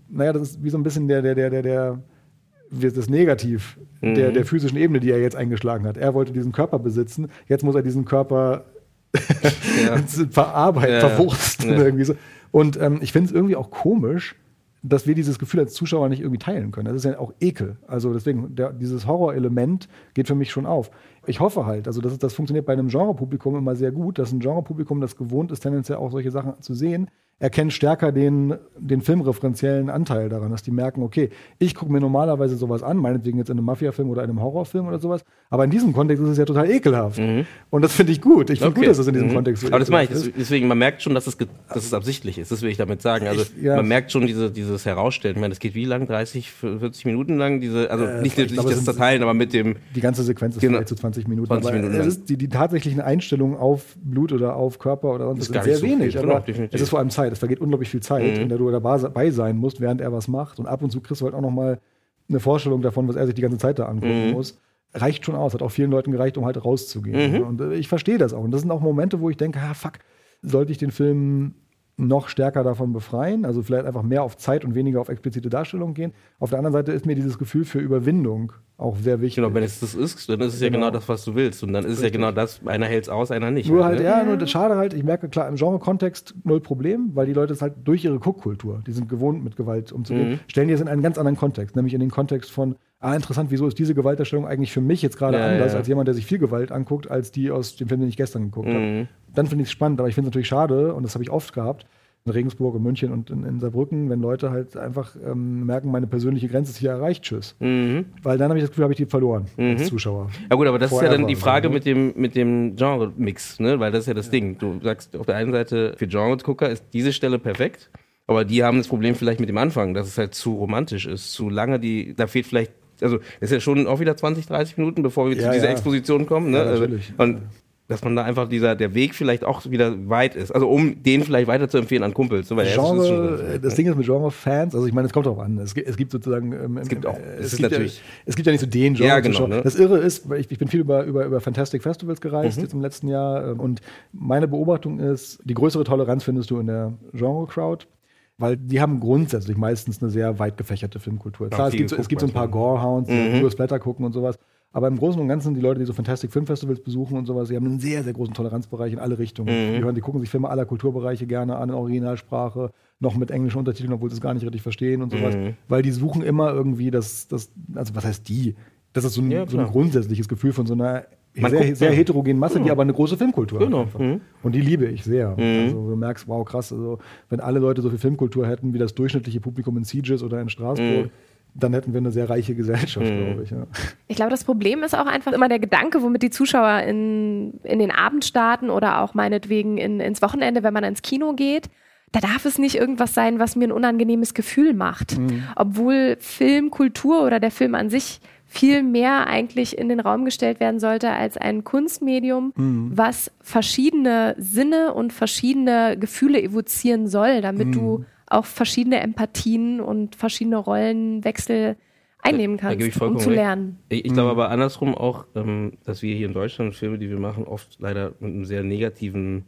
naja, das ist wie so ein bisschen der, der, der, der, der das Negativ mm. der, der physischen Ebene, die er jetzt eingeschlagen hat. Er wollte diesen Körper besitzen, jetzt muss er diesen Körper ja. verarbeiten, ja, verwursten ja. irgendwie so. Und ähm, ich finde es irgendwie auch komisch, dass wir dieses Gefühl als Zuschauer nicht irgendwie teilen können. Das ist ja auch Ekel. Also deswegen, der, dieses Horrorelement geht für mich schon auf. Ich hoffe halt, also das, das funktioniert bei einem Genrepublikum immer sehr gut, dass ein Genrepublikum, das gewohnt ist, tendenziell auch solche Sachen zu sehen, erkennen stärker den, den filmreferenziellen Anteil daran, dass die merken, okay, ich gucke mir normalerweise sowas an, meinetwegen jetzt in einem Mafia-Film oder in einem Horrorfilm oder sowas, aber in diesem Kontext ist es ja total ekelhaft. Mhm. Und das finde ich gut. Ich finde okay. gut, dass es in diesem mhm. Kontext so Aber das meine ich, deswegen, man merkt schon, dass es, dass es absichtlich ist, das will ich damit sagen. Also ich, ja. man merkt schon diese, dieses Herausstellen. Ich meine, das geht wie lang? 30, 40 Minuten lang? Diese, also äh, nicht, nicht glaube, das Zerteilen, aber mit dem... Die ganze Sequenz ist genau. vielleicht so 20 Minuten. 20 Minuten aber ist die, die tatsächlichen Einstellungen auf Blut oder auf Körper oder sonst sind sehr so wenig. Viel, aber genau, es ist vor allem Zeit. Es vergeht unglaublich viel Zeit, mhm. in der du dabei sein musst, während er was macht. Und ab und zu kriegst du halt auch noch mal eine Vorstellung davon, was er sich die ganze Zeit da angucken mhm. muss. Reicht schon aus, hat auch vielen Leuten gereicht, um halt rauszugehen. Mhm. Und äh, ich verstehe das auch. Und das sind auch Momente, wo ich denke, ah, fuck, sollte ich den Film noch stärker davon befreien, also vielleicht einfach mehr auf Zeit und weniger auf explizite Darstellung gehen. Auf der anderen Seite ist mir dieses Gefühl für Überwindung auch sehr wichtig. Genau, wenn es das ist, dann ist es genau. ja genau das, was du willst. Und dann ist Richtig. es ja genau das, einer hält es aus, einer nicht. Nur halt, halt ne? ja, nur das schade halt, ich merke klar, im Genre-Kontext null Problem, weil die Leute es halt durch ihre Guckkultur, die sind gewohnt, mit Gewalt umzugehen, mhm. stellen die es in einen ganz anderen Kontext, nämlich in den Kontext von, ah, interessant, wieso ist diese Gewalterstellung eigentlich für mich jetzt gerade ja, anders, ja. als jemand, der sich viel Gewalt anguckt, als die aus dem Film, den ich gestern geguckt mhm. habe. Dann finde ich es spannend, aber ich finde es natürlich schade, und das habe ich oft gehabt, in Regensburg und München und in, in Saarbrücken, wenn Leute halt einfach ähm, merken, meine persönliche Grenze ist hier erreicht, tschüss. Mhm. Weil dann habe ich das Gefühl, habe ich die verloren mhm. als Zuschauer. Ja gut, aber das Forever, ist ja dann die Frage mit dem, mit dem Genre-Mix, ne? weil das ist ja das ja. Ding. Du sagst auf der einen Seite, für Genre-Gucker ist diese Stelle perfekt, aber die haben das Problem vielleicht mit dem Anfang, dass es halt zu romantisch ist, zu lange, die, da fehlt vielleicht also ist ja schon auch wieder 20, 30 Minuten, bevor wir ja, zu dieser ja. Exposition kommen. Ne? Ja, also, natürlich. Und dass man da einfach dieser, der Weg vielleicht auch wieder weit ist. Also um den vielleicht weiter zu empfehlen an Kumpels. Weil Genre, das Ding ist mit Genre-Fans, also ich meine, es kommt drauf an. Es, es gibt sozusagen, ähm, es gibt auch, es, es gibt ja, es gibt ja nicht so den Genre. Ja, genau, ne? Das Irre ist, ich, ich bin viel über, über, über Fantastic Festivals gereist mhm. jetzt im letzten Jahr ähm, und meine Beobachtung ist, die größere Toleranz findest du in der Genre-Crowd weil die haben grundsätzlich meistens eine sehr weit gefächerte Filmkultur. Klar, es gibt, es gibt so ein paar Gorehounds, die mhm. nur Splatter gucken und sowas. Aber im Großen und Ganzen, die Leute, die so Fantastic Film Festivals besuchen und sowas, die haben einen sehr, sehr großen Toleranzbereich in alle Richtungen. Mhm. Die, hören, die gucken sich Filme aller Kulturbereiche gerne an, in Originalsprache, noch mit englischen Untertiteln, obwohl sie es gar nicht richtig verstehen und sowas. Mhm. Weil die suchen immer irgendwie das, das, also was heißt die? Das ist so ein, ja, so ein grundsätzliches Gefühl von so einer Man sehr, sehr heterogenen Masse, genau. die aber eine große Filmkultur genau. hat. Mhm. Und die liebe ich sehr. Mhm. Also du merkst, wow, krass, also wenn alle Leute so viel Filmkultur hätten wie das durchschnittliche Publikum in Sieges oder in Straßburg, mhm dann hätten wir eine sehr reiche Gesellschaft, mhm. glaube ich. Ja. Ich glaube, das Problem ist auch einfach immer der Gedanke, womit die Zuschauer in, in den Abend starten oder auch meinetwegen in, ins Wochenende, wenn man ins Kino geht. Da darf es nicht irgendwas sein, was mir ein unangenehmes Gefühl macht. Mhm. Obwohl Film, Kultur oder der Film an sich viel mehr eigentlich in den Raum gestellt werden sollte als ein Kunstmedium, mhm. was verschiedene Sinne und verschiedene Gefühle evozieren soll, damit mhm. du auch verschiedene Empathien und verschiedene Rollenwechsel einnehmen kannst, um zu lernen. Ich, ich glaube mhm. aber andersrum auch, ähm, dass wir hier in Deutschland Filme, die wir machen, oft leider mit einem sehr negativen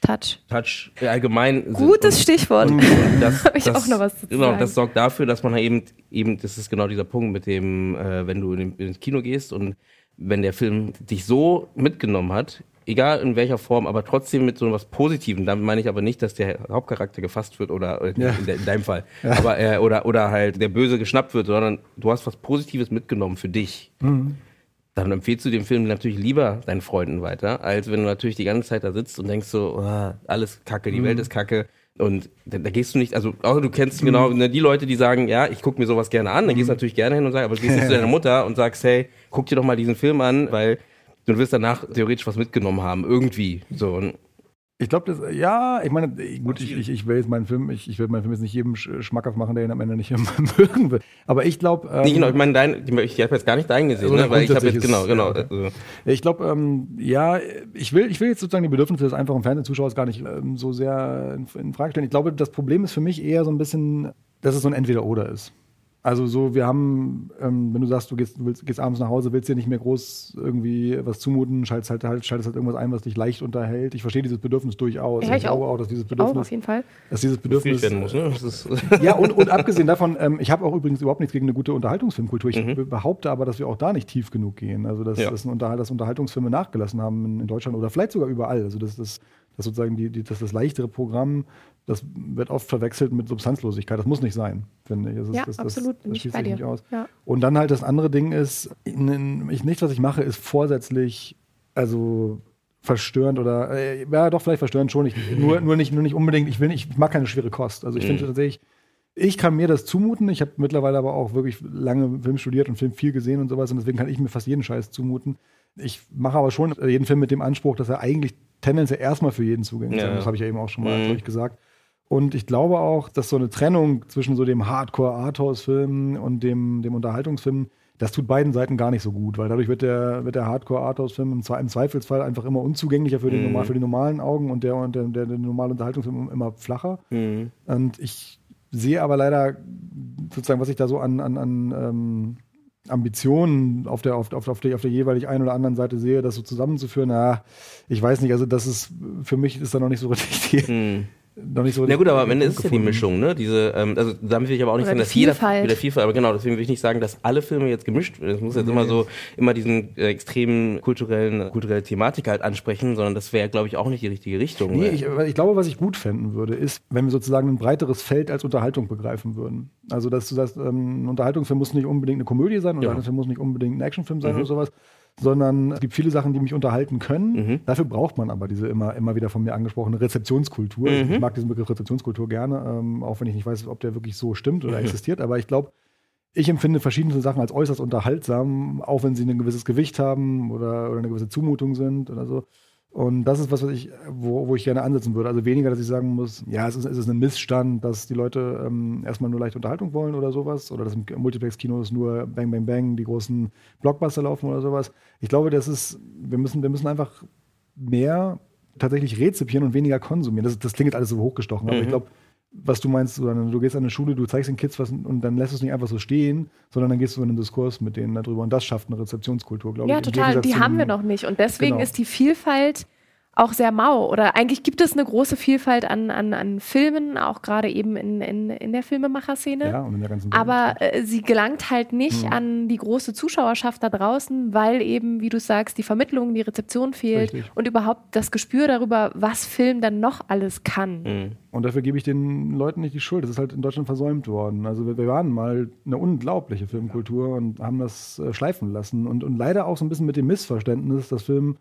Touch. Touch allgemein. Gutes Stichwort. Das, Habe ich das, auch noch was zu genau, sagen. Das sorgt dafür, dass man eben, eben, das ist genau dieser Punkt mit dem, äh, wenn du in, ins Kino gehst und wenn der Film dich so mitgenommen hat, egal in welcher Form, aber trotzdem mit so was Positivem. Damit meine ich aber nicht, dass der Hauptcharakter gefasst wird oder äh, ja. in, de, in, deinem Fall, ja. aber äh, oder oder halt der Böse geschnappt wird, sondern du hast was Positives mitgenommen für dich. Mhm. Dann empfiehlst du den Film natürlich lieber deinen Freunden weiter, als wenn du natürlich die ganze Zeit da sitzt und denkst so, oh, alles Kacke, die mhm. Welt ist Kacke. Und da, da, gehst du nicht, also außer du kennst mhm. genau ne, die Leute, die sagen, ja, ich gucke mir sowas gerne an, dann gehst du mhm. natürlich gerne hin und sagst, aber du gehst nicht zu deiner Mutter und sagst, hey, guck dir doch mal diesen Film an, weil du wirst danach theoretisch was mitgenommen haben, irgendwie. So. Und Ich glaube, das, ja, ich meine, gut, ich, ich, ich will jetzt meinen Film, ich, ich will meinen Film jetzt nicht jedem schmackhaft machen, der ihn am Ende nicht mögen will. Aber ich glaube. Ähm, nee, genau, ich meine, dein, ich habe jetzt gar nicht deinen gesehen, also ne? weil ich habe jetzt, genau, genau. Also. Ich glaube, ähm, ja, ich will, ich will jetzt sozusagen die Bedürfnisse des einfachen Fernsehzuschauers gar nicht ähm, so sehr in, in Frage stellen. Ich glaube, das Problem ist für mich eher so ein bisschen, dass es so ein Entweder-Oder ist. Also so, wir haben, ähm, wenn du sagst, du gehst, du willst, gehst abends nach Hause, willst dir nicht mehr groß irgendwie was zumuten, schaltest halt, halt, schaltest halt irgendwas ein, was dich leicht unterhält. Ich verstehe dieses Bedürfnis durchaus. Ja, ich, ich glaube auch, dass dieses Bedürfnis, auch, auf jeden Fall. dass dieses Bedürfnis werden muss. Ne? ja, und, und abgesehen davon, ähm, ich habe auch übrigens überhaupt nichts gegen eine gute Unterhaltungsfilmkultur. Ich mhm. behaupte aber, dass wir auch da nicht tief genug gehen. Also dass, ja. dass, Unterhalt, dass Unterhaltungsfilme nachgelassen haben in, in, Deutschland oder vielleicht sogar überall. Also dass, dass, dass sozusagen die, die, dass das leichtere Programm das wird oft verwechselt mit Substanzlosigkeit. Das muss nicht sein, finde ich. Das ist, ja, das, absolut. Das, das schließt sich nicht aus. Ja. Und dann halt das andere Ding ist, ich, nicht, was ich mache, ist vorsätzlich, also verstörend oder äh, ja doch vielleicht verstörend schon. Ich, nur, nur, nicht, nur nicht unbedingt, ich will nicht, ich mag keine schwere Kost. Also ich mhm. finde tatsächlich, ich kann mir das zumuten. Ich habe mittlerweile aber auch wirklich lange Film studiert und Film viel gesehen und sowas und deswegen kann ich mir fast jeden Scheiß zumuten. Ich mache aber schon jeden Film mit dem Anspruch, dass er eigentlich tendenziell erstmal für jeden zugänglich ja. ist. Das habe ich ja eben auch schon mal mhm. gesagt. Und ich glaube auch, dass so eine Trennung zwischen so dem Hardcore-Arthouse-Film und dem, dem Unterhaltungsfilm, das tut beiden Seiten gar nicht so gut, weil dadurch wird der, wird der Hardcore-Arthouse-Film im, im, Zweifelsfall einfach immer unzugänglicher für, den, mhm. normal, für die normalen Augen und der, und der, der, der normale Unterhaltungsfilm immer flacher. Mhm. Und ich sehe aber leider sozusagen, was ich da so an, an, an ähm, Ambitionen auf der, auf, auf, auf, der, auf der jeweilig einen oder anderen Seite sehe, das so zusammenzuführen, na, ich weiß nicht, also das ist, für mich ist da noch nicht so richtig die, noch nicht so. Na gut, aber am Ende ist es ja die Mischung, ne? Diese, ähm, also damit will ich aber auch nicht Oder sagen, dass Vielfalt. jeder wieder Vielfalt, aber genau, deswegen will ich nicht sagen, dass alle Filme jetzt gemischt werden. Es muss jetzt nee. immer so immer diesen äh, extremen kulturellen, kulturelle Thematik halt ansprechen, sondern das wäre, glaube ich, auch nicht die richtige Richtung. Nee, ich, ich, glaube, was ich gut fänden würde, ist, wenn wir sozusagen ein breiteres Feld als Unterhaltung begreifen würden. Also, dass du sagst, ähm, ein Unterhaltungsfilm muss nicht unbedingt eine Komödie sein, ein ja. Unterhaltungsfilm muss nicht unbedingt ein Actionfilm sein mhm. oder sowas, sondern es gibt viele Sachen, die mich unterhalten können. Mhm. Dafür braucht man aber diese immer, immer wieder von mir angesprochene Rezeptionskultur. Mhm. Ich mag diesen Begriff Rezeptionskultur gerne, ähm, auch wenn ich nicht weiß, ob der wirklich so stimmt oder mhm. existiert. Aber ich glaube, ich empfinde verschiedene Sachen als äußerst unterhaltsam, auch wenn sie ein gewisses Gewicht haben oder, oder eine gewisse Zumutung sind oder so. Und das ist was, was ich, wo, wo ich gerne ansetzen würde. Also weniger, dass ich sagen muss, ja, es ist, es ist ein Missstand, dass die Leute ähm, erstmal nur leichte Unterhaltung wollen oder sowas. Oder dass im Multiplex-Kinos nur Bang, Bang, Bang die großen Blockbuster laufen oder sowas. Ich glaube, das ist, wir müssen, wir müssen einfach mehr tatsächlich rezipieren und weniger konsumieren. Das, das klingt jetzt alles so hochgestochen, aber mhm. ich glaube, was du meinst, du gehst an eine Schule, du zeigst den Kids was und dann lässt du es nicht einfach so stehen, sondern dann gehst du in einen Diskurs mit denen darüber und das schafft eine Rezeptionskultur, glaube ja, ich. Ja, total. Die haben wir noch nicht und deswegen genau. ist die Vielfalt auch sehr mau. Oder eigentlich gibt es eine große Vielfalt an, an, an Filmen, auch gerade eben in, in, in der Filmemacher-Szene. Ja, und in der ganzen Welt. Aber äh, sie gelangt halt nicht mhm. an die große Zuschauerschaft da draußen, weil eben, wie du sagst, die Vermittlung, die Rezeption fehlt Richtig. und überhaupt das Gespür darüber, was Film dann noch alles kann. Mhm. Und dafür gebe ich den Leuten nicht die Schuld. Das ist halt in Deutschland versäumt worden. Also wir, wir waren mal eine unglaubliche Filmkultur und haben das äh, schleifen lassen. Und, und leider auch so ein bisschen mit dem Missverständnis, dass Film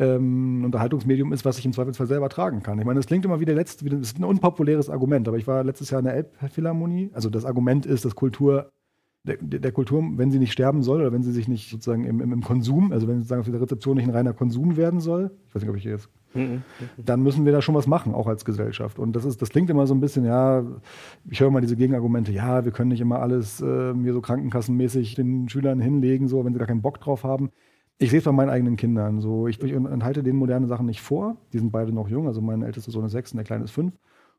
ähm, Unterhaltungsmedium ist, was ich im Zweifelsfall selber tragen kann. Ich meine, das klingt immer wie der letzte, das ist ein unpopuläres Argument, aber ich war letztes Jahr in der Elbphilharmonie. Also das Argument ist, dass Kultur der, der, Kultur, wenn sie nicht sterben soll oder wenn sie sich nicht sozusagen im, im, im Konsum, also wenn sozusagen auf dieser Rezeption nicht ein reiner Konsum werden soll, ich weiß nicht, ob ich jetzt, mhm. dann müssen wir da schon was machen, auch als Gesellschaft. Und das ist, das klingt immer so ein bisschen, ja, ich höre mal diese Gegenargumente, ja, wir können nicht immer alles äh, mir so krankenkassenmäßig den Schülern hinlegen, so, wenn sie gar keinen Bock drauf haben ich sehe es bei meinen eigenen Kindern so. Ich, ich enthalte denen moderne Sachen nicht vor. Die sind beide noch jung. Also mein ältester Sohn ist sechs und der kleine ist fünf.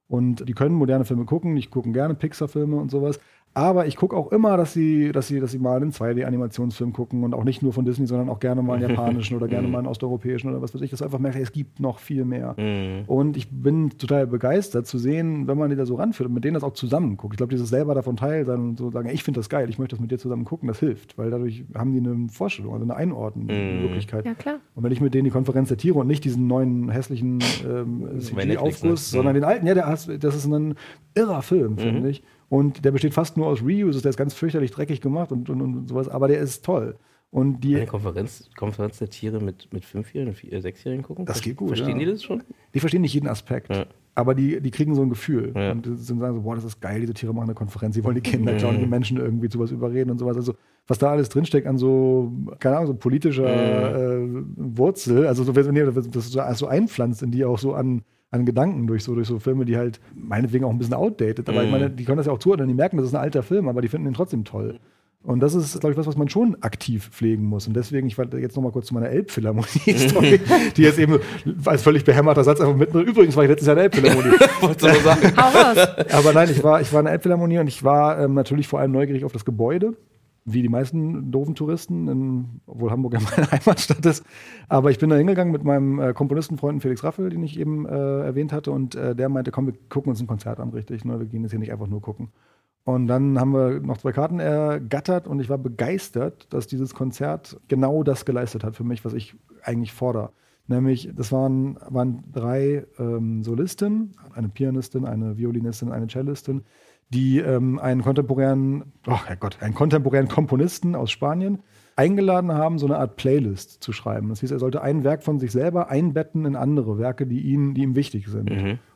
Und die können moderne Filme gucken. Die gucken gerne Pixar-Filme und sowas. Aber ich gucke auch immer, dass sie, dass, sie, dass sie mal einen 2D-Animationsfilm gucken und auch nicht nur von Disney, sondern auch gerne mal einen japanischen oder gerne mal einen osteuropäischen oder was weiß ich, dass einfach merke, es gibt noch viel mehr. Mhm. Und ich bin total begeistert zu sehen, wenn man die da so ranführt und mit denen das auch zusammen guckt. Ich glaube, dieses selber davon Teil sein und so sagen, ich finde das geil, ich möchte das mit dir zusammen gucken, das hilft, weil dadurch haben die eine Vorstellung, also eine Einordnungsmöglichkeit. Mhm. Ja, klar. Und wenn ich mit denen die Konferenz zitiere und nicht diesen neuen hässlichen ähm, CG-Aufguss, ne? sondern mhm. den alten, ja, der, das ist ein irrer Film, finde mhm. ich. Und der besteht fast nur aus Reuses, der ist ganz fürchterlich dreckig gemacht und, und, und sowas, aber der ist toll. Und die Eine Konferenz, Konferenz der Tiere mit, mit Fünfjährigen, vier, Sechsjährigen gucken? Das geht gut. Verstehen ja. die das schon? Die verstehen nicht jeden Aspekt. Ja. Aber die, die kriegen so ein Gefühl. Ja. Und sind sagen so, boah, das ist geil, diese Tiere machen eine Konferenz, sie wollen die Kinder klauen, die Menschen irgendwie zu was überreden und sowas. Also, was da alles drinsteckt an so, keine Ahnung, so politischer äh, Wurzel, also so, wenn ihr das so einpflanzt in die auch so an an Gedanken durch so, durch so Filme, die halt meinetwegen auch ein bisschen outdated, aber Mhm. ich meine, die können das ja auch zuordnen, die merken, das ist ein alter Film, aber die finden ihn trotzdem toll. Und das ist, glaube ich, was, was man schon aktiv pflegen muss. Und deswegen, ich war jetzt noch mal kurz zu meiner Elbphilharmonie-Story, die jetzt eben als völlig behämmerter Satz einfach mit. Übrigens war ich letztes Jahr in der Elbphilharmonie. Wolltest du sagen? Aber nein, ich war, ich war in der Elbphilharmonie und ich war ähm, natürlich vor allem neugierig auf das Gebäude, wie die meisten doofen Touristen, in, obwohl Hamburg ja meine Heimatstadt ist. Aber ich bin da hingegangen mit meinem äh, Komponistenfreund Felix Raffel, den ich eben äh, erwähnt hatte, und äh, der meinte, komm, wir gucken uns ein Konzert an, richtig. Ne? Wir gehen jetzt hier nicht einfach nur gucken. Und dann haben wir noch zwei Karten ergattert und ich war begeistert, dass dieses Konzert genau das geleistet hat für mich, was ich eigentlich fordere. Nämlich, das waren, waren drei ähm, Solisten, eine Pianistin, eine Violinistin, eine Cellistin, die ähm, einen kontemporären, oh Herrgott, einen kontemporären Komponisten aus Spanien eingeladen haben, so eine Art Playlist zu schreiben. Das hieß, er sollte ein Werk von sich selber einbetten in andere Werke, die, ihn, die ihm wichtig sind.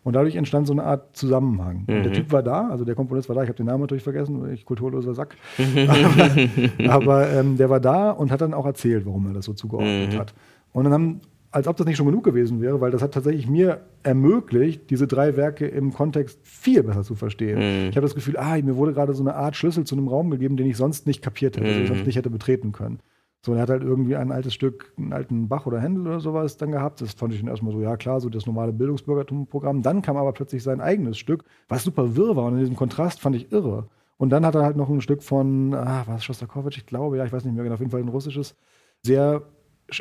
Und dadurch entstand so eine Art Zusammenhang. Und der Typ war da, also der Komponist war da, ich habe den Namen natürlich vergessen, ich kulturloser Sack. aber aber ähm, der war da und hat dann auch erzählt, warum er das so zugeordnet hat. Und dann haben, als ob das nicht schon genug gewesen wäre, weil das hat tatsächlich mir ermöglicht, diese drei Werke im Kontext viel besser zu verstehen. Ich habe das Gefühl, ah, mir wurde gerade so eine Art Schlüssel zu einem Raum gegeben, den ich sonst nicht kapiert hätte, den ich sonst nicht hätte betreten können. So, und er hat halt irgendwie ein altes Stück, einen alten Bach oder Händel oder sowas dann gehabt. Das fand ich dann erstmal so, ja klar, so das normale Bildungsbürgertum-Programm. Dann kam aber plötzlich sein eigenes Stück, was super wirr war. Und in diesem Kontrast fand ich irre. Und dann hat er halt noch ein Stück von, ah, was, Schostakowitsch, ich glaube, ja, ich weiß nicht mehr genau, auf jeden Fall ein russisches, sehr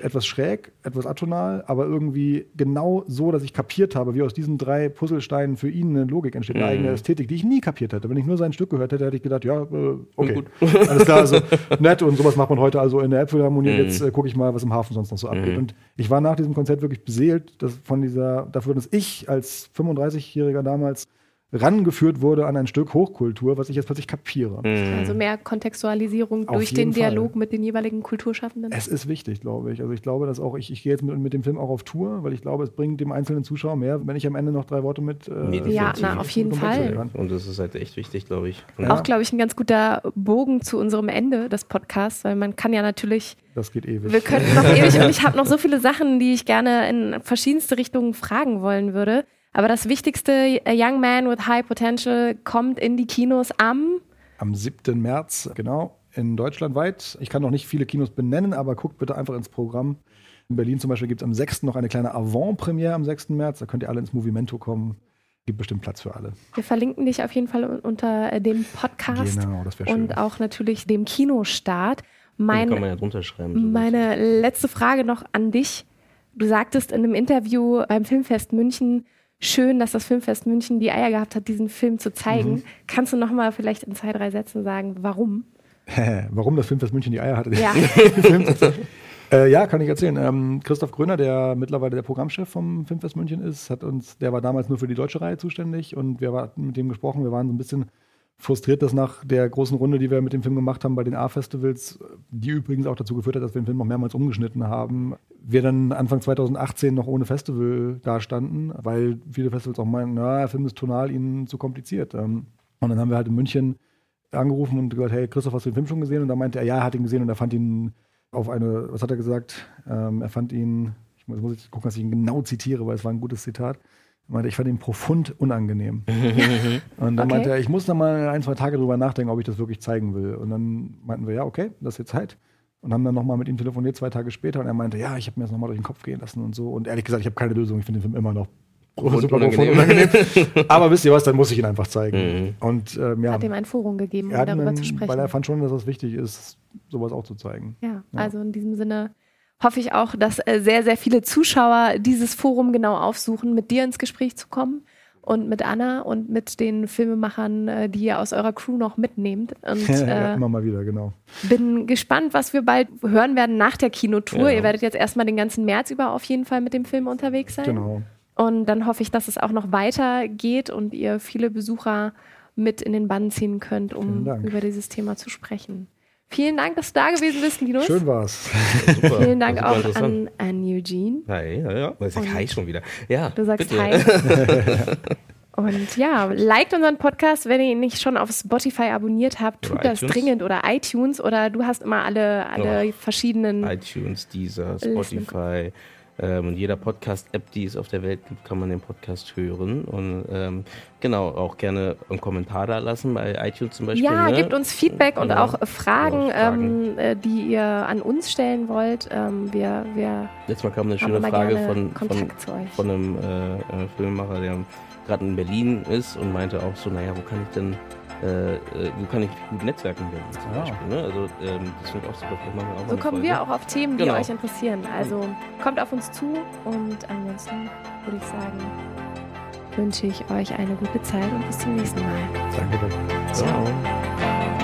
etwas schräg, etwas atonal, aber irgendwie genau so, dass ich kapiert habe, wie aus diesen drei Puzzlesteinen für ihn eine Logik entsteht, eine eigene Ästhetik, die ich nie kapiert hätte. Wenn ich nur sein Stück gehört hätte, hätte ich gedacht, ja, äh, okay, alles klar, also nett und sowas macht man heute also in der Elbphilharmonie. Jetzt äh, gucke ich mal, was im Hafen sonst noch so abgeht. Und ich war nach diesem Konzert wirklich beseelt dass von dieser, dafür, dass ich als 35-Jähriger damals rangeführt wurde an ein Stück Hochkultur, was ich jetzt plötzlich kapiere. Also mehr Kontextualisierung Auf durch den Dialog Fall. mit den jeweiligen Kulturschaffenden. Es ist wichtig, glaube ich. Also ich glaube, dass auch ich, ich gehe jetzt mit, mit dem Film auch auf Tour, weil ich glaube, es bringt dem einzelnen Zuschauer mehr, wenn ich am Ende noch drei Worte mit. Äh, Ja, na, auf jeden Fall. Und das ist halt echt wichtig, glaube ich. Und Auch, glaube ich, ein ganz guter Bogen zu unserem Ende des Podcasts, weil man kann ja natürlich, Das geht ewig. wir könnten noch ewig und ich habe noch so viele Sachen, die ich gerne in verschiedenste Richtungen fragen wollen würde. Aber das Wichtigste, A Young Man with High Potential, kommt in die Kinos am Am 7. März, genau, in Deutschland weit. Ich kann noch nicht viele Kinos benennen, aber guckt bitte einfach ins Programm. In Berlin zum Beispiel gibt es am 6. noch eine kleine Avant-Premiere am 6. März. Da könnt ihr alle ins Movimento kommen. Gibt bestimmt Platz für alle. Wir verlinken dich auf jeden Fall un- unter äh, dem Podcast Genau, das wäre schön. und auch natürlich dem Kinostart. Mein, kann man ja drunter schreiben. meine letzte Frage noch an dich. Du sagtest in einem Interview beim Filmfest München, schön, dass das Filmfest München die Eier gehabt hat, diesen Film zu zeigen. Mhm. Kannst du noch mal vielleicht in zwei, drei Sätzen sagen, warum? Warum das Filmfest München die Eier hatte? Ja. Äh, ja, kann ich erzählen. Ähm, Christoph Gröner, der mittlerweile der Programmchef vom Filmfest München ist, hat uns, der war damals nur für die deutsche Reihe zuständig und wir hatten mit dem gesprochen. Wir waren so ein bisschen frustriert, dass nach der großen Runde, die wir mit dem Film gemacht haben bei den A-Festivals, die übrigens auch dazu geführt hat, dass wir den Film noch mehrmals umgeschnitten haben, wir dann Anfang 2018 noch ohne Festival dastanden, weil viele Festivals auch meinen, na, der Film ist tonal ihnen zu kompliziert. Ähm, und dann haben wir halt in München angerufen und gesagt, hey, Christoph, hast du den Film schon gesehen? Und da meinte er, ja, er hat ihn gesehen und er fand ihn auf eine, was hat er gesagt? Ähm, er fand ihn, ich muss, muss jetzt gucken, dass ich ihn genau zitiere, weil es war ein gutes Zitat. Er meinte, ich fand ihn profund unangenehm. und dann Okay. meinte er, ich muss da mal ein, zwei Tage drüber nachdenken, ob ich das wirklich zeigen will. Und dann meinten wir, ja, okay, das ist jetzt Zeit. Und haben dann nochmal mit ihm telefoniert, zwei Tage später. Und er meinte, ja, ich habe mir das nochmal durch den Kopf gehen lassen und so. Und ehrlich gesagt, ich habe keine Lösung. Ich finde den Film immer noch super unangenehm. unangenehm. Aber wisst ihr was, dann muss ich ihn einfach zeigen. Und ähm, ja, Hat ihm ein Forum gegeben, um er darüber einen, zu sprechen. weil er fand schon, dass es wichtig ist, sowas auch zu zeigen. Ja, also in diesem Sinne hoffe ich auch, dass äh, sehr, sehr viele Zuschauer dieses Forum genau aufsuchen, mit dir ins Gespräch zu kommen und mit Anna und mit den Filmemachern, äh, die ihr aus eurer Crew noch mitnehmt. Und ja, äh, immer mal wieder, genau. bin gespannt, was wir bald hören werden nach der Kinotour. Ja. Ihr werdet jetzt erstmal den ganzen März über auf jeden Fall mit dem Film unterwegs sein. Genau. Und dann hoffe ich, dass es auch noch weitergeht und ihr viele Besucher mit in den Bann ziehen könnt, um über dieses Thema zu sprechen. Vielen Dank, dass du da gewesen bist, Linus. Schön war's. Super. Vielen Dank Super auch an, an Eugene. Hi, ja, ja. Ich sag Hi schon wieder. Ja, Du sagst bitte. Hi. Und ja, liked unseren Podcast, wenn ihr ihn nicht schon auf Spotify abonniert habt, tut Oder das iTunes. dringend oder iTunes oder du hast immer alle, alle Ja. verschiedenen. iTunes, Deezer, Listen. Ähm, in jeder Podcast-App, die es auf der Welt gibt, kann man den Podcast hören. Und ähm, genau, auch gerne einen Kommentar da lassen, bei iTunes zum Beispiel. Ja, ne? gebt uns Feedback und Ja. auch äh, Fragen, Ja, Fragen. Ähm, äh, die ihr an uns stellen wollt. Ähm, wir wir Letztes Mal kam eine schöne Frage von, von, von einem äh, äh, Filmemacher, der gerade in Berlin ist und meinte auch so, naja, wo kann ich denn, äh, äh, wo kann ich gut netzwerken denn zum Ah. Beispiel. Ne? Also ähm, das finde ich auch super. Vielleicht machen wir auch so kommen Folge. wir auch auf Themen, die Genau. euch interessieren. Also kommt auf uns zu und ansonsten würde ich sagen, wünsche ich euch eine gute Zeit und bis zum nächsten Mal. Danke, danke. Ciao.